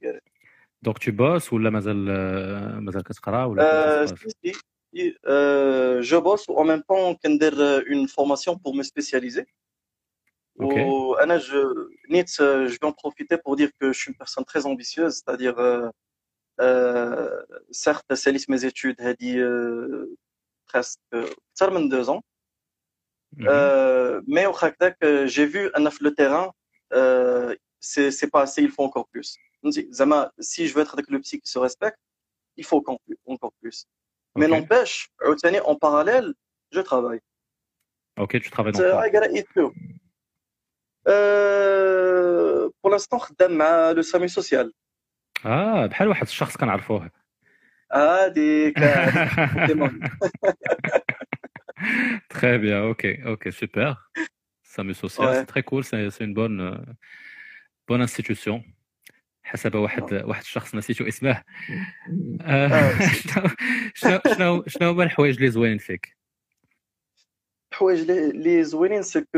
Speaker 1: donc tu bosses ولا مازال مازال كتقرا ولا
Speaker 12: Euh, euh, je bosse ou en même temps كندير euh, une formation pour me Euh, je, vais en profiter pour dire que je suis une personne très ambitieuse, c'est-à-dire, euh, euh, certes, à mes études, elle dit euh, presque, euh, ça même deux ans.
Speaker 1: Mhm.
Speaker 12: Mais au j'ai vu un le terrain, c'est pas assez, il faut encore plus. Zama, si je veux être avec le psy qui se respecte, il faut encore plus. Mais n'empêche, en parallèle, je travaille.
Speaker 1: Ok, tu travailles dans
Speaker 12: Euh, pour l'instant خدام مع لو سامي سوسيال
Speaker 1: آه بحال واحد الشخص كنعرفوه
Speaker 12: هذيك.
Speaker 1: Très bien, ok, ok, super. SAMU social,
Speaker 12: Ouais.
Speaker 1: c'est très cool, c'est c'est une bonne euh, bonne institution. حسب واحد واحد الشخص نسيتو اسمه. آه،
Speaker 12: آه.
Speaker 1: شنو شنو شنو هما الحوايج اللي زوينين فيك؟
Speaker 12: الحوايج اللي زوينين c'est que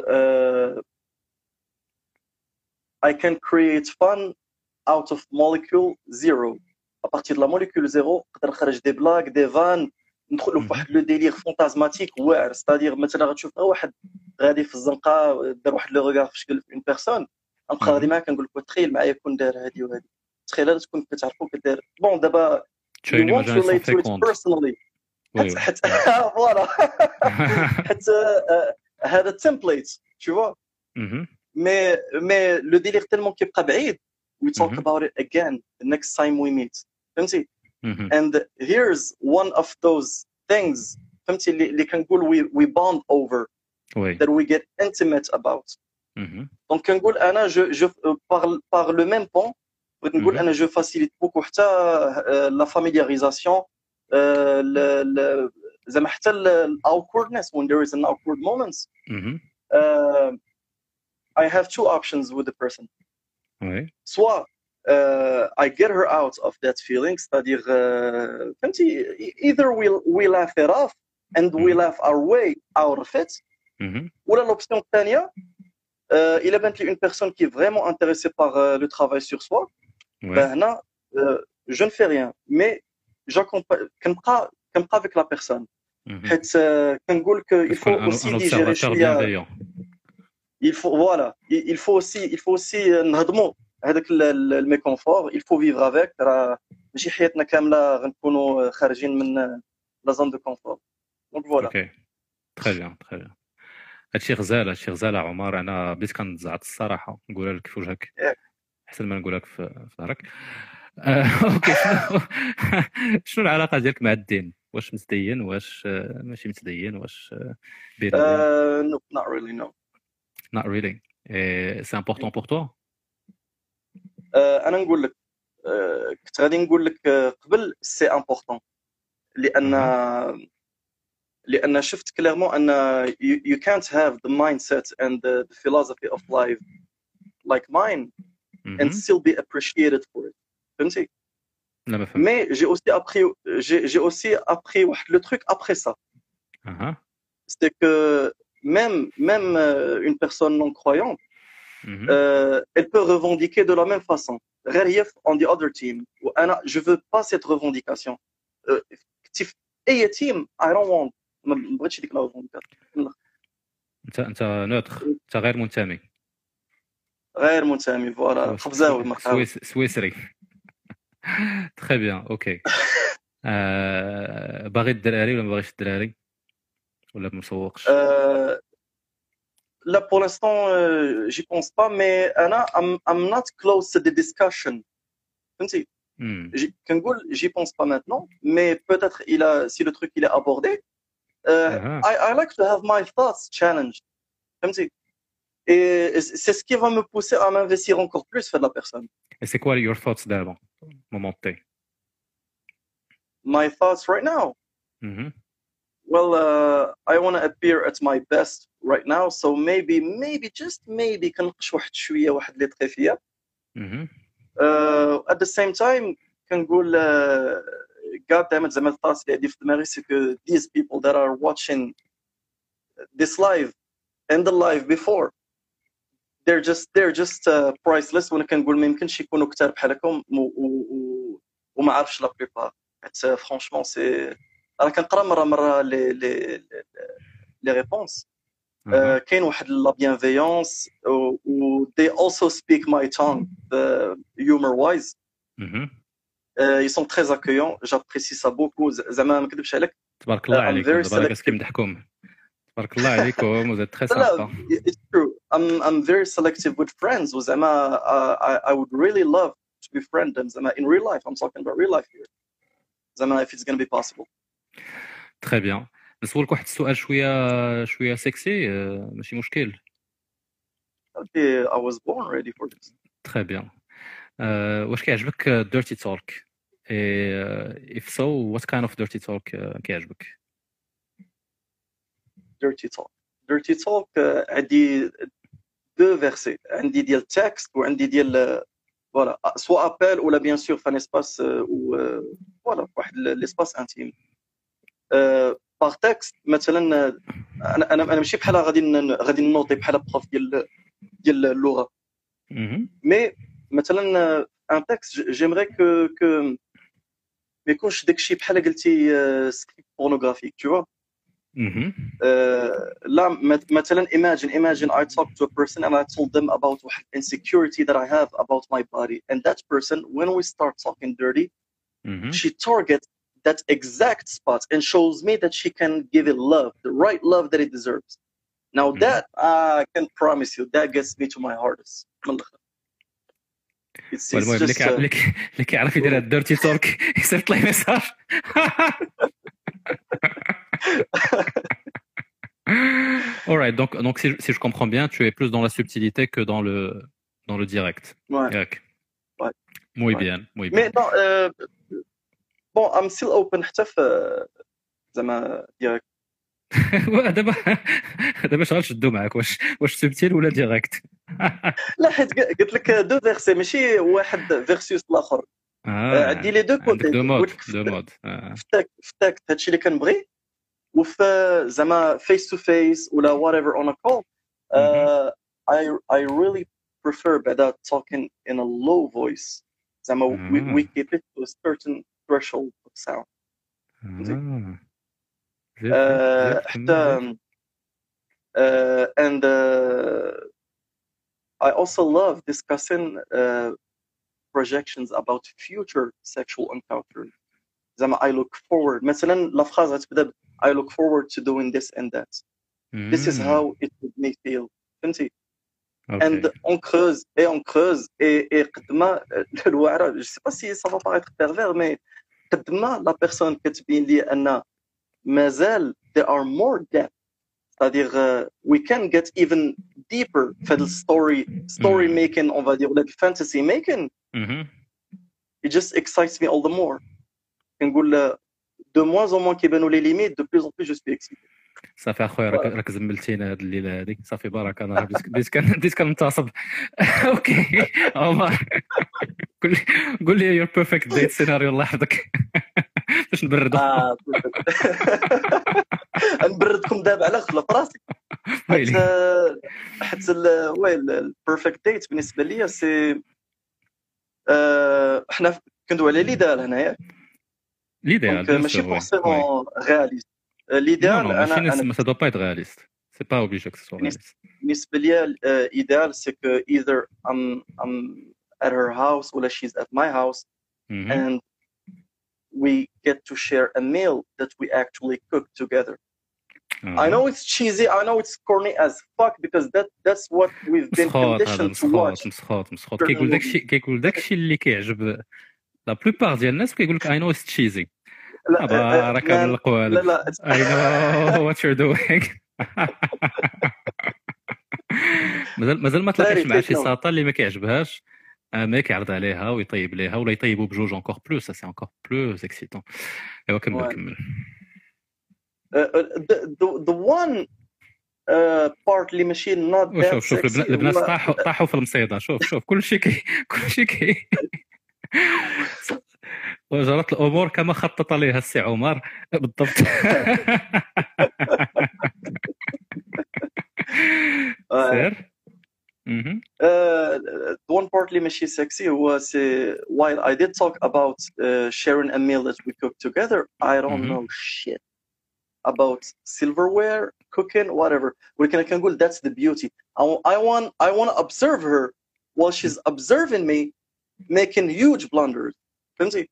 Speaker 12: uh, I can create fun out of molecule zero. À partir de la molécule zéro نقدر نخرج des blagues des vannes ندخلوا في واحد le délire fantasmatique واعر c'est-à-dire مثلا غتشوف واحد غادي في الزنقة دار واحد le regard في شكل une personne غنبقى غادي معاه كنقول لك تخيل معايا كون دار هادي وهادي. تخيل تكون كتعرفو كدير bon دابا
Speaker 1: Oui,
Speaker 12: حتى voilà حتى آه، هذا تمبليت
Speaker 1: Mhm,
Speaker 12: mais mais le délire tellement كيبقى بعيد we talk
Speaker 1: Mhm.
Speaker 12: about it again the next time we meet فهمتي
Speaker 1: mhm.
Speaker 12: and here's one of those things فهمتي اللي اللي كنقول we we bond over
Speaker 1: Oui.
Speaker 12: that we get intimate about
Speaker 1: mhm.
Speaker 12: donc كنقول انا je je euh, par par le même pont بغيت نقول
Speaker 1: Mhm.
Speaker 12: انا je facilite beaucoup حتى آه، la familiarisation آه، ل- ل- زعما حتى ال- ال awkwardness when there is an awkward moments
Speaker 1: Mhm.
Speaker 12: uh, I have two options with the person. Soit uh, I get her out of that feeling, c'est-à-dire, uh, either we, we laugh it off and mm
Speaker 1: -hmm.
Speaker 12: we laugh our way out of it,
Speaker 1: mm
Speaker 12: -hmm. ou l'option Tania, euh, il est une personne qui est vraiment intéressée par euh, le travail sur soi,
Speaker 1: ouais.
Speaker 12: ben, là, euh, je ne fais rien, mais j'accompagne avec la personne. Mm -hmm. Et, il faut aussi digérer. Il faut voilà. Il faut aussi il faut aussi نهضموا هذاك ال- ال- الميكونفور il faut vivre avec. راه ماشي حياتنا كامله غنكونوا خارجين من la zone de confort donc voilà
Speaker 1: okay très bien très bien هادشي غزال هادشي غزال عمر أنا بديت كنتزعط الصراحه نقولها لك في وجهك. احسن ما نقولها لك في ظهرك okay شنو العلاقه ديالك مع الدين واش متدين واش ماشي متدين واش آه، بين وبين
Speaker 12: Uh, no, not really no
Speaker 1: not really Et c'est important pour toi
Speaker 12: uh, انا نقول لك uh, كنت غادي نقول لك uh, قبل سي امبورطون لان لان شفت كليرمون ان you, you can't have the mindset and the, the philosophy of life like mine and
Speaker 1: Mhm.
Speaker 12: still be appreciated for it فهمتي
Speaker 1: لا ما فهمت
Speaker 12: Mais j'ai aussi appris, j'ai j'ai aussi appris le truc après ça.
Speaker 1: اها
Speaker 12: C'est que même, même euh, une personne non croyante,
Speaker 1: Mhm.
Speaker 12: euh, elle peut revendiquer de la même façon. Relief on the other team. Ou أنا- Je veux pas cette revendication. Euh, كتف- أي team, I don't want. ما ما بغيتش ديك لا revendication.
Speaker 1: انت انت نوتر انت غير منتمي
Speaker 12: غير منتمي فوالا
Speaker 1: سو-
Speaker 12: خبزاوي ما
Speaker 1: سويس سويسري تري بيان اوكي آه باغي الدراري ولا ما باغيش الدراري ولا ما مسوقش
Speaker 12: آه، لا pour l'instant euh, j'y pense pas mais أنا I'm, I'm not close to the discussion فهمتي
Speaker 1: مم.
Speaker 12: J'y- كنقول j'y pense pas maintenant mais peut-être il a si le truc il est abordé euh,
Speaker 1: أها.
Speaker 12: I, I like to have my thoughts challenged فهمتي et c'est ce qui va me pousser à m'investir encore plus في la personne
Speaker 1: Et c'est quoi your thoughts دابا moment T
Speaker 12: my thoughts right now
Speaker 1: Mhm.
Speaker 12: Well, uh, I want to appear at my best right now, so maybe, maybe, just maybe كنقش واحد شوية واحد اللي طغي فيا.
Speaker 1: Mhm.
Speaker 12: Uh, at the same time كنقول uh, God damn it زعما الثoughts اللي عندي في دماغي c'est que these people that are watching this live and the live before they're just they're just uh, priceless وانا كنقول ما يمكنش يكونوا كتار بحالكم و- و- و- وما عارفش لا بليبار حيت فرونشمون سي انا كنقرا مره مره لي لي لي ريبونس
Speaker 1: أها.
Speaker 12: كاين واحد لا بيانفيونس و they also speak my tongue uh, humor wise
Speaker 1: Mhm.
Speaker 12: Uh, ils sont très accueillants j'apprécie ça beaucoup ز- زعما ما نكذبش عليك
Speaker 1: تبارك الله
Speaker 12: I'm
Speaker 1: عليكم
Speaker 12: very
Speaker 1: دابا كاس
Speaker 12: selective.
Speaker 1: كيمدحكم تبارك الله عليكم وزاد تري
Speaker 12: لا
Speaker 1: سامبا
Speaker 12: it's true I'm I'm very selective with friends وزعما uh, I, I would really love to be friend them زعما in real life I'm talking about real life here زعما if it's gonna be possible
Speaker 1: تري بيان نسولك واحد السؤال شوية شوية سكسي ماشي مشكل
Speaker 12: okay, I was born ready for this.
Speaker 1: تري بيان واش كيعجبك ديرتي توك if so what kind of dirty talk آه، كيعجبك?
Speaker 12: Dirty talk. Dirty talk uh, عندي deux versets. عندي ديال texte وعندي ديال voilà soit appel ولا bien sûr في un espace و voilà واحد l'espace intime آه، par texte مثلا آه، أنا أنا ماشي بحال غادي غادي noter بحال prof ديال ديال
Speaker 1: اللغة.
Speaker 12: mais مثلا un texte j'aimerais que que ما يكونش داكشي بحال قلتي script
Speaker 1: pornographique
Speaker 12: tout لا مثلا imagine imagine I talk to person and I told them about واحد انسكيورتي ذات اي هاف اباوت ماي بودي اند ذات بيرسون وين وي ستارت توكين
Speaker 1: ديرتي
Speaker 12: شي تارجت that exact spot and shows me that she can give it love the right love that it deserves now that I can promise you that gets me to my hardest من الآخر. It's, it's
Speaker 1: المهم اللي
Speaker 12: just
Speaker 1: كيع-
Speaker 12: uh,
Speaker 1: اللي كي- اللي كيعرف يدير هاد الديرتي توك يصيفط لي ميساج Alright, donc, donc si, si je comprends bien, tu es plus dans la subtilité que dans le, dans le direct.
Speaker 12: Ouais.
Speaker 1: Yaak.
Speaker 12: Ouais.
Speaker 1: Muy
Speaker 12: Ouais.
Speaker 1: bien, muy bien.
Speaker 12: mais non uh, bon I'm still open. حتى في زعما direct.
Speaker 1: دابا دابا شغال شدو معاك. واش واش سبتيل ولا ديريكت
Speaker 12: لا حيت قلت لك دو فيرسي ماشي واحد فيرسوس الآخر. آه، عندي لي دو كوتي
Speaker 1: دو مود دو مود آه.
Speaker 12: في talk في هادشي اللي كنبغي. وفي زعما face to face ولا whatever on a call I I really prefer بعدا talking in a low voice. زعما we,
Speaker 1: آه.
Speaker 12: we keep it to a certain threshold of sound
Speaker 1: آه. زيد-
Speaker 12: آه،
Speaker 1: زيد-
Speaker 12: حتى آه، and uh, I also love discussing uh, projections about future sexual encounters. زعما I look forward مثلا لا phrase غتبدا ب I look forward to doing this and that. This is
Speaker 1: مم.
Speaker 12: how it would make me feel. فهمتي؟
Speaker 1: Okay.
Speaker 12: And on creuse et on creuse et, et euh, je sais pas si ça va paraître pervers, mais la personne qui te dit there are more depth. C'est-à-dire, uh, we can get even deeper for the story, story mm -hmm. making, on va dire, ou fantasy making.
Speaker 1: Mm -hmm.
Speaker 12: It just excites me all the more. De moins en moins qui les limites, de plus en plus je suis excité.
Speaker 1: صافي اخويا راك راك زملتينا هاد الليلة هادي. صافي بارك أنا بديت كان بديت كنتصب okay. عمر قول لي قول لي your perfect date scenario الله يحفظك باش نبردو.
Speaker 12: آه نبردكم دابا على غفله في راسي. حيت. آه، حيت oui ال perfect date بالنسبة لي c'est آه، حنا كندوي على l'idéal هنايا.
Speaker 1: l'idéal
Speaker 12: donc ماشي forcément réaliste ليدال
Speaker 1: Non, non,
Speaker 12: انا
Speaker 1: machine,
Speaker 12: انا
Speaker 1: ça doit pas être réaliste. C'est pas obligé que ce soit réaliste.
Speaker 12: بالنسبه لي ايديال سي كو either I'm I'm at her house ولا she's at my house
Speaker 1: Mhm.
Speaker 12: and we get to share a meal that we actually cook together. I know it's cheesy. I know it's corny as fuck because that that's what we've been
Speaker 1: مسخوط هذا
Speaker 12: conditioned to
Speaker 1: مسخوط
Speaker 12: watch.
Speaker 1: مسخوط مسخوط كيقول داكشي كيقول داكشي اللي كيعجب لا بلوبار ديال الناس كيقول لك اي نو اتس تشيزي
Speaker 12: لا
Speaker 1: أبا
Speaker 12: آه،
Speaker 1: هذا القوالب
Speaker 12: لا لا
Speaker 1: I know what you're doing مازال مازال ما تلاقيش مع شي. ساطا اللي ما كيعجبهاش آه، ما كيعرض عليها ويطيب ليها ولا يطيبوا بجوج encore plus c'est encore plus excitant أيوا كمل. كمل.
Speaker 12: One uh, part اللي ماشي
Speaker 1: وشوف شوف
Speaker 12: sexy
Speaker 1: البنات طاحوا طاحوا في المصيدة. شوف شوف كل شيء كي كل شيء كي وجرت الأمور كما خطط لها السي عمر بالضبط
Speaker 12: آه،
Speaker 1: سير.
Speaker 12: Uh, one part اللي ماشي sexy هو سي while I did talk about uh, sharing a meal that we cook together I don't
Speaker 1: Mhm.
Speaker 12: know shit about silverware cooking whatever ولكن كنقول that's the beauty I, I want I want to observe her while she's observing me making huge blunders فهمتي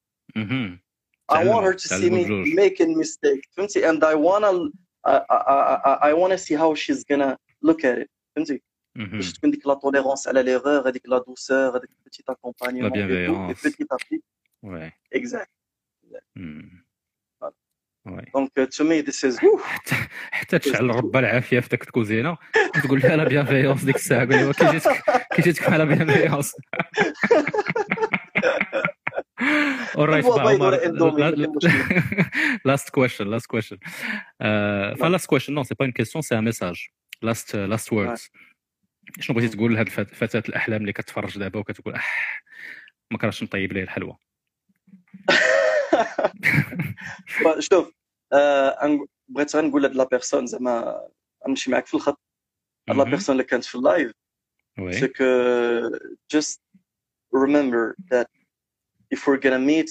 Speaker 12: I want her to see me making mistakes. فهمتي؟ And I wanna I, I, I, I wanna see how she's gonna look at it. فهمتي. باش تكون ديك لا توليرونس على ليغور هذيك لا دوسور هذاك بيتيت اكومبانيمون. بيتيت ابي
Speaker 1: Ouais.
Speaker 12: اكزاكت. دونك تو مي ذيس از
Speaker 1: حتى تشعل ربا العافيه في ديك الكوزينه وتقول لها لا بيانفيونس ديك الساعة قول لها كي جيتك كي جيتك مع لا بيانفيونس Alright,
Speaker 12: هو
Speaker 1: bah,
Speaker 12: بيض
Speaker 1: Omar,
Speaker 12: ولا اندومي
Speaker 1: la-
Speaker 12: ما كاين
Speaker 1: la-
Speaker 12: مشكل
Speaker 1: last question, last question. Euh, Enfin, last question, non, c'est pas une question, c'est un message. Last, uh, last words. شنو بغيتي تقول لهاد فتاة الأحلام اللي كتفرج دابا وكتقول أح ما كرهتش نطيب ليه الحلوى
Speaker 12: شوف بغيت غنقول لهاد la personne زعما غنمشي معاك في الخط هاد
Speaker 1: la
Speaker 12: personne اللي كانت في
Speaker 1: ال
Speaker 12: live que just remember that if we're gonna meet,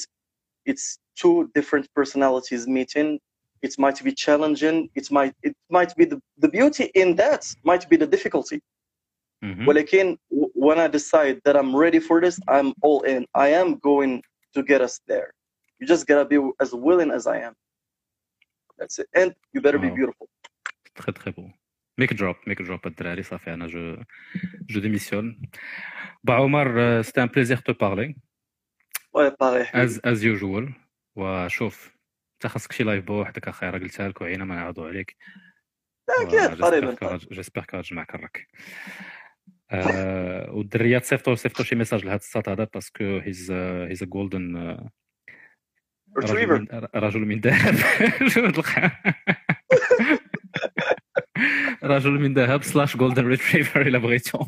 Speaker 12: it's two different personalities meeting. It might be challenging. It might it might be the, the beauty in that might be the difficulty.
Speaker 1: مهم.
Speaker 12: ولكن w- when I decide that I'm ready for this, I'm all in. I am going to get us there. You just gotta be as willing as I am. That's it. And you better be
Speaker 1: Wow.
Speaker 12: beautiful.
Speaker 1: Très très beau. Make a drop, make a drop الدراري صافي أنا je je démissionne. Bah Omar, euh, c'était un plaisir de
Speaker 12: Ouais, pareil.
Speaker 1: as as usual. وشوف انت خاصك شي live بوحدك أخي راه قلتها لك وعينا ما نعرضوا عليك
Speaker 12: أكيد قريبا
Speaker 1: j'espère آه، والدريات صيفطوا صيفطوا شي message لهذا الساط هذا parce que he's he's a golden
Speaker 12: رجل.
Speaker 1: من رجل من ذهب رجل من ذهب slash golden retriever إلا بغيتو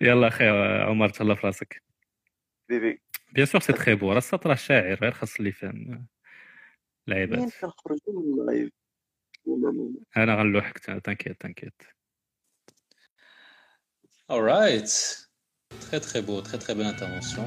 Speaker 1: يلا أخي عمر تهلا في راسك.
Speaker 12: bébé
Speaker 1: bien sûr c'est très beau راه الساط راه شاعر غير خاص اللي فاهم العيبات
Speaker 12: منين كنخرجوا من ال live؟ والله
Speaker 1: أنا غنلوحك t'inquiète t'inquiète
Speaker 8: All right. Très très beau, très très belle intervention.